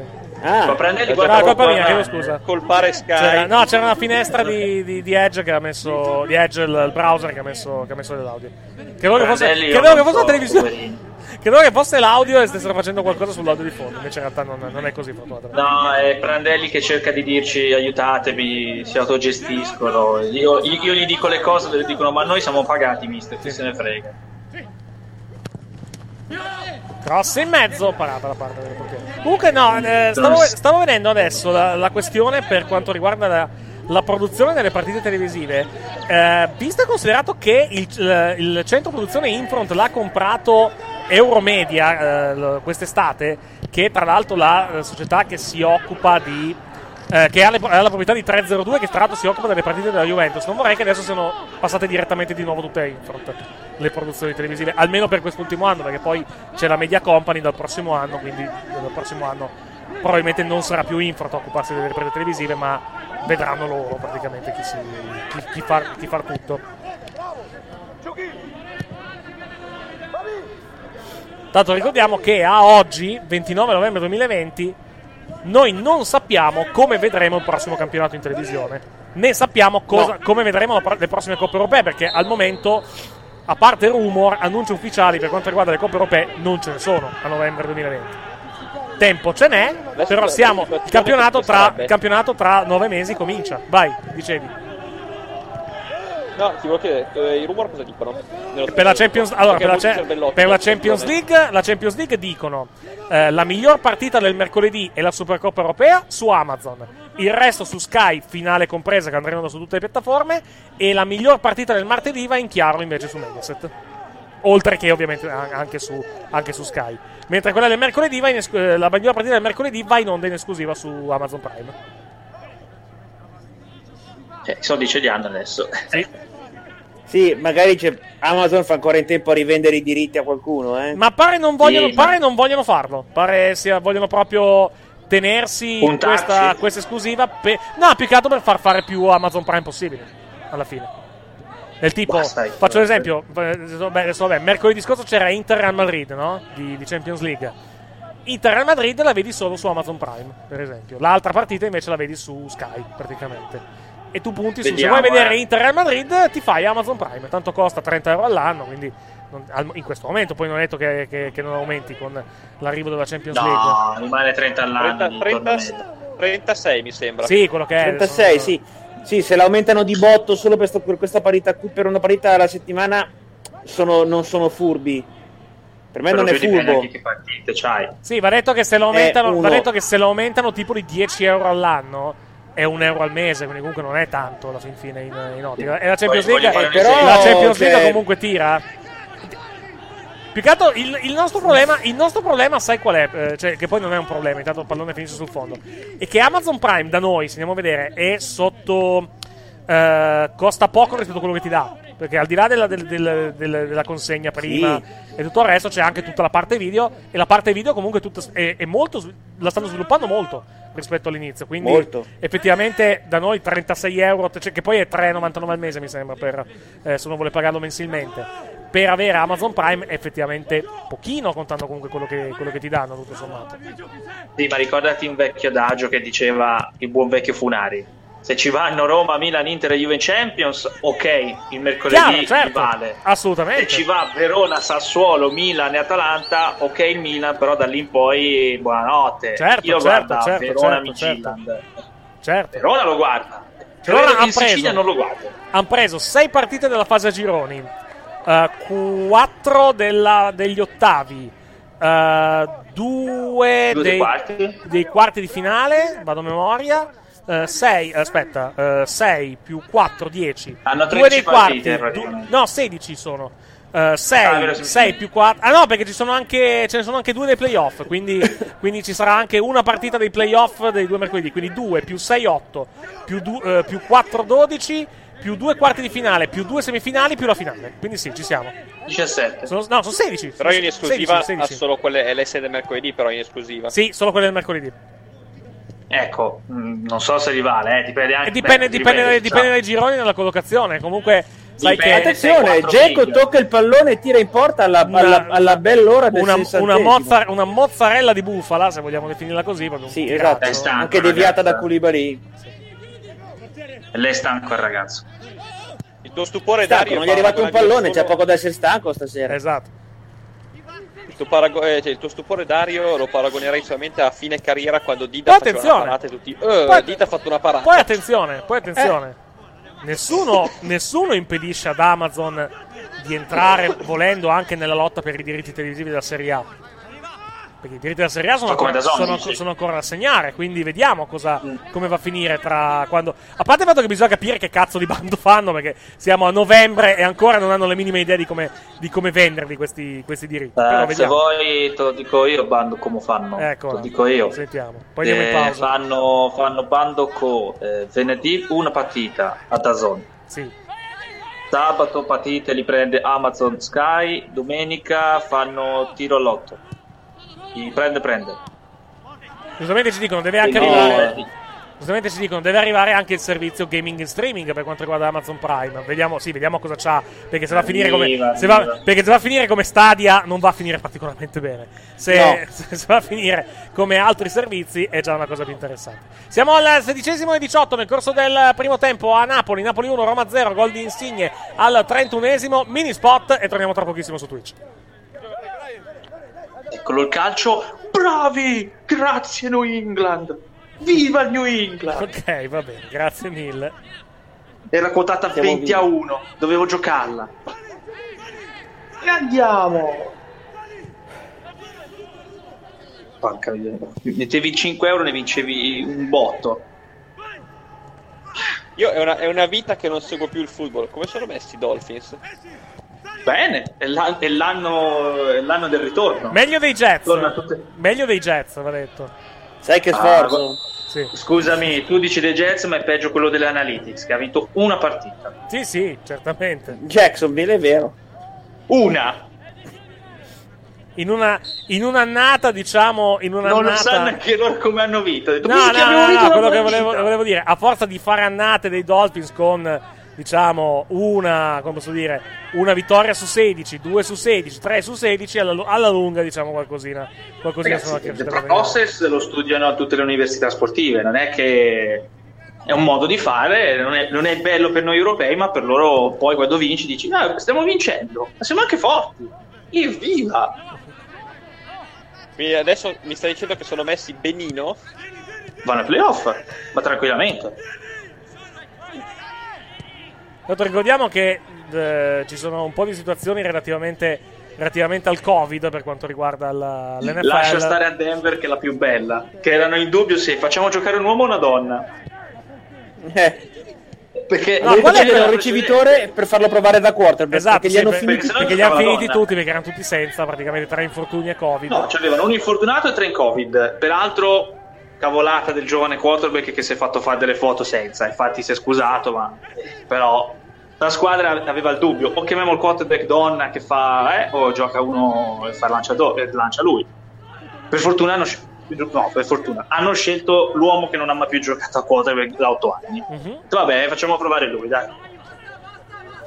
Speaker 4: Ah,
Speaker 9: guarda
Speaker 4: colpa mia, chiedo scusa.
Speaker 6: Colpare Sky.
Speaker 4: C'era, no, c'era una finestra di, di- di Edge che ha messo. Di Edge, il, il browser che ha messo, che ha messo dell'audio. Credevo che fosse, credevo che fosse la televisione. Credevo che fosse l'audio e stessero facendo qualcosa sull'audio di fondo. Invece in realtà non, non è così, fortunatamente.
Speaker 9: No, è Prandelli che cerca di dirci aiutatemi, si autogestiscono. Io, io- gli dico le cose, loro dicono ma noi siamo pagati, mister, chi se ne frega.
Speaker 4: Cross in mezzo, parata la parte del portiere. Comunque, no, eh, stavo, stavo vedendo adesso la, la questione per quanto riguarda la, la produzione delle partite televisive. Eh, visto e considerato che il, il- il centro produzione Infront l'ha comprato Euromedia eh, quest'estate, che è tra l'altro la eh, società che si occupa di. Eh, che ha, le- ha la proprietà di 302 che tra l'altro si occupa delle partite della Juventus. Non vorrei che adesso siano passate direttamente di nuovo tutte a Infront le produzioni televisive almeno per quest'ultimo anno perché poi c'è la Media Company dal prossimo anno quindi dal prossimo anno probabilmente non sarà più Infront a occuparsi delle riprese televisive ma vedranno loro praticamente chi, si, chi, chi, far, chi far tutto Tanto ricordiamo che a oggi, 29 novembre 2020, noi non sappiamo come vedremo il prossimo campionato in televisione. Né sappiamo cosa- come vedremo pro- le prossime coppe europee, perché al momento, a parte rumor, annunci ufficiali per quanto riguarda le coppe europee, non ce ne sono a novembre 2020. Tempo ce n'è, però siamo. Il campionato tra, il campionato tra nove mesi comincia. Vai, dicevi.
Speaker 6: No, ti volevo chiedere, eh, i rumor cosa dicono?
Speaker 4: Per la? Champions, allora, per la,
Speaker 6: cervellotti
Speaker 4: per la Champions. League, la Champions League dicono eh, la miglior partita del mercoledì è la Supercoppa europea su Amazon. Il resto su Sky, finale compresa, che andranno su tutte le piattaforme. E la miglior partita del martedì va in chiaro invece su Mediaset. Oltre che ovviamente anche su, anche su Sky. Mentre quella del mercoledì va in esc- eh, la miglior partita del mercoledì va in onda in esclusiva su Amazon Prime.
Speaker 9: Cioè, i soldi ce li hanno adesso.
Speaker 5: Sì, magari c'è- Amazon fa ancora in tempo a rivendere i diritti a qualcuno, eh.
Speaker 4: Ma pare non vogliono,
Speaker 5: Sì, ma-
Speaker 4: pare non vogliono farlo. Pare sia, vogliono proprio tenersi questa, questa esclusiva. pe- no, più che altro per far fare più Amazon Prime possibile. Alla fine. Del tipo,
Speaker 9: Basta, io-
Speaker 4: faccio l'esempio. eh, Beh, adesso, vabbè, mercoledì scorso c'era Inter Real Madrid, no? Di, di Champions League. Inter Real Madrid la vedi solo su Amazon Prime, per esempio. L'altra partita invece la vedi su Sky, praticamente. E tu punti su.
Speaker 9: Vediamo,
Speaker 4: se vuoi vedere
Speaker 9: eh.
Speaker 4: Inter Real Madrid, ti fai Amazon Prime. Tanto costa 30 euro all'anno, quindi non- al- in questo momento. Poi non è detto che, che- che non aumenti con l'arrivo della Champions League.
Speaker 9: No, rimane 30 all'anno.
Speaker 6: 30,
Speaker 9: di
Speaker 6: 30
Speaker 9: tornamento.
Speaker 6: 36 mi sembra.
Speaker 4: Sì, quello che è.
Speaker 5: 36, sì. Sì, se l'aumentano di botto solo per, sto- per questa parità qui, per una parità alla settimana, sono- non sono furbi. Per me
Speaker 9: Però
Speaker 5: non è furbo.
Speaker 9: che partite c'hai.
Speaker 4: Sì, va detto che se lo aumentano, va detto che se lo aumentano tipo di 10 euro all'anno è un euro al mese, quindi comunque non è tanto alla fin fine in, in ottica. E la Champions League,
Speaker 9: fare
Speaker 5: un
Speaker 4: la. Champions League
Speaker 5: Cioè-
Speaker 4: comunque tira. Più che altro il, il nostro problema, il nostro problema, sai qual è? Eh, cioè, che poi non è un problema, intanto il pallone finisce sul fondo. È che Amazon Prime da noi, se andiamo a vedere, è sotto. eh, costa poco rispetto a quello che ti dà. Perché al di là della, del- del- del- della consegna prima e tutto il resto, c'è anche tutta la parte video. E la parte video, comunque, tutta, è, è molto, la stanno sviluppando molto rispetto all'inizio. Quindi,
Speaker 5: Molto.
Speaker 4: effettivamente, da noi 36 euro, cioè, che poi è 3,99 al mese, mi sembra, per, eh, se uno vuole pagarlo mensilmente. Per avere Amazon Prime è effettivamente pochino, contando comunque quello che, quello che ti danno, tutto sommato.
Speaker 9: Sì, ma ricordati un vecchio adagio che diceva il buon vecchio Funari. Se ci vanno Roma, Milan, Inter e Juve Champions, ok, il mercoledì
Speaker 4: Chiaro, certo,
Speaker 9: vale.
Speaker 4: assolutamente.
Speaker 9: Se ci va Verona, Sassuolo, Milan e Atalanta, ok il Milan, però da lì in poi buonanotte.
Speaker 4: Certo,
Speaker 9: Io
Speaker 4: certo,
Speaker 9: guarda
Speaker 4: certo,
Speaker 9: Verona,
Speaker 4: certo, certo. Certo.
Speaker 9: Verona lo guarda.
Speaker 4: Verona
Speaker 9: in Sicilia non lo guarda.
Speaker 4: Hanno preso 6 partite della fase a gironi, 4 degli ottavi, eh, due,
Speaker 9: Due dei
Speaker 4: dei,
Speaker 9: quarti?
Speaker 4: dei quarti di finale, vado a memoria. 6, aspetta, 6 più 4, 10.
Speaker 9: Hanno
Speaker 4: Due dei
Speaker 9: 13 partite,
Speaker 4: quarti,
Speaker 9: praticamente.
Speaker 4: du- no, 16 sono.
Speaker 9: Ah,
Speaker 4: 6,
Speaker 9: vero, sì,
Speaker 4: 6
Speaker 9: sì.
Speaker 4: più 4. Ah no, perché ci sono anche, ce ne sono anche due dei playoff. Quindi, quindi ci sarà anche una partita dei playoff dei due mercoledì. Quindi 2 più 6, 8. Più, du- eh, più 4, 12. Più 2 quarti di finale. Più 2 semifinali. Più la finale. Quindi sì, ci siamo.
Speaker 9: 17.
Speaker 4: Sono, no, sono 16.
Speaker 6: Però in esclusiva
Speaker 4: 16,
Speaker 6: ha
Speaker 4: 16.
Speaker 6: solo quelle LS del mercoledì, però in esclusiva.
Speaker 4: Sì, solo quelle del mercoledì.
Speaker 9: Ecco, mh, non so se rivale, eh, dipende anche
Speaker 4: E dipende,
Speaker 9: beh,
Speaker 4: dipende,
Speaker 9: ripeto,
Speaker 4: dipende
Speaker 9: diciamo.
Speaker 4: dai gironi e dalla collocazione. Comunque, sai che.
Speaker 5: Attenzione, Geco tocca il pallone e tira in porta alla, alla, alla bell'ora del
Speaker 4: una, una, mozza- una mozzarella di bufala, se vogliamo definirla così.
Speaker 5: Sì, esatto, anche deviata da Koulibaly.
Speaker 9: Lei è stanco il ragazzo.
Speaker 6: Il tuo stupore,
Speaker 5: Stanco,
Speaker 6: Dario.
Speaker 5: non gli è arrivato un pallone,
Speaker 6: solo-
Speaker 5: c'è poco da essere stanco stasera.
Speaker 4: Esatto.
Speaker 6: Il tuo, parago- eh, cioè, il tuo stupore, Dario, lo paragonerei solamente a fine carriera quando Dida
Speaker 4: Poi
Speaker 6: faceva una parata e tutti. Eh,
Speaker 4: Poi-
Speaker 6: Dida ha fatto una parata.
Speaker 4: Poi attenzione, poi attenzione. Nessuno, nessuno impedisce ad Amazon di entrare volendo anche nella lotta per i diritti televisivi della Serie A. Perché i diritti della Serie A sono, ancora,
Speaker 9: da
Speaker 4: sono,
Speaker 9: sì.
Speaker 4: sono ancora da assegnare, quindi vediamo cosa, come va a finire tra quando... A parte il fatto che bisogna capire che cazzo di bando fanno, perché siamo a novembre e ancora non hanno le minime idee di come, di come venderli questi, questi diritti.
Speaker 9: Eh, se vuoi te lo dico io, bando come fanno.
Speaker 4: Ecco,
Speaker 9: te lo dico io.
Speaker 4: Sentiamo. Poi andiamo in
Speaker 9: Eh,
Speaker 4: pausa.
Speaker 9: fanno, fanno bando con eh, venerdì una partita a Dazon.
Speaker 4: Sì.
Speaker 9: Sabato partite li prende Amazon Sky, domenica fanno tiro all'otto. Chi prende prende.
Speaker 4: Giustamente ci dicono, deve anche
Speaker 9: No,
Speaker 4: arrivare.
Speaker 9: eh,
Speaker 4: Giustamente ci dicono, deve arrivare anche il servizio gaming in streaming per quanto riguarda Amazon Prime. Vediamo, sì, vediamo cosa c'ha. Perché se va a finire come. Se va, perché se va a finire come Stadia, non va a finire particolarmente bene. Se,
Speaker 5: No.
Speaker 4: se- se va a finire come altri servizi, è già una cosa più interessante. Siamo al sedicesimo e 18 nel corso del primo tempo a Napoli. Napoli 1, Roma 0, gol di Insigne al 31esimo. Mini spot e torniamo tra pochissimo su Twitch.
Speaker 9: Eccolo il calcio. Bravi! Grazie New England! Viva il New England!
Speaker 4: Ok, va bene, grazie mille.
Speaker 9: Era quotata
Speaker 5: Siamo
Speaker 9: 20 a 1, dovevo giocarla. E andiamo! Porca. Mettevi 5 euro ne vincevi un botto.
Speaker 6: Io è una, è una vita che non seguo più il football. Come sono messi i Dolphins?
Speaker 9: Bene, è, l'an- è l'anno, è l'anno del ritorno.
Speaker 4: Meglio dei Jets.
Speaker 9: Tutte-
Speaker 4: Meglio dei Jets, va detto.
Speaker 5: Sai che
Speaker 9: Ah,
Speaker 5: sforzo?
Speaker 4: Sì.
Speaker 9: Scusami, tu dici dei Jets, ma è peggio quello delle Analytics, che ha vinto una partita.
Speaker 4: Sì, sì, certamente.
Speaker 5: Jacksonville, è vero.
Speaker 9: Una!
Speaker 4: In una in un'annata, diciamo, in
Speaker 9: Non lo
Speaker 4: un'annata
Speaker 9: sanno neanche loro come hanno vinto. Detto,
Speaker 4: No,
Speaker 9: "Minchia,
Speaker 4: no, no, no, quello che
Speaker 9: partita!"
Speaker 4: volevo, volevo dire, a forza di fare annate dei Dolphins con diciamo una, come posso dire, una vittoria su 16, 2 su 16, 3 su 16 alla, alla lunga, diciamo qualcosina, qualcosina sono
Speaker 9: Ragazzi,
Speaker 4: anche
Speaker 9: il process lo studiano a tutte le università sportive, non è che è un modo di fare, non è, non è bello per noi europei, ma per loro poi quando vinci dici, no, stiamo vincendo, ma siamo anche forti, evviva!
Speaker 6: Quindi adesso mi stai dicendo che sono messi benino?
Speaker 9: Vanno ai playoff, ma tranquillamente.
Speaker 4: Tanto ricordiamo che eh, ci sono un po' di situazioni relativamente, relativamente al Covid per quanto riguarda la- l'NFL.
Speaker 9: Lascia stare a Denver che è la più bella, che erano in dubbio se facciamo giocare un uomo o una donna.
Speaker 5: Eh.
Speaker 9: Perché
Speaker 5: No, era un
Speaker 9: la
Speaker 5: ricevitore per farlo provare da quarterback.
Speaker 4: Esatto,
Speaker 5: perché
Speaker 4: sì,
Speaker 5: gli hanno finiti
Speaker 4: perché li hanno
Speaker 9: giocava
Speaker 4: finiti tutti perché erano tutti senza, praticamente tra infortuni e Covid.
Speaker 9: No, c'avevano un infortunato e tre in Covid. Peraltro, cavolata del giovane quarterback che si è fatto fare delle foto senza. Infatti, si è scusato, ma però la squadra aveva il dubbio: o chiamiamo il quarterback donna che fa, eh, o gioca uno e fa il lanciatore, e lancia lui. Per fortuna hanno. No, per fortuna hanno scelto l'uomo che non ha mai più giocato a quarterback da 8 anni.
Speaker 4: Mhm.
Speaker 9: Vabbè, facciamo provare lui, dai.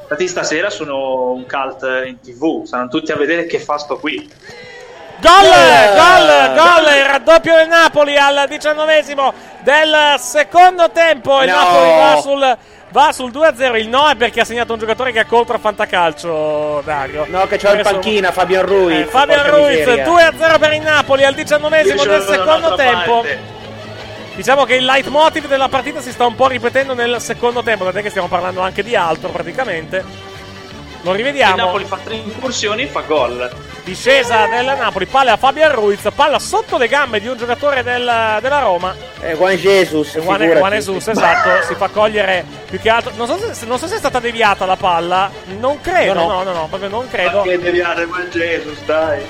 Speaker 9: Infatti, stasera sono un cult in tv. Saranno tutti a vedere che fa sto qui.
Speaker 4: Gol,
Speaker 9: Eh,
Speaker 4: gol, gol, il raddoppio del Napoli al diciannovesimo del secondo tempo. Il
Speaker 5: No.
Speaker 4: Napoli va sul, va sul 2-0. Il no è perché ha segnato un giocatore che è contro a Fantacalcio, Dario.
Speaker 5: No, che c'ha in panchina Fabian Ruiz.
Speaker 4: Eh,
Speaker 5: porca
Speaker 4: Ruiz,
Speaker 5: miseria.
Speaker 4: 2-0 per il Napoli al diciannovesimo del secondo tempo.
Speaker 9: parte.
Speaker 4: Diciamo che il leitmotiv della partita si sta un po' ripetendo nel secondo tempo, tant'è che stiamo parlando anche di altro praticamente. Lo
Speaker 9: Il
Speaker 4: rivediamo.
Speaker 9: Napoli fa tre incursioni e fa gol.
Speaker 4: Discesa del Napoli, palla a Fabian Ruiz, palla sotto le gambe di un giocatore del- della Roma.
Speaker 5: Eh, Juan Jesus.
Speaker 4: E Juan. Juan Jesus, esatto, si fa cogliere più che altro. Non so, se, non so se è stata deviata la palla. Non credo,
Speaker 5: No,
Speaker 4: no,
Speaker 5: no.
Speaker 4: no, no, proprio non credo.
Speaker 9: Che deviate Juan Jesus, dai.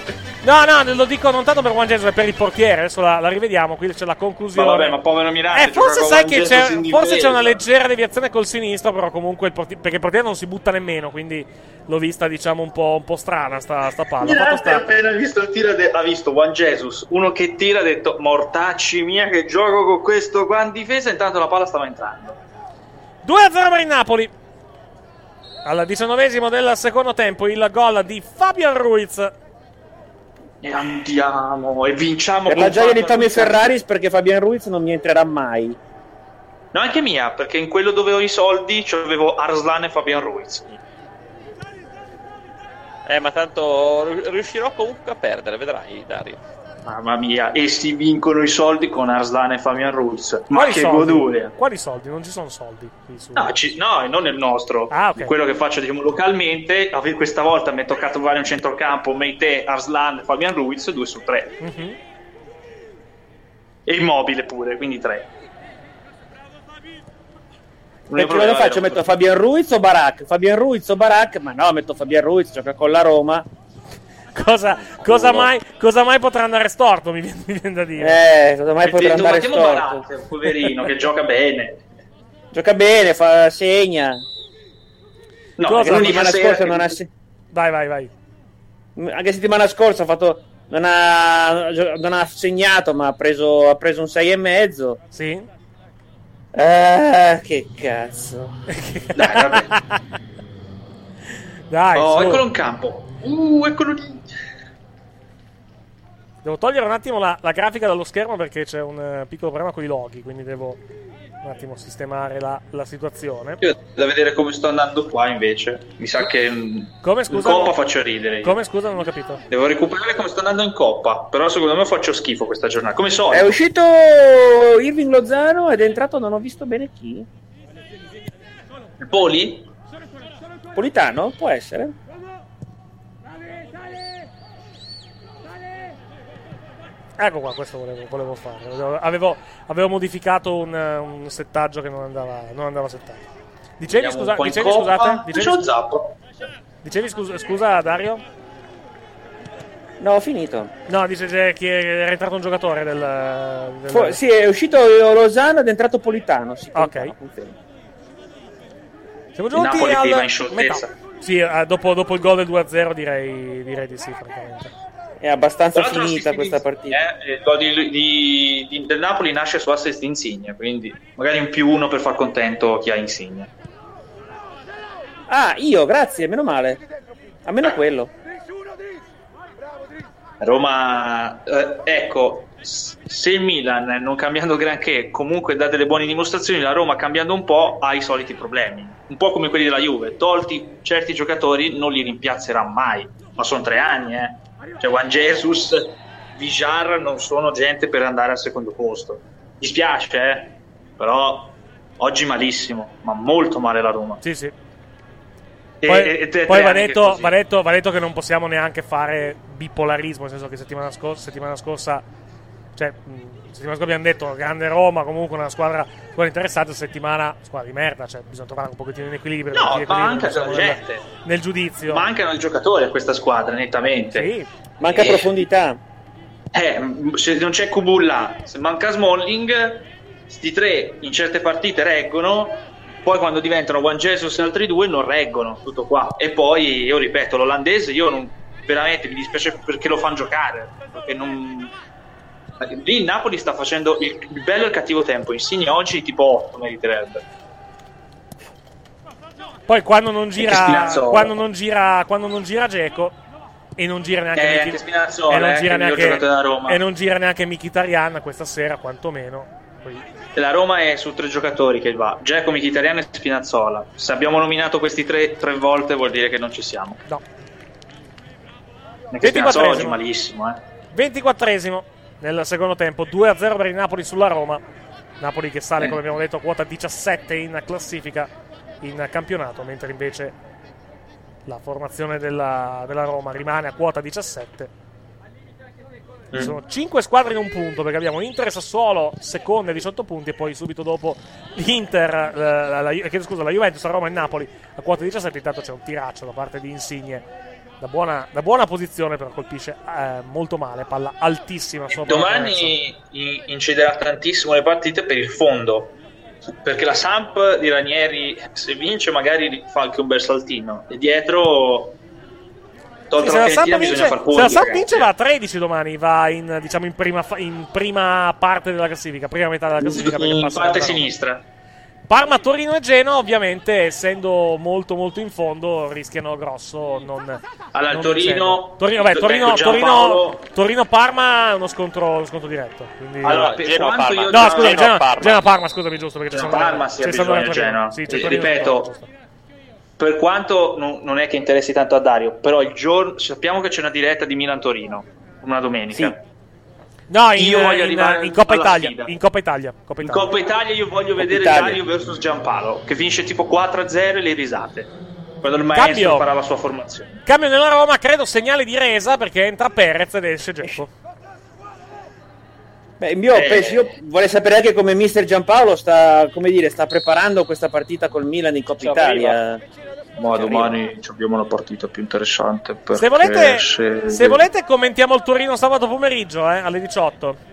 Speaker 4: No, no, lo dico non tanto per Juan Jesus, ma per il portiere. Adesso la, la rivediamo. Qui c'è la
Speaker 9: Ma
Speaker 4: conclusione.
Speaker 9: vabbè, ma povero Miranda.
Speaker 4: Eh, forse sai che c'è, forse c'è una leggera deviazione col sinistro, però comunque il portiere, perché il portiere non si butta nemmeno, quindi l'ho vista diciamo un po', un po' strana sta, sta palla.
Speaker 9: Miranda
Speaker 4: sta-
Speaker 9: appena visto il tiro de- ha visto Juan Jesus, uno che tira, ha detto mortacci mia che gioco con questo qua in difesa, intanto la palla stava entrando.
Speaker 4: 2-0 per il Napoli. Al diciannovesimo del secondo tempo il gol di Fabian Ruiz.
Speaker 9: E andiamo e vinciamo
Speaker 5: Per la gioia di Tommy. Ferraris perché Fabian Ruiz non mi entrerà mai.
Speaker 9: No, anche mia, perché in quello dove ho i soldi avevo Arslan e Fabian Ruiz.
Speaker 6: Eh, ma tanto ri- riuscirò comunque a perdere, vedrai, Dario.
Speaker 9: Mamma mia, e si vincono i soldi con Arslan e Fabian Ruiz. Ma
Speaker 4: Quali
Speaker 9: che
Speaker 4: soldi?
Speaker 9: goduria!
Speaker 4: Quali soldi? Non ci sono soldi.
Speaker 9: No, ci- no, non nel nostro.
Speaker 4: Ah, ok.
Speaker 9: Quello che faccio diciamo, localmente. Questa volta mi è toccato fare un centrocampo, Meite, Arslan, Fabian Ruiz, 2 su 3.
Speaker 4: Mhm.
Speaker 9: E immobile pure, quindi 3.
Speaker 5: Perché cosa faccio? Metto Fabian Ruiz o Barak? Fabian Ruiz o Barak? Ma no, metto Fabian Ruiz, gioca con la Roma.
Speaker 4: Cosa, cosa, mai, cosa mai potrà andare storto? Mi viene, mi viene da dire.
Speaker 5: Eh, cosa mai potrà andare storto?
Speaker 9: Barak, poverino, che gioca bene.
Speaker 5: Gioca bene, fa, segna.
Speaker 9: No,
Speaker 4: Cosa?
Speaker 5: la settimana scorsa
Speaker 9: che-
Speaker 5: non ha se-
Speaker 4: Vai, vai, vai.
Speaker 5: Anche settimana scorsa ha fatto. Non ha, non ha segnato, ma ha preso, ha preso un 6 e mezzo.
Speaker 4: Sì.
Speaker 5: Ah, che cazzo.
Speaker 9: Dai, vabbè.
Speaker 4: Dai,
Speaker 9: oh,
Speaker 4: su.
Speaker 9: eccolo in campo. Uh, eccolo lì.
Speaker 4: Devo togliere un attimo la, la grafica dallo schermo perché c'è un eh, piccolo problema con i loghi, quindi devo un attimo sistemare la, la situazione.
Speaker 9: Io da vedere come sto andando qua invece. Mi sa che mm,
Speaker 4: Come,
Speaker 9: in
Speaker 4: scusa?
Speaker 9: Coppa
Speaker 4: non-
Speaker 9: faccio ridere. io.
Speaker 4: Come scusa, non ho capito.
Speaker 9: Devo recuperare come sto andando in Coppa. Però secondo me faccio schifo questa giornata. Come so.
Speaker 5: È uscito Irving Lozano ed è entrato, non ho visto bene chi.
Speaker 9: Il Poli?
Speaker 5: Politano? Può essere.
Speaker 4: Ecco qua, questo volevo, volevo fare. Avevo, avevo modificato un, un settaggio che non andava, non andava settato. Dicevi, scusa, dicevi scusate? Dicevi,
Speaker 9: C'ho Zappo.
Speaker 4: dicevi scusa, scusa, Dario?
Speaker 5: No, ho finito.
Speaker 4: No, dice che era entrato un giocatore del... del-
Speaker 5: Fu- sì, è uscito Lozano ed è entrato Politano. Sì,
Speaker 4: Ok.
Speaker 5: confermo.
Speaker 4: Siamo giunti
Speaker 9: Napoli
Speaker 4: al metà. Sì, eh, dopo, dopo il gol del 2-0 direi, direi di sì, francamente.
Speaker 5: È abbastanza finita questa partita.
Speaker 9: eh, il gol di- di- di- del Napoli nasce su assist di Insigne, quindi magari un più uno per far contento chi ha Insigne.
Speaker 5: Ah, io, grazie, meno male. Almeno quello.
Speaker 9: Roma, eh, ecco, se il Milan non cambiando granché comunque dà delle buone dimostrazioni, la Roma cambiando un po' ha i soliti problemi, un po' come quelli della Juve, tolti certi giocatori non li rimpiazzerà mai, ma sono tre anni, eh. Cioè Juan Jesus, Vijar non sono gente per andare al secondo posto. Dispiace, eh, però oggi malissimo, ma molto male la Roma.
Speaker 4: Sì, sì.
Speaker 9: E-
Speaker 4: Poi,
Speaker 9: e-
Speaker 4: va, detto, va, detto, va detto che non possiamo neanche fare bipolarismo, nel senso che settimana scorsa, settimana scorsa cioè, settimana scorsa abbiamo detto grande Roma, comunque una squadra, squadra interessante, settimana squadra di merda, cioè bisogna trovare un pochettino in equilibrio.
Speaker 9: No,
Speaker 4: equilibrio
Speaker 9: anche
Speaker 4: non siamo
Speaker 9: la
Speaker 4: nel-
Speaker 9: gente.
Speaker 4: nel giudizio.
Speaker 9: Mancano i giocatori a questa squadra, nettamente.
Speaker 4: Sì.
Speaker 5: Manca
Speaker 9: Eh,
Speaker 5: profondità.
Speaker 9: Eh, se non c'è Kubulla, se manca Smalling, sti tre in certe partite reggono, poi quando diventano Juan Jesus e altri due non reggono, tutto qua. E poi, io ripeto, l'olandese io non, veramente mi dispiace perché lo fanno giocare, perché non... Lì il Napoli sta facendo il, il bello e il cattivo tempo, Insigne oggi tipo 8 meriterebbe.
Speaker 4: Poi quando non gira, quando non gira, quando non gira Geco e non gira neanche
Speaker 9: Eh, Spinazzola,
Speaker 4: e non
Speaker 9: eh,
Speaker 4: gira
Speaker 9: miglior
Speaker 4: neanche, e non gira neanche Mkhitaryan questa sera, quantomeno. Poi-
Speaker 9: La Roma è su tre giocatori che va, Giacomo, Mkhitaryan e Spinazzola. Se abbiamo nominato questi tre tre volte vuol dire che non ci siamo.
Speaker 4: No.
Speaker 9: Spinazzola oggi
Speaker 4: 24esimo.
Speaker 9: malissimo, eh.
Speaker 4: 24esimo nel secondo tempo, 2-0 per il Napoli sulla Roma. Napoli che sale,
Speaker 9: Eh.
Speaker 4: come abbiamo detto, a quota 17 in classifica in campionato, mentre invece la formazione della, della Roma rimane a quota 17. Ci
Speaker 9: Mm.
Speaker 4: sono 5 squadre in un punto perché abbiamo Inter e Sassuolo seconde a 18 punti e poi subito dopo l'Inter, eh, la, la- chiedo scusa, la Juventus, la Roma e Napoli a quota 17. Intanto c'è un tiraccio da parte di Insigne da buona, da buona posizione, però colpisce eh, molto male. Palla altissima sopra.
Speaker 9: Domani inciderà tantissimo le partite per il fondo. Perché la Samp di Ranieri, se vince, magari fa anche un bel saltino. E dietro,
Speaker 4: Sì,
Speaker 9: tolta
Speaker 4: se
Speaker 9: la
Speaker 4: Samp vince,
Speaker 9: bisogna far
Speaker 4: se la Samp vince va a 13 domani, va in, diciamo, in, prima, in prima parte della classifica, prima metà della classifica.
Speaker 9: In parte sinistra.
Speaker 4: Parma, Torino e Genoa, ovviamente, essendo molto molto in fondo, rischiano grosso. Non,
Speaker 9: Allora,
Speaker 4: non
Speaker 9: Torino-.
Speaker 4: Torino,
Speaker 9: ecco,
Speaker 4: Torino, Torino, Torino, Parma è uno scontro, uno scontro diretto. Quindi...
Speaker 9: Allora, per
Speaker 4: Genoa, Parma. No, scusa,
Speaker 9: Genoa, Parma.
Speaker 4: Genoa, Parma, scusami, giusto perché c'è
Speaker 9: Genoa, Parma
Speaker 4: c'è
Speaker 9: bisogno
Speaker 4: Torino.
Speaker 9: Genoa.
Speaker 4: Sì, c'è Torino
Speaker 9: ripeto, per quanto non, non è che interessi tanto a Dario, però il giorno sappiamo che c'è una diretta di Milan-Torino, una domenica.
Speaker 4: No, in,
Speaker 9: Io voglio
Speaker 4: in-
Speaker 9: arrivare
Speaker 4: in Coppa Italia. In Coppa Italia. Coppa
Speaker 9: In
Speaker 4: Italia.
Speaker 9: Coppa Italia io voglio vedere
Speaker 4: Italia.
Speaker 9: Dario vs Giampaolo, che finisce tipo 4-0 e le risate. Quando il maestro
Speaker 4: Cambio.
Speaker 9: farà la sua formazione.
Speaker 4: Cambio nella Roma, credo segnale di resa perché entra Perez ed esce Gecko.
Speaker 5: Beh, il mio,
Speaker 9: Eh.
Speaker 5: penso- io vorrei sapere anche come mister Giampaolo sta, come dire, sta preparando questa partita col Milan in Coppa Italia.
Speaker 9: Ma domani ci abbiamo una partita più interessante.
Speaker 4: Se
Speaker 9: perché
Speaker 4: volete,
Speaker 9: se-
Speaker 4: se volete commentiamo il Torino sabato pomeriggio eh, alle 18.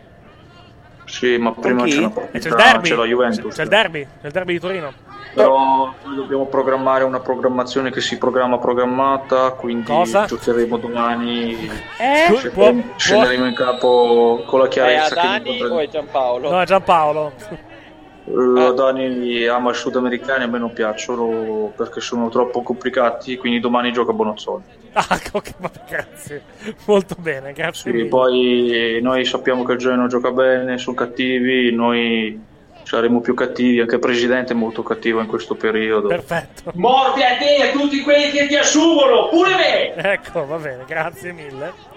Speaker 9: Sì, ma prima
Speaker 4: chi?
Speaker 9: c'è una partita,
Speaker 4: c'è il derby.
Speaker 9: c'è la Juventus.
Speaker 4: C'è il derby, c'è il derby di Torino.
Speaker 9: Però noi dobbiamo programmare una programmazione che si programma programmata, quindi
Speaker 4: Cosa?
Speaker 9: giocheremo domani.
Speaker 4: Eh?
Speaker 9: Scenderemo-
Speaker 4: Può-
Speaker 9: Scenderemo in campo con la
Speaker 8: È
Speaker 9: chiarezza che
Speaker 8: Adani
Speaker 9: incontra-
Speaker 8: o è Giampaolo?
Speaker 4: No, è Giampaolo.
Speaker 9: Eh, Dani ama i sudamericani, a me non piacciono perché sono troppo complicati, quindi domani gioca Bonozzoli.
Speaker 4: Ah, ok, grazie. Molto bene, grazie.
Speaker 9: Sì, poi noi sappiamo che il Genoa gioca bene, sono cattivi, noi saremo più cattivi, anche il presidente è molto cattivo in questo periodo.
Speaker 4: Perfetto.
Speaker 9: Morte a te e a tutti quelli che ti assumono, pure me!
Speaker 4: Ecco, va bene, grazie mille.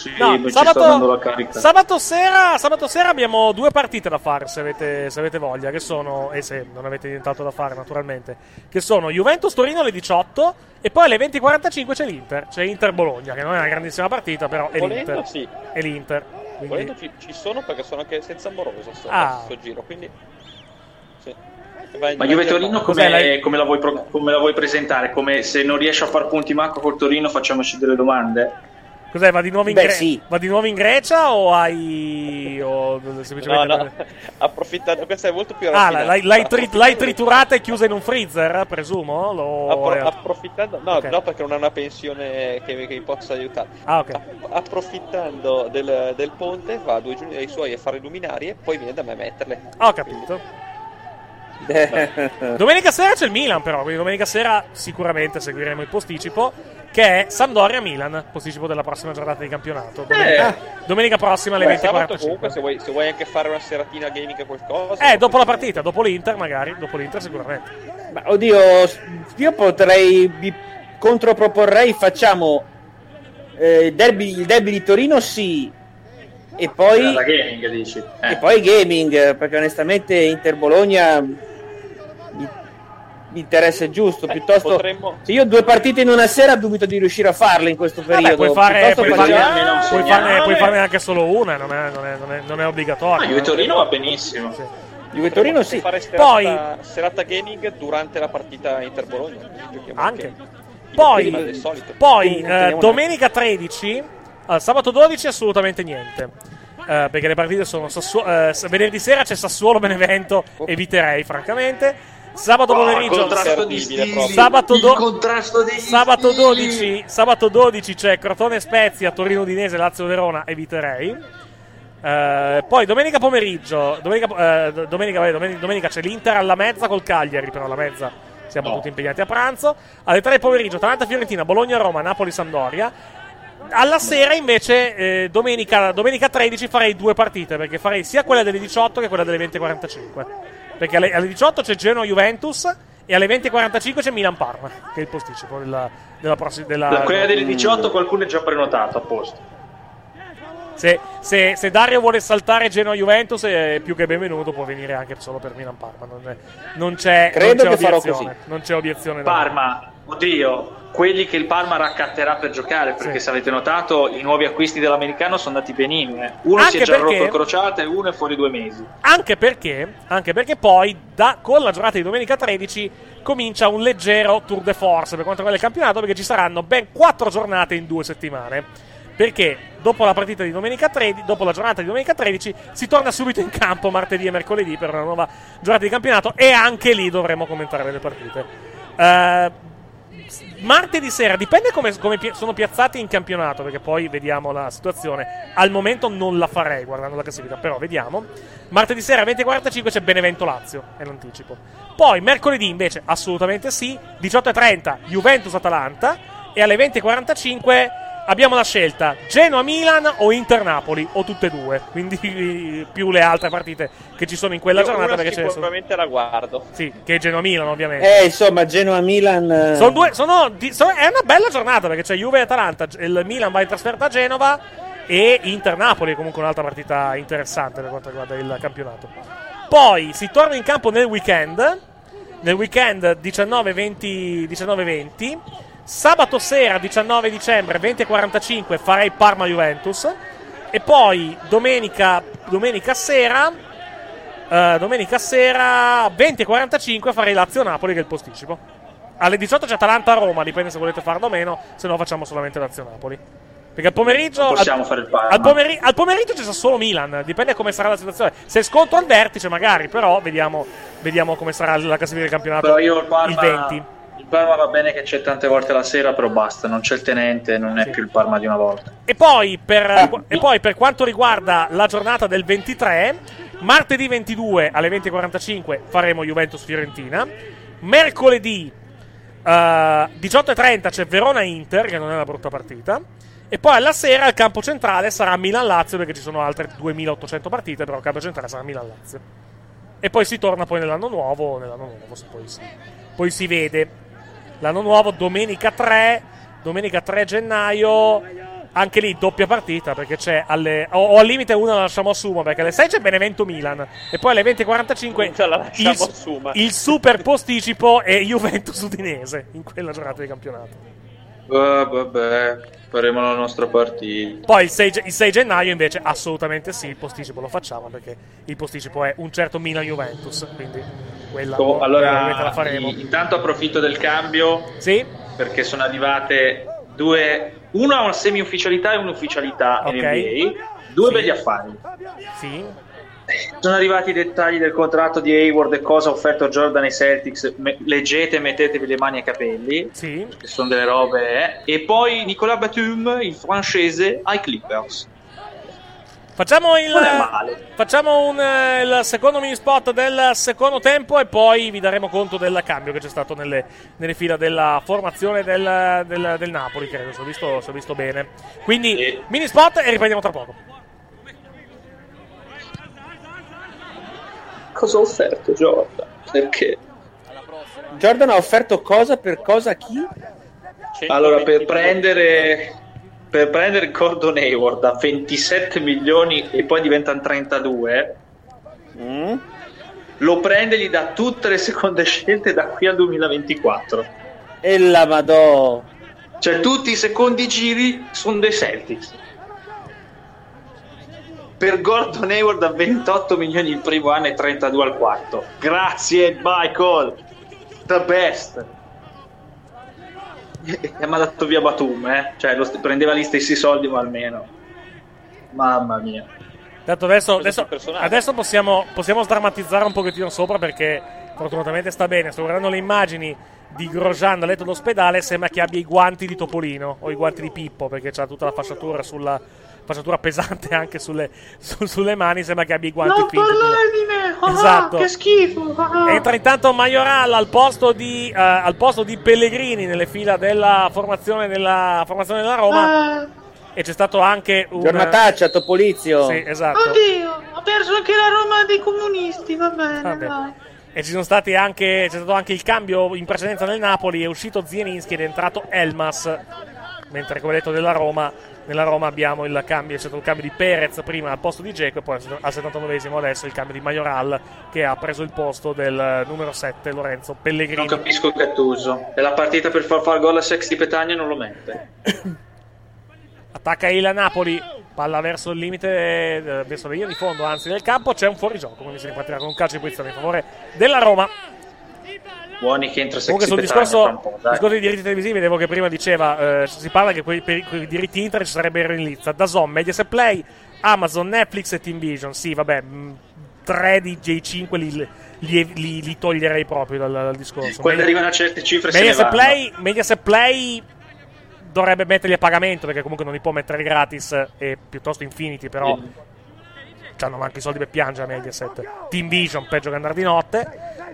Speaker 9: Sì,
Speaker 4: No,
Speaker 9: ci sta dando
Speaker 4: sabato,
Speaker 9: la carica.
Speaker 4: sabato sera, sabato sera abbiamo due partite da fare se avete, se avete voglia, che sono, e se non avete nient'altro da fare naturalmente, che sono Juventus-Torino alle 18 e poi alle 20.45 c'è l'Inter, c'è Inter-Bologna, che non è una grandissima partita, però è
Speaker 8: Volendo,
Speaker 4: l'Inter.
Speaker 8: sì.
Speaker 4: È l'Inter. quindi-
Speaker 8: Volendo ci, ci sono perché sono anche senza Amoroso sto,
Speaker 4: Ah.
Speaker 8: sto giro, quindi... Sì. Vai-
Speaker 9: Ma Juve
Speaker 8: in
Speaker 9: Torino come, come la vuoi pro- come la vuoi presentare? Come se non riesci a far punti manco col Torino facciamoci delle domande?
Speaker 4: Cos'è, va di nuovo in,
Speaker 9: Beh,
Speaker 4: Gre-
Speaker 9: sì.
Speaker 4: va di nuovo in Grecia o hai... o semplicemente...
Speaker 8: No, no, approfittando, questa è molto più
Speaker 4: Ah,
Speaker 8: raffinata.
Speaker 4: l'hai, l'hai tri- l'hai triturata e chiusa in un freezer, presumo? Lo-
Speaker 8: Appro- approfittando, no,
Speaker 4: Ok.
Speaker 8: no, perché non ha una pensione che, che mi possa aiutare.
Speaker 4: Ah, ok.
Speaker 8: App- approfittando del, del ponte, va due giorni dai suoi a fare luminarie e poi viene da me a metterle.
Speaker 4: Ah, Ho capito. Domenica sera c'è il Milan, però. Quindi domenica sera sicuramente seguiremo il posticipo. Che è Sampdoria-Milan, posticipo della prossima giornata di campionato. Domenica, domenica prossima alle
Speaker 8: Beh, sabato
Speaker 4: 20.45.
Speaker 8: comunque, se vuoi, se vuoi anche fare una seratina gaming o qualcosa.
Speaker 4: Eh, dopo la partita, dopo l'Inter, magari. Dopo l'Inter, sicuramente.
Speaker 5: Ma oddio, io potrei vi controproporrei facciamo eh, il, derby, il derby di Torino sì e poi
Speaker 9: La gaming dici?
Speaker 5: e poi gaming perché onestamente Inter Bologna mi, mi interessa il giusto piuttosto
Speaker 8: potremmo-
Speaker 5: se io ho due partite in una sera dubito di riuscire a farle in questo
Speaker 4: Vabbè,
Speaker 5: periodo
Speaker 4: puoi, fare, puoi, farne, puoi, farne, puoi farne anche solo una, non è, non è- non è- non è obbligatorio.
Speaker 9: Ah, Juve
Speaker 4: eh.
Speaker 9: Torino va benissimo.
Speaker 5: Juve Torino sì
Speaker 8: Fare serata,
Speaker 4: Poi-
Speaker 8: serata gaming durante la partita Inter-Bologna. Giochiamo
Speaker 4: Anche. Poi, poi
Speaker 8: non
Speaker 4: eh, domenica 13, eh, sabato 12 assolutamente niente. Eh, perché le partite sono Sassuo- eh, s- venerdì sera c'è Sassuolo Benevento, eviterei francamente. Sabato
Speaker 9: Oh,
Speaker 4: pomeriggio,
Speaker 9: stili,
Speaker 4: sabato,
Speaker 9: il
Speaker 4: do- sabato
Speaker 9: stili.
Speaker 4: 12, sabato 12 c'è Crotone Spezia, Torino Udinese, Lazio Verona, eviterei. Eh, poi domenica pomeriggio, domenica, eh, domenica, vabbè, domenica- domenica c'è l'Inter alla mezza col Cagliari, però alla mezza siamo tutti impegnati a pranzo. Alle 3 del pomeriggio, Atalanta Fiorentina, Bologna Roma, Napoli Sampdoria. Alla sera invece, eh, domenica, domenica 13 farei due partite, perché farei sia quella delle 18 che quella delle 20.45. Perché alle, alle 18 c'è Genoa Juventus e alle 20.45 c'è Milan Parma, che è il posticipo della, della prossima. Della,
Speaker 9: La- quella delle 18 qualcuno è già prenotato a posto.
Speaker 4: se, se- se Dario vuole saltare Genoa Juventus è più che benvenuto, può venire anche solo per Milan Parma. Non, è- non c'è,
Speaker 5: Credo
Speaker 4: non c'è
Speaker 5: che farò
Speaker 4: obiezione.
Speaker 5: così.
Speaker 4: Non c'è obiezione
Speaker 9: Parma, oddio, quelli che il Parma raccatterà per giocare, perché se avete notato i nuovi acquisti dell'americano sono andati benino. eh. Uno si
Speaker 4: Anche
Speaker 9: è già
Speaker 4: perché-
Speaker 9: rotto il crociato e uno è fuori due mesi.
Speaker 4: Anche perché, anche perché poi da- con la giornata di domenica 13 comincia un leggero tour de force per quanto riguarda il campionato perché ci saranno ben quattro giornate in due settimane. Perché dopo la partita di domenica 13, dopo la giornata di domenica 13, si torna subito in campo martedì e mercoledì per una nuova giornata di campionato e anche lì dovremo commentare le partite. Eh, martedì sera dipende come, come pi- sono piazzati in campionato perché poi vediamo la situazione. Al momento non la farei guardando la classifica però vediamo. Martedì sera 20.45 c'è Benevento Lazio è l'anticipo. Poi mercoledì invece assolutamente sì 18.30 Juventus Atalanta e alle 20.45 abbiamo la scelta Genoa-Milan o Inter-Napoli o tutte e due quindi più le altre partite che ci sono in quella
Speaker 8: Io
Speaker 4: giornata perché ce ne sono
Speaker 8: sicuramente la guardo.
Speaker 4: sì che è Genoa-Milan ovviamente
Speaker 5: Eh, insomma, Genoa-Milan... eh,
Speaker 4: sono due, sono sono- è una bella giornata perché c'è Juve e Atalanta. Il Milan va in trasferta a Genova e Inter-Napoli è comunque un'altra partita interessante per quanto riguarda il campionato. Poi si torna in campo nel weekend. Nel weekend 19-20. 19-20. Sabato sera 19 dicembre 20.45 farei Parma-Juventus. E poi domenica, domenica sera. eh, domenica sera 20.45 farei Lazio-Napoli che è il posticipo. Alle 18 c'è Atalanta-Roma, dipende se volete farlo o meno, se no facciamo solamente Lazio-Napoli. Perché al pomeriggio.
Speaker 9: Non possiamo
Speaker 4: al,
Speaker 9: fare il Parma.
Speaker 4: al, pomeri- al pomeriggio c'è solo Milan, dipende come sarà la situazione. Se scontro al vertice, magari, però vediamo, vediamo come sarà la classifica del campionato
Speaker 9: Però io il Parma,
Speaker 4: 20.
Speaker 9: Il Parma va bene che c'è tante volte la sera, però basta, non c'è il tenente, non è più il Parma di una volta.
Speaker 4: E poi, per, e poi per quanto riguarda la giornata del 23, martedì 22 alle 20.45 faremo Juventus-Fiorentina. Mercoledì eh, 18.30 c'è Verona-Inter, che non è una brutta partita. E poi alla sera il campo centrale sarà Milan-Lazio, perché ci sono altre 2.800 partite, però il campo centrale sarà Milan-Lazio. E poi si torna poi nell'anno nuovo, nell'anno nuovo se poi, si, poi si vede. L'anno nuovo domenica 3, domenica 3 gennaio, anche lì doppia partita perché c'è alle o, o al limite una la lasciamo a Suma perché alle 6 c'è Benevento Milan e poi alle 20:45
Speaker 8: la lasciamo
Speaker 4: il, il super posticipo è Juventus Udinese in quella giornata di campionato.
Speaker 9: Eh, vabbè, faremo la nostra partita.
Speaker 4: Poi il 6, ge- il 6 gennaio invece assolutamente sì, il posticipo lo facciamo perché il posticipo è un certo Milan Juventus, quindi quella
Speaker 9: Oh,
Speaker 4: la
Speaker 9: allora,
Speaker 4: faremo.
Speaker 9: i- intanto approfitto del cambio
Speaker 4: Sì?
Speaker 9: perché sono arrivate due. Uno ha una semi-ufficialità e un'ufficialità
Speaker 4: Ok.
Speaker 9: in NBA. Due begli affari.
Speaker 4: Sì.
Speaker 9: Sono arrivati i dettagli del contratto di Hayward e cosa ha offerto Jordan ai Celtics. Me- leggete e mettetevi le mani ai capelli.
Speaker 4: Sì.
Speaker 9: Che sono delle robe. eh. E poi Nicolas Batum, il francese, ai Clippers.
Speaker 4: Facciamo il, facciamo un, eh, il secondo mini spot del secondo tempo e poi vi daremo conto del cambio che c'è stato nelle, nelle fila della formazione del, del- del Napoli, credo, se ho visto, se ho visto bene. Quindi mini spot e riprendiamo tra poco.
Speaker 9: Cosa ha offerto Jordan? Perché?
Speaker 5: Jordan ha offerto cosa per cosa a chi?
Speaker 9: Allora, per prendere, per prendere Gordon Hayward a 27 milioni e poi diventano 32,
Speaker 5: Mm?
Speaker 9: lo prende gli dà tutte le seconde scelte da qui al 2024.
Speaker 5: E la madò.
Speaker 9: Cioè, tutti i secondi giri sono dei Celtics. Per Gordon Hayward a 28 milioni il primo anno e 32 al quarto. Grazie, Michael. The best. E mi ha dato via Batum, eh. Cioè, lo st- prendeva gli stessi soldi, ma almeno. Mamma mia.
Speaker 4: Tanto adesso, adesso, adesso possiamo, possiamo sdrammatizzare un pochettino sopra perché fortunatamente sta bene. Sto guardando le immagini di Grosjean a letto d'ospedale. Sembra che abbia i guanti di Topolino o i guanti di Pippo perché c'ha tutta la fasciatura sulla fasciatura pesante anche sulle, su- sulle mani. Sembra che abbia i guanti finti.
Speaker 12: di me! Ah,
Speaker 4: Esatto.
Speaker 12: Che schifo! ah.
Speaker 4: Entra intanto Majoral al posto di, eh, al posto di Pellegrini nelle fila della formazione della, formazione della Roma.
Speaker 12: Ah,
Speaker 4: E c'è stato anche un.
Speaker 5: Giornataccia, Topolizio.
Speaker 4: Sì, esatto.
Speaker 12: oddio, ho perso anche la Roma dei comunisti, va bene,
Speaker 4: Vabbè.
Speaker 12: dai.
Speaker 4: E ci sono stati anche. C'è stato anche il cambio in precedenza nel Napoli. È uscito Zielinski ed è entrato Elmas. mentre come detto della Roma, nella Roma abbiamo il cambio, c'è stato il cambio di Perez prima al posto di Geco e poi al 79esimo adesso il cambio di Majoral che ha preso il posto del numero 7 Lorenzo Pellegrini.
Speaker 9: Non capisco Gattuso. È la partita per far fare gol a Sex di Petagna non lo mette.
Speaker 4: Attacca il Napoli, palla verso il limite, eh, verso la linea di fondo, anzi del campo, c'è un fuorigioco, quindi si ripartirà con un calcio di posizione in favore della Roma.
Speaker 9: Buoni che entra Sex
Speaker 4: Comunque sul discorso, discorso dei diritti televisivi, vedevo che prima diceva, eh, si parla che quei, per quei diritti internet ci sarebbero in lizza, Dazon, Mediaset Play, Amazon, Netflix e Team Vision, sì vabbè, mh, tre di J5 li, li- li- li toglierei proprio dal, dal discorso.
Speaker 9: Quando
Speaker 4: Medi-
Speaker 9: arrivano a certe cifre se
Speaker 4: Mediaset. Play, Mediaset Play dovrebbe metterli a pagamento perché comunque non li può mettere gratis e piuttosto Infinity però hanno anche i soldi per piangere a Mediaset. Team Vision peggio che andare di notte.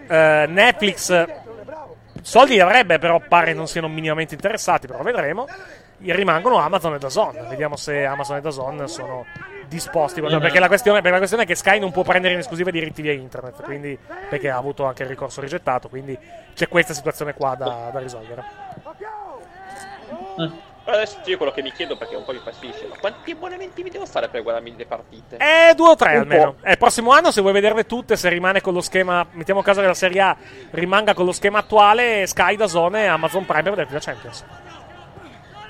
Speaker 4: Eh, Netflix soldi li avrebbe però pare non siano minimamente interessati però vedremo. E rimangono Amazon e Dazon. Vediamo se Amazon e Dazon sono disposti
Speaker 9: Mhm.
Speaker 4: perché, la questione, perché la questione è che Sky non può prendere in esclusiva i diritti via internet quindi, perché ha avuto anche il ricorso rigettato quindi c'è questa situazione qua da, da risolvere
Speaker 6: Adesso io quello che mi chiedo perché un po' mi fascisce, ma quanti abbonamenti mi devo fare per guardarmi le partite?
Speaker 4: Eh, due o tre
Speaker 6: Un
Speaker 4: almeno.
Speaker 6: po'.
Speaker 4: Eh, il prossimo anno, se vuoi vederle tutte, se rimane con lo schema. Mettiamo caso che la Serie A rimanga con lo schema attuale, Sky da Zone e Amazon Prime per vederti la Champions.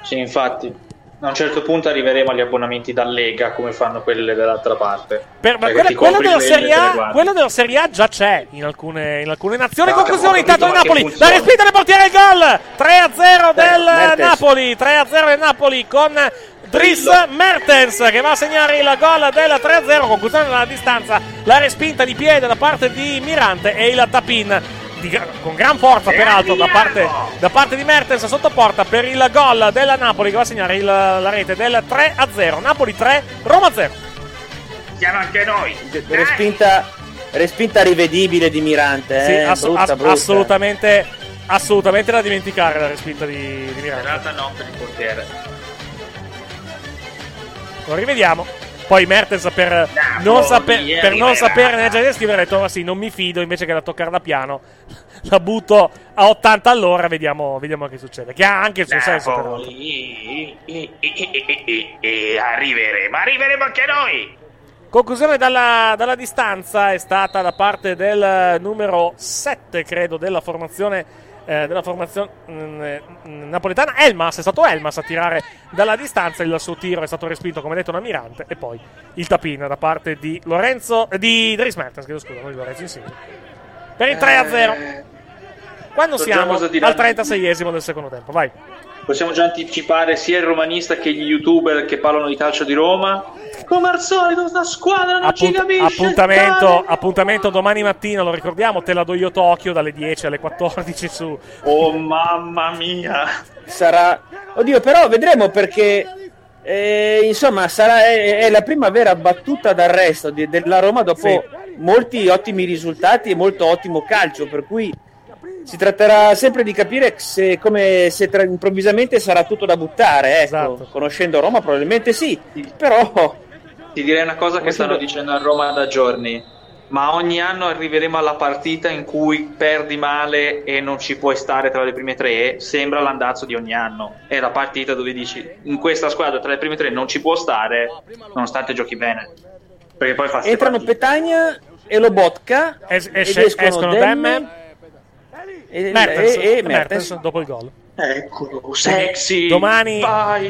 Speaker 9: Sì, infatti. A un certo punto arriveremo agli abbonamenti da Lega come fanno quelle dall'altra parte.
Speaker 4: Per, ma quello
Speaker 9: compri
Speaker 4: della Serie A, quello della Serie A già c'è in alcune, in alcune nazioni.
Speaker 9: No,
Speaker 4: Conclusione, intanto di Napoli. La respinta del portiere il gol. 3-0 del
Speaker 9: Mertens.
Speaker 4: Napoli. 3-0 del Napoli con Dries Mertens che va a segnare il gol del 3-0. Conclusione dalla distanza. La respinta di piede da parte di Mirante e il tap-in. Di con gran forza, peraltro, da parte, da parte di Mertens sotto porta per il gol della Napoli che va a segnare il- la rete del 3-0. Napoli 3, Roma 0.
Speaker 7: Siamo anche noi.
Speaker 5: Respinta, respinta rivedibile di Mirante.
Speaker 4: Sì,
Speaker 5: eh,
Speaker 4: ass-
Speaker 5: brutta,
Speaker 4: ass-
Speaker 5: brutta.
Speaker 4: assolutamente, assolutamente da dimenticare la respinta di, di
Speaker 9: In
Speaker 4: Miranda.
Speaker 9: realtà no, per il portiere.
Speaker 4: Lo rivediamo. Poi Mertens per non, saper,
Speaker 9: eh,
Speaker 4: per non sapere leggere e scrivere ha detto ma sì, non mi fido, invece che da toccare da piano la butto a 80 all'ora, vediamo, vediamo che succede. Che ha anche il suo senso però.
Speaker 7: E, e, e, e, e, e arriveremo, arriveremo anche noi.
Speaker 4: Conclusione dalla, dalla distanza è stata da parte del numero 7, credo, della formazione, eh, della formazione mm, eh, napoletana. Elmas, è stato Elmas a tirare dalla distanza. Il suo tiro è stato respinto, come detto, da Mirante. E poi il tapin da parte di Lorenzo, eh, di Dries Mertens, chiedo scusa, non di Lorenzo Insigne. Per il 3 a 0. Quando siamo al 36esimo del secondo tempo, vai.
Speaker 9: Possiamo già anticipare sia il romanista che gli youtuber che parlano di calcio di Roma. Come al solito, sta squadra non ci
Speaker 4: Appunt-
Speaker 9: capisce.
Speaker 4: appuntamento,
Speaker 9: dai.
Speaker 4: appuntamento domani mattina, lo ricordiamo, te la do io Tokyo dalle 10 alle 14 su
Speaker 9: Oh mamma mia.
Speaker 5: Sarà... Oddio, però vedremo perché... eh, insomma, sarà, è, è la prima vera battuta d'arresto di- della Roma dopo molti ottimi risultati e molto ottimo calcio, per cui si tratterà sempre di capire se, come, se tra- improvvisamente sarà tutto da buttare. Ecco.
Speaker 4: Esatto.
Speaker 5: Conoscendo Roma, probabilmente sì, però
Speaker 9: Ti direi una cosa che stanno dicendo a Roma da giorni. Ma ogni anno arriveremo alla partita in cui perdi male e non ci puoi stare tra le prime tre. Sembra l'andazzo di ogni anno. È la partita dove dici in questa squadra tra le prime tre non ci può stare, nonostante giochi bene. Perché poi fa
Speaker 5: entrano
Speaker 9: partite.
Speaker 5: Petagna e Lobotka
Speaker 4: Es-
Speaker 5: ed
Speaker 4: esce-
Speaker 5: escono,
Speaker 4: escono
Speaker 5: Demme
Speaker 4: Demme
Speaker 5: e,
Speaker 4: Mertens,
Speaker 5: e- e
Speaker 4: Mertens
Speaker 5: Mertens.
Speaker 4: dopo il gol.
Speaker 9: Eccolo, sexy.
Speaker 4: Domani,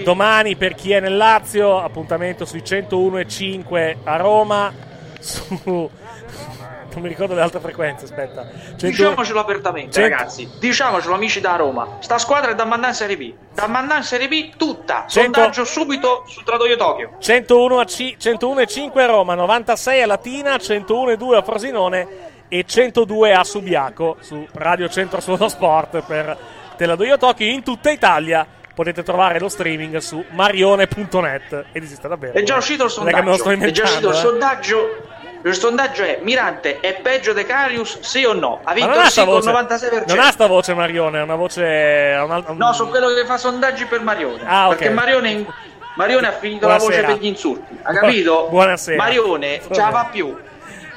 Speaker 4: domani per chi è nel Lazio, appuntamento sui 101,5 a Roma. Su, non mi ricordo le altre frequenze, aspetta. 101
Speaker 9: Diciamocelo apertamente,
Speaker 4: Cento-
Speaker 9: ragazzi. Diciamocelo, amici da Roma. Sta squadra è da mandare in Serie B. Da mandare in Serie B tutta.
Speaker 4: Cento-
Speaker 9: Sondaggio subito su Tradoio Tokyo.
Speaker 4: 101 a C- 101,5 a Roma, 96 a Latina, 101,2 a Frosinone e 102 a Subiaco su Radio Centro Suono Sport per Te la do io Tokyo in tutta Italia. Potete trovare lo streaming su marione.net ed esiste davvero.
Speaker 9: È già uscito il sondaggio. È già uscito il
Speaker 4: eh.
Speaker 9: sondaggio. Il sondaggio è Mirante è peggio De Carius, sì o no? Ha vinto il sì
Speaker 4: voce.
Speaker 9: 96%.
Speaker 4: Non ha sta voce Marione, è una voce. una- un-
Speaker 9: No, sono quello che fa sondaggi per Marione.
Speaker 4: Ah, ok.
Speaker 9: Perché Marione, Marione ha finito la
Speaker 4: Buonasera.
Speaker 9: voce per gli insulti. Ha capito?
Speaker 4: Buonasera.
Speaker 9: Marione ce la fa più.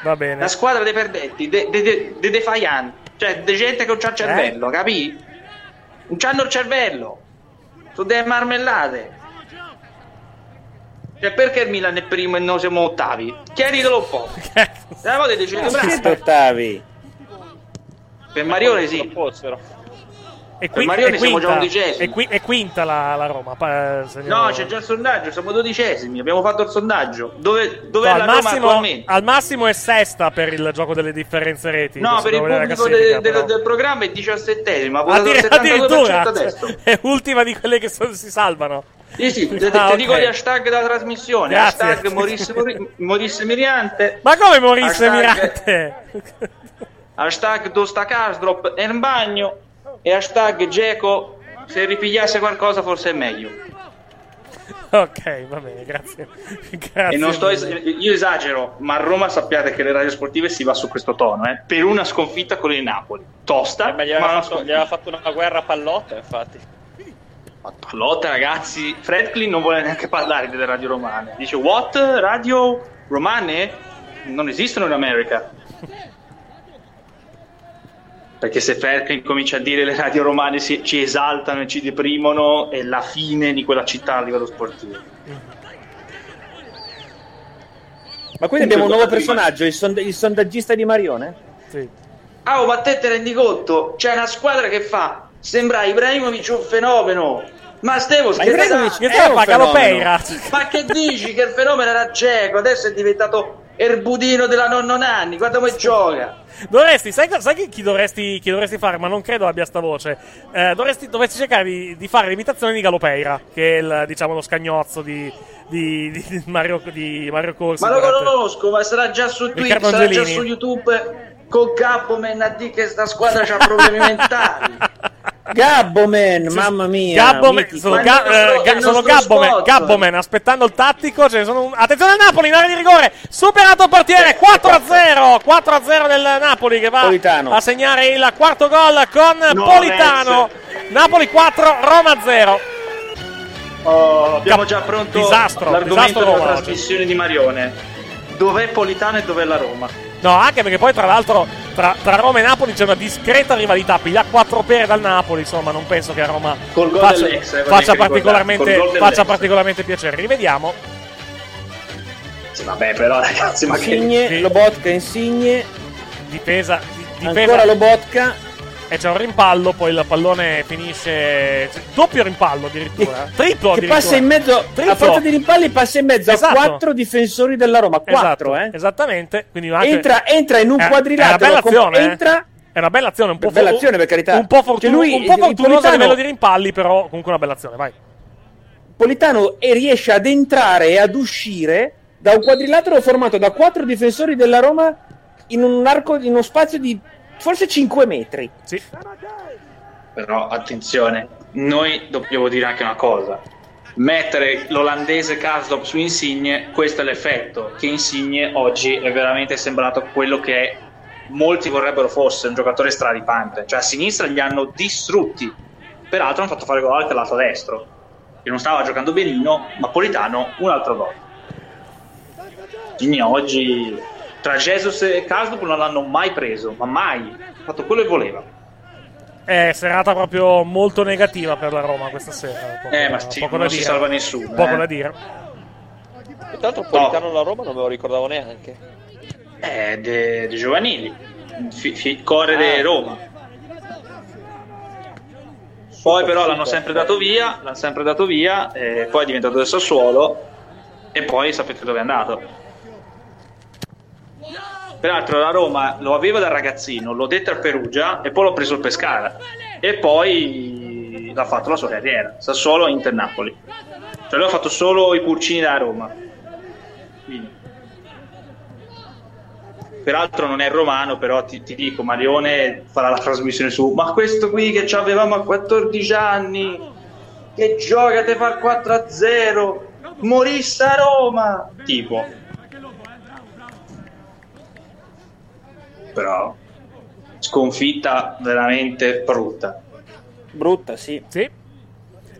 Speaker 4: Va bene.
Speaker 9: La squadra dei perdenti, dei de, de, de defiant, cioè di gente che non c'ha il cervello,
Speaker 4: Eh?
Speaker 9: capì? Non c'hanno il cervello. Sono delle marmellate. Cioè, perché il Milan è primo e noi siamo ottavi? Chiaritelo un po'. Una volta dicete
Speaker 5: Siete ottavi.
Speaker 9: Per Marione sì.
Speaker 4: E
Speaker 9: Per Marione
Speaker 4: è
Speaker 9: siamo già
Speaker 4: quinta,
Speaker 9: undicesimi.
Speaker 4: è, qui- è quinta la, la Roma. pa- signor-
Speaker 9: No, c'è già il sondaggio, siamo dodicesimi, abbiamo fatto il sondaggio. Dove, dov'è
Speaker 4: No,
Speaker 9: la
Speaker 4: al,
Speaker 9: Roma
Speaker 4: massimo,
Speaker 9: attualmente?
Speaker 4: al massimo è sesta per il gioco delle differenze reti.
Speaker 9: No, per il pubblico de- de- del programma è diciassettesima,
Speaker 4: Addir-
Speaker 9: 72%
Speaker 4: addirittura
Speaker 9: adesso.
Speaker 4: è ultima di quelle che so- si salvano.
Speaker 9: Sì, sì, te, te-
Speaker 4: Ah,
Speaker 9: ti
Speaker 4: ok.
Speaker 9: dico gli hashtag della trasmissione.
Speaker 4: Grazie.
Speaker 9: Hashtag Maurice, Mori- Maurice Miriante.
Speaker 4: Ma come Maurice
Speaker 9: Hashtag-
Speaker 4: Mirante?
Speaker 9: Hashtag Dosta Karsdrop è in bagno. E hashtag Geco. Se ripigliasse qualcosa forse è meglio.
Speaker 4: ok, va bene, grazie. grazie
Speaker 9: E non sto io esagero, ma a Roma sappiate che le radio sportive si va su questo tono, eh, per una sconfitta con il Napoli. Tosta,
Speaker 8: Eh, ma gli
Speaker 9: ma
Speaker 8: aveva,
Speaker 9: una
Speaker 8: fatto, gli aveva fatto una guerra a pallotta, infatti.
Speaker 9: Pallotta, ragazzi. Fredklin non vuole neanche parlare delle radio romane. Dice: What? Radio romane? Non esistono in America. Perché se Fredklin comincia a dire le radio romane si- ci esaltano e ci deprimono, è la fine di quella città a livello sportivo.
Speaker 5: Ma quindi abbiamo un nuovo personaggio, il, sond- il sondaggista di Marione?
Speaker 4: Sì.
Speaker 9: Ah, oh, ma te te rendi conto? C'è una squadra che fa. Sembra Ibrahimovic un fenomeno. Ma Stevo,
Speaker 5: Ma Ibrahimovic
Speaker 9: scherzando?
Speaker 5: è un fenomeno.
Speaker 4: Peira.
Speaker 9: Ma che dici che il fenomeno era cieco? Adesso è diventato Erbudino della nonno Nanni. Guarda come gioca.
Speaker 4: Dovresti, sai, sai chi, chi dovresti, chi dovresti fare? Ma non credo abbia sta voce. Eh, dovresti, dovresti cercare di, di fare l'imitazione di Galopeira, che è il, diciamo, lo scagnozzo di, di, di Mario, di Mario Corsi.
Speaker 9: Ma lo
Speaker 4: durante-
Speaker 9: conosco, ma sarà già su Twitch, sarà già su YouTube con a dire che sta squadra ha problemi mentali.
Speaker 5: Gabboman, mamma mia.
Speaker 4: Gabboman, sono, Ga-
Speaker 9: nostro-
Speaker 4: eh, Ga- sono Gabboman. Gabboman aspettando il tattico. Ce ne sono un- Attenzione al Napoli in area di rigore. Superato il portiere 4-0. 4-0 del Napoli che va
Speaker 5: Politano.
Speaker 4: a segnare il quarto gol con
Speaker 9: No,
Speaker 4: Politano. Napoli 4, Roma 0.
Speaker 9: Oh, abbiamo
Speaker 4: Cap-
Speaker 9: già pronto
Speaker 4: disastro,
Speaker 9: l'argomento
Speaker 4: disastro
Speaker 9: della
Speaker 4: Roma oggi.
Speaker 9: trasmissione di Marione. Dov'è Politano e dov'è la Roma?
Speaker 4: No, anche perché poi tra l'altro tra, tra Roma e Napoli c'è una discreta rivalità. Piglia 4 pere dal Napoli, insomma, non penso che a Roma
Speaker 9: Col gol
Speaker 4: faccia,
Speaker 9: eh,
Speaker 4: faccia
Speaker 9: che
Speaker 4: particolarmente,
Speaker 9: ricordate, col gol
Speaker 4: faccia particolarmente piacere. Rivediamo.
Speaker 9: Sì, vabbè, però ragazzi, ma che...
Speaker 5: Insigne,
Speaker 4: Sì.
Speaker 5: Lobotka, Insigne,
Speaker 4: Difesa, di- difesa
Speaker 5: ancora Lobotka.
Speaker 4: E c'è un rimpallo, poi il pallone finisce cioè, doppio rimpallo addirittura, eh. triplo
Speaker 5: Che
Speaker 4: addirittura.
Speaker 5: passa in mezzo,
Speaker 4: Triplo.
Speaker 5: a forza di rimpalli passa in mezzo
Speaker 4: Esatto.
Speaker 5: a quattro difensori della Roma, quattro,
Speaker 4: Esatto,
Speaker 5: eh.
Speaker 4: Esattamente, quindi anche-
Speaker 5: Entra, entra in un
Speaker 4: è-
Speaker 5: quadrilatero,
Speaker 4: È una bella
Speaker 5: com-
Speaker 4: azione, eh.
Speaker 5: entra,
Speaker 4: È una bella azione, un po',
Speaker 5: Bella
Speaker 4: fu-
Speaker 5: azione, per carità.
Speaker 4: un po', fortun-
Speaker 5: Cioè, lui-
Speaker 4: un po'
Speaker 5: il
Speaker 4: fortunoso a livello di rimpalli, però comunque una bella azione, vai.
Speaker 5: Politano e riesce ad entrare e ad uscire da un quadrilatero formato da quattro difensori della Roma in un arco, in uno spazio di forse 5 metri.
Speaker 4: Sì.
Speaker 9: Però attenzione, noi dobbiamo dire anche una cosa. Mettere l'olandese Karsdorp su Insigne, questo è l'effetto, che Insigne oggi è veramente sembrato quello che molti vorrebbero fosse, un giocatore stradipante. Cioè a sinistra gli hanno distrutti, peraltro hanno fatto fare gol anche al lato destro, che non stava giocando benino, ma Politano un altro gol. Insigne oggi tra Jesus e Karsdorp non l'hanno mai preso, ma mai, ha fatto quello che voleva.
Speaker 4: È serata proprio molto negativa per la Roma questa sera. Poco,
Speaker 9: Eh, ma sì,
Speaker 4: poco
Speaker 9: non
Speaker 4: da
Speaker 9: si
Speaker 4: dire.
Speaker 9: salva nessuno,
Speaker 4: Poco
Speaker 9: eh.
Speaker 4: da dire.
Speaker 8: Intanto Politano alla Roma non me lo ricordavo neanche.
Speaker 9: Eh, de, de giovanili, Fi- fi- core de
Speaker 8: Ah.
Speaker 9: Roma. Poi però l'hanno sempre dato via, l'hanno sempre dato via, e poi è diventato del Sassuolo e poi sapete dove è andato. Peraltro la Roma lo aveva da ragazzino, l'ho detto a Perugia e poi l'ho preso il Pescara e poi l'ha fatto la sua carriera, Sassuolo e Inter Napoli. Cioè lui ha fatto solo i pulcini da Roma. Quindi. Peraltro non è romano, però ti, ti dico, Marione farà la trasmissione su. Ma questo qui che ci avevamo a 14 anni, che gioca te fa 4-0, morissa a Roma. Tipo. Però sconfitta veramente brutta.
Speaker 5: Brutta, sì.
Speaker 4: Sì.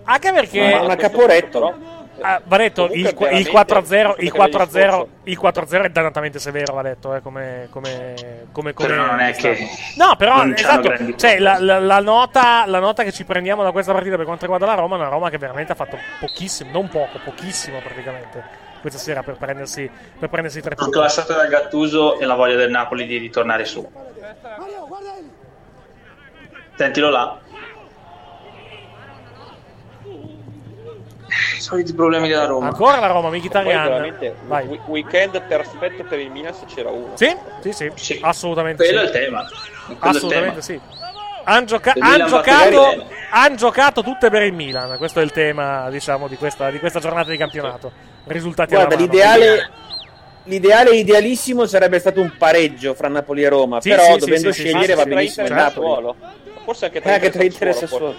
Speaker 4: Anche perché
Speaker 5: Ma una caporetto.
Speaker 4: Ah, va detto, il, il
Speaker 8: veramente,
Speaker 4: 4-0, il
Speaker 8: come l'anno
Speaker 4: 4-0,
Speaker 8: scorso.
Speaker 4: il 4-0 è dannatamente severo, va detto, eh, come, come, come, come
Speaker 9: Però non è che
Speaker 4: No, però, esatto, cioè, la, la- la nota, la nota che ci prendiamo da questa partita per quanto riguarda la Roma è una Roma che veramente ha fatto pochissimo, non poco, pochissimo praticamente, questa sera per prendersi, per prendersi tre punti.
Speaker 9: Proclassato dal Gattuso e la voglia del Napoli di ritornare su. Sentilo là. I soliti problemi della Roma.
Speaker 4: Ancora la Roma, Mkhitaryan. Vai.
Speaker 8: weekend perfetto per il Milan se c'era uno.
Speaker 4: Sì, sì, sì, assolutamente
Speaker 9: Quello
Speaker 4: sì.
Speaker 9: è il tema. Quello è il
Speaker 4: Assolutamente
Speaker 9: tema.
Speaker 4: sì. Han, gioca- han giocato, han giocato tutte per il Milan. Questo è il tema, diciamo, di questa, di questa giornata di campionato. Risultati
Speaker 5: Guarda,
Speaker 4: alla mano.
Speaker 5: l'ideale, l'ideale idealissimo sarebbe stato un pareggio fra Napoli e Roma,
Speaker 4: Sì,
Speaker 5: però
Speaker 4: sì,
Speaker 5: dovendo
Speaker 4: sì,
Speaker 5: scegliere
Speaker 4: sì,
Speaker 5: va benissimo il
Speaker 4: certo.
Speaker 5: Napoli.
Speaker 8: Forse anche tra
Speaker 5: anche tra Inter e
Speaker 8: Sassuolo.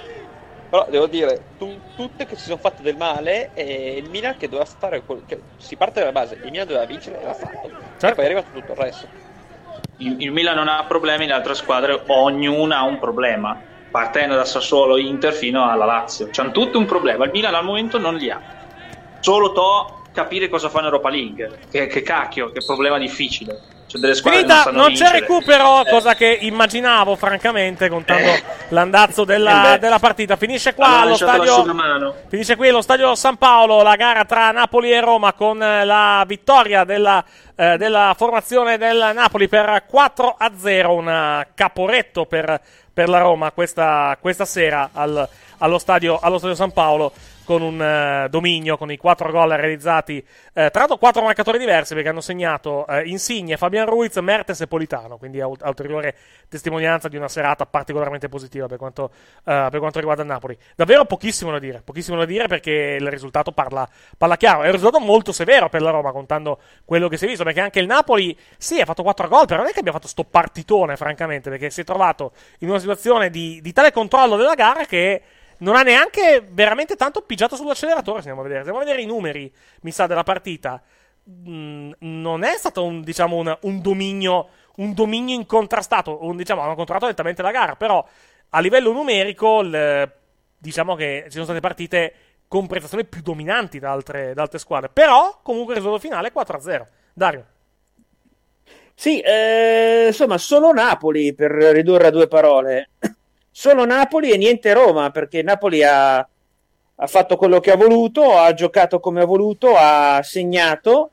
Speaker 8: Però devo dire, tu- tutte che si sono fatte del male e il Milan che doveva fare cioè, si parte dalla base, il Milan doveva vincere e l'ha fatto.
Speaker 4: Certo.
Speaker 8: E poi è arrivato tutto il resto.
Speaker 9: Il, il Milan non ha problemi, le altre squadre ognuna ha un problema. Partendo da Sassuolo, Inter fino alla Lazio. C'hanno tutti un problema. Il Milan al momento non li ha. Solo to capire cosa fa in Europa League. Che, che cacchio, che problema difficile. C'è delle squadre non
Speaker 4: Finita,
Speaker 9: sanno
Speaker 4: non c'è
Speaker 9: vincere.
Speaker 4: recupero,
Speaker 9: Eh.
Speaker 4: cosa che immaginavo, francamente, contando l'andazzo della,
Speaker 9: Eh
Speaker 4: della partita. Finisce qua allo
Speaker 9: lanciato
Speaker 4: stadio. Finisce qui allo stadio San Paolo la gara tra Napoli e Roma con eh, la vittoria della, eh, della formazione del Napoli per 4 a 0. Un eh, caporetto per, per la Roma questa, questa sera al- allo, stadio, allo stadio San Paolo con un eh, dominio, con i 4 gol realizzati. eh, tra l'altro 4 marcatori diversi perché hanno segnato eh, Insigne, Fabian Ruiz, Mertes e Politano. Quindi ul- ulteriore testimonianza di una serata particolarmente positiva per quanto, eh, per quanto riguarda il Napoli. Davvero pochissimo da dire, pochissimo da dire perché il risultato parla, parla chiaro. È un risultato molto severo per la Roma, contando quello che si è visto, perché anche il Napoli, sì, ha fatto 4 gol, però non è che abbia fatto sto partitone, francamente, perché si è trovato in una situazione di, di tale controllo della gara che non ha neanche veramente tanto pigiato sull'acceleratore, andiamo a vedere. Andiamo a vedere i numeri, mi sa, della partita, mh, non è stato un, diciamo, un, un dominio, un dominio incontrastato, un, diciamo, hanno controllato lentamente la gara, però a livello numerico, il- diciamo che ci sono state partite con prestazioni più dominanti da altre, da altre squadre, però comunque il risultato finale è 4-0. Dario.
Speaker 5: Sì, eh, insomma, solo Napoli per ridurre a due parole. Solo Napoli e niente Roma, perché Napoli ha, ha fatto quello che ha voluto, ha giocato come ha voluto, ha segnato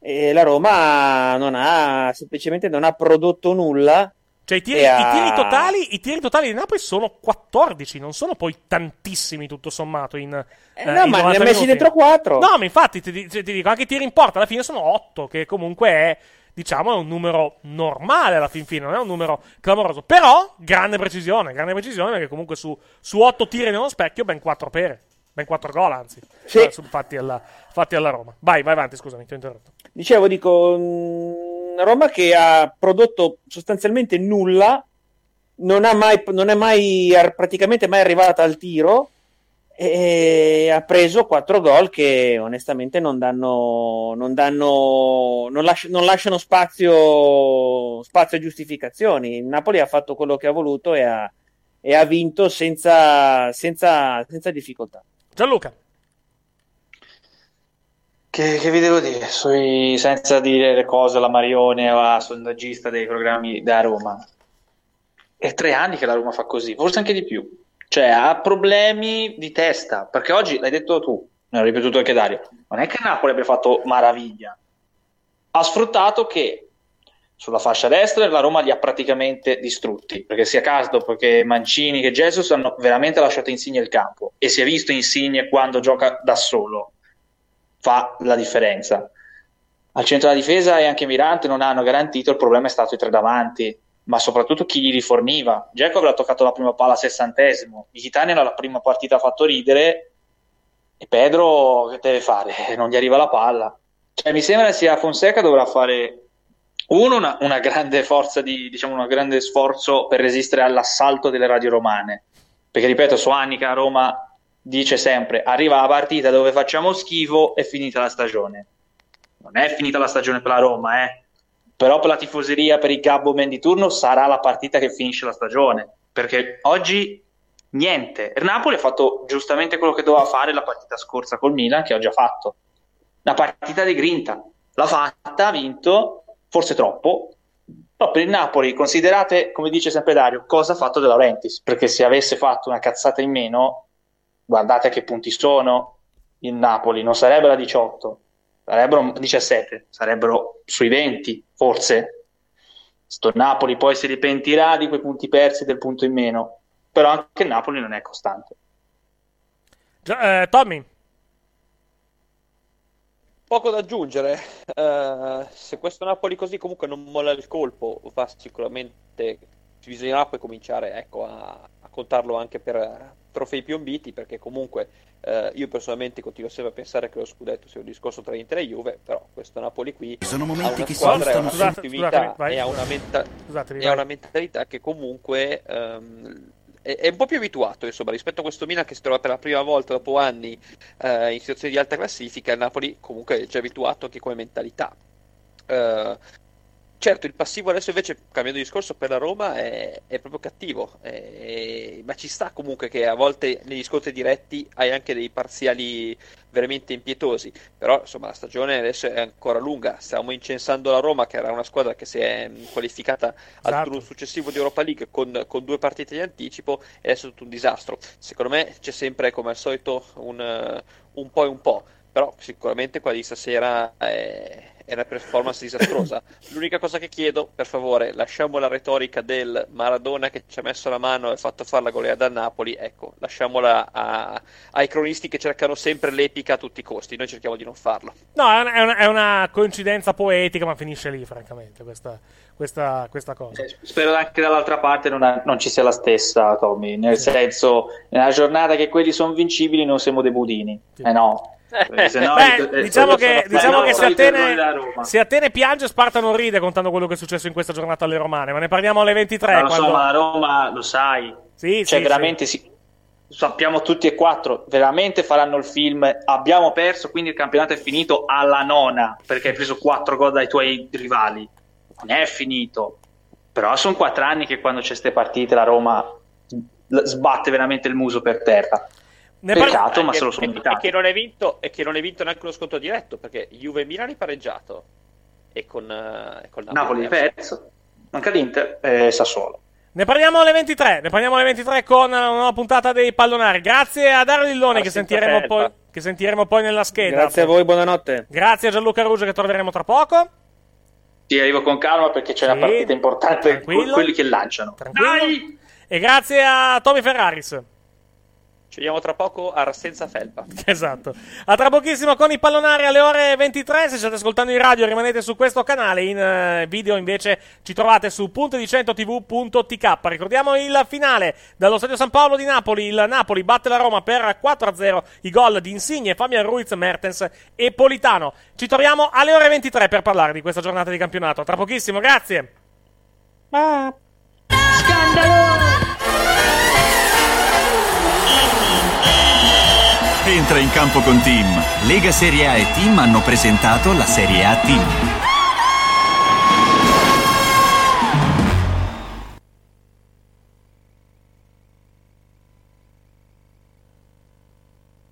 Speaker 5: e la Roma non ha semplicemente non ha prodotto nulla.
Speaker 4: Cioè, i tiri,
Speaker 5: ha-
Speaker 4: i tiri totali, i tiri totali di Napoli sono 14, non sono poi tantissimi tutto sommato. In, eh,
Speaker 5: no,
Speaker 4: in
Speaker 5: ma ne
Speaker 4: 90
Speaker 5: ha messi
Speaker 4: minuti.
Speaker 5: dentro quattro.
Speaker 4: No, ma infatti ti, ti- ti dico, anche i tiri in porta alla fine sono 8, che comunque è, diciamo, è un numero normale alla fin fine, non è un numero clamoroso. Però, grande precisione, grande precisione, perché comunque su, su 8 tiri nello specchio, ben 4 pere. Ben 4 gol, anzi,
Speaker 5: Sì.
Speaker 4: eh, fatti, alla, fatti alla Roma. Vai, vai avanti, scusami, ti ho interrotto.
Speaker 5: Dicevo, dico, mh, Roma che ha prodotto sostanzialmente nulla, non, ha mai, non è mai praticamente mai arrivata al tiro e ha preso quattro gol che onestamente non danno, non danno, non, lasci- non lasciano spazio, spazio a giustificazioni. Il Napoli ha fatto quello che ha voluto e ha, e ha vinto senza, senza, senza difficoltà.
Speaker 4: Gianluca.
Speaker 9: Che, che vi devo dire? Sui- senza dire le cose alla Marione o a sondaggista dei programmi da Roma. È tre anni che la Roma fa così, forse anche di più. Cioè, ha problemi di testa. Perché oggi, l'hai detto tu, ne ho ripetuto anche Dario, non è che Napoli abbia fatto maraviglia. Ha sfruttato che sulla fascia destra la Roma li ha praticamente distrutti. Perché sia Casdorp che Mancini che Jesus hanno veramente lasciato Insigne il campo. E si è visto Insigne quando gioca da solo fa la differenza. Al centro della difesa e anche Mirante non hanno garantito, il problema è stato i tre davanti, ma soprattutto chi gli riforniva. Dzeko aveva toccato la prima palla al sessantesimo, Mkhitaryan la prima partita ha fatto ridere e Pedro che deve fare? Non gli arriva la palla. Cioè, mi sembra sia Fonseca dovrà fare uno una, una grande forza di diciamo un grande sforzo per resistere all'assalto delle radio romane. Perché ripeto, che a Roma dice sempre arriva la partita dove facciamo schifo è finita la stagione. Non è finita la stagione per la Roma, eh. Però per la tifoseria, per i Gabbo Men di turno sarà la partita che finisce la stagione. Perché oggi niente. Il Napoli ha fatto giustamente quello che doveva fare la partita scorsa col Milan, che ho già fatto. Una partita di grinta. L'ha fatta, ha vinto, forse troppo. Però per il Napoli, considerate, come dice sempre Dario, cosa ha fatto De Laurentiis, perché se avesse fatto una cazzata in meno, guardate a che punti sono il Napoli, non sarebbero a 18, sarebbero 17, sarebbero sui 20, forse. Sto Napoli poi si ripentirà di quei punti persi del punto in meno, però anche il Napoli non è costante.
Speaker 4: Eh, Tommy.
Speaker 6: Poco da aggiungere, Eh, se questo Napoli così comunque non molla il colpo, va sicuramente, bisognerà poi cominciare ecco, a, a contarlo anche per trofei piombiti, perché comunque eh, io personalmente continuo sempre a pensare che lo scudetto sia un discorso tra Inter e Juve, però questo Napoli qui
Speaker 8: Sono
Speaker 6: ha
Speaker 8: momenti
Speaker 6: una
Speaker 8: che si
Speaker 6: squadra e
Speaker 8: postano
Speaker 6: una continuità
Speaker 4: Scusatemi, vai.
Speaker 6: e ha una, menta-
Speaker 4: Scusatemi,
Speaker 6: e ha una mentalità che comunque ehm, è, è un po' più abituato insomma rispetto a questo Milan che si trova per la prima volta dopo anni eh, in situazioni di alta classifica il Napoli comunque è già abituato anche come mentalità. Eh, certo il passivo adesso invece cambiando discorso per la Roma è, è proprio cattivo eh, ma ci sta comunque che a volte negli scontri diretti hai anche dei parziali veramente impietosi però insomma la stagione adesso è ancora lunga stiamo incensando la Roma che era una squadra che si è mh, qualificata al
Speaker 4: Esatto.
Speaker 6: turno successivo di Europa League con, con due partite di anticipo e adesso è tutto un disastro secondo me c'è sempre come al solito un, un po' e un po' però sicuramente quella di stasera è, è una performance disastrosa. L'unica cosa che chiedo, per favore, lasciamo la retorica del Maradona che ci ha messo la mano e ha fatto fare la goleada al Napoli, ecco, lasciamola a- ai cronisti che cercano sempre l'epica a tutti i costi, noi cerchiamo di non farlo.
Speaker 4: No, è una, è una- coincidenza poetica, ma finisce lì, francamente, questa, questa, questa cosa.
Speaker 9: Spero anche dall'altra parte non, ha- non ci sia la stessa, Tommy. Nel senso, nella giornata che quelli sono vincibili, noi siamo dei budini. Eh no. Eh, se no,
Speaker 4: Beh, diciamo che, diciamo che se, Atene, se Atene piange, Sparta non ride contando quello che è successo in questa giornata alle romane. Ma ne parliamo alle 23.
Speaker 9: Ma
Speaker 4: quando-
Speaker 9: ma la Roma lo sai.
Speaker 4: Sì,
Speaker 9: cioè,
Speaker 4: sì,
Speaker 9: veramente si- sappiamo tutti e quattro, veramente faranno il film. Abbiamo perso, quindi il campionato è finito alla nona perché hai preso quattro gol dai tuoi rivali. Non è finito. Però sono quattro anni che quando c'è queste partite la Roma sbatte veramente il muso per terra.
Speaker 4: Ne
Speaker 9: Peccato, ma se lo sono
Speaker 6: e-
Speaker 9: meritati.
Speaker 6: E che non è vinto, e che non è vinto neanche lo sconto diretto, perché Juve e Milan è pareggiato. E con, eh, e con Napoli,
Speaker 9: Napoli perso, manca l'Inter e Sassuolo.
Speaker 4: Ne parliamo alle 23. Ne parliamo alle 23 con una nuova puntata dei pallonari. Grazie a Dario Lillone che
Speaker 6: senza
Speaker 4: sentiremo,
Speaker 6: felpa.
Speaker 4: poi, che sentiremo poi nella scheda.
Speaker 5: Grazie a voi, buonanotte.
Speaker 4: Grazie a Gianluca Ruggio che troveremo tra poco.
Speaker 9: Sì, arrivo con calma perché c'è
Speaker 4: Sì,
Speaker 9: una partita importante,
Speaker 4: tranquillo.
Speaker 9: quelli che lanciano.
Speaker 4: Tranquillo. E grazie a Tommy Ferraris.
Speaker 6: Ci vediamo tra poco a senza felpa.
Speaker 4: Esatto. A tra pochissimo con i pallonari alle ore 23. Se state ascoltando in radio, rimanete su questo canale. In eh, video, invece, ci trovate su puntedicentotv.tk. Ricordiamo il finale dallo Stadio San Paolo di Napoli. Il Napoli batte la Roma per 4-0. I gol di Insigne, Fabian Ruiz, Mertens e Politano. Ci troviamo alle ore 23 per parlare di questa giornata di campionato. A tra pochissimo, grazie.
Speaker 8: Entra in campo con Team. Lega Serie A e Team hanno presentato la Serie A Team.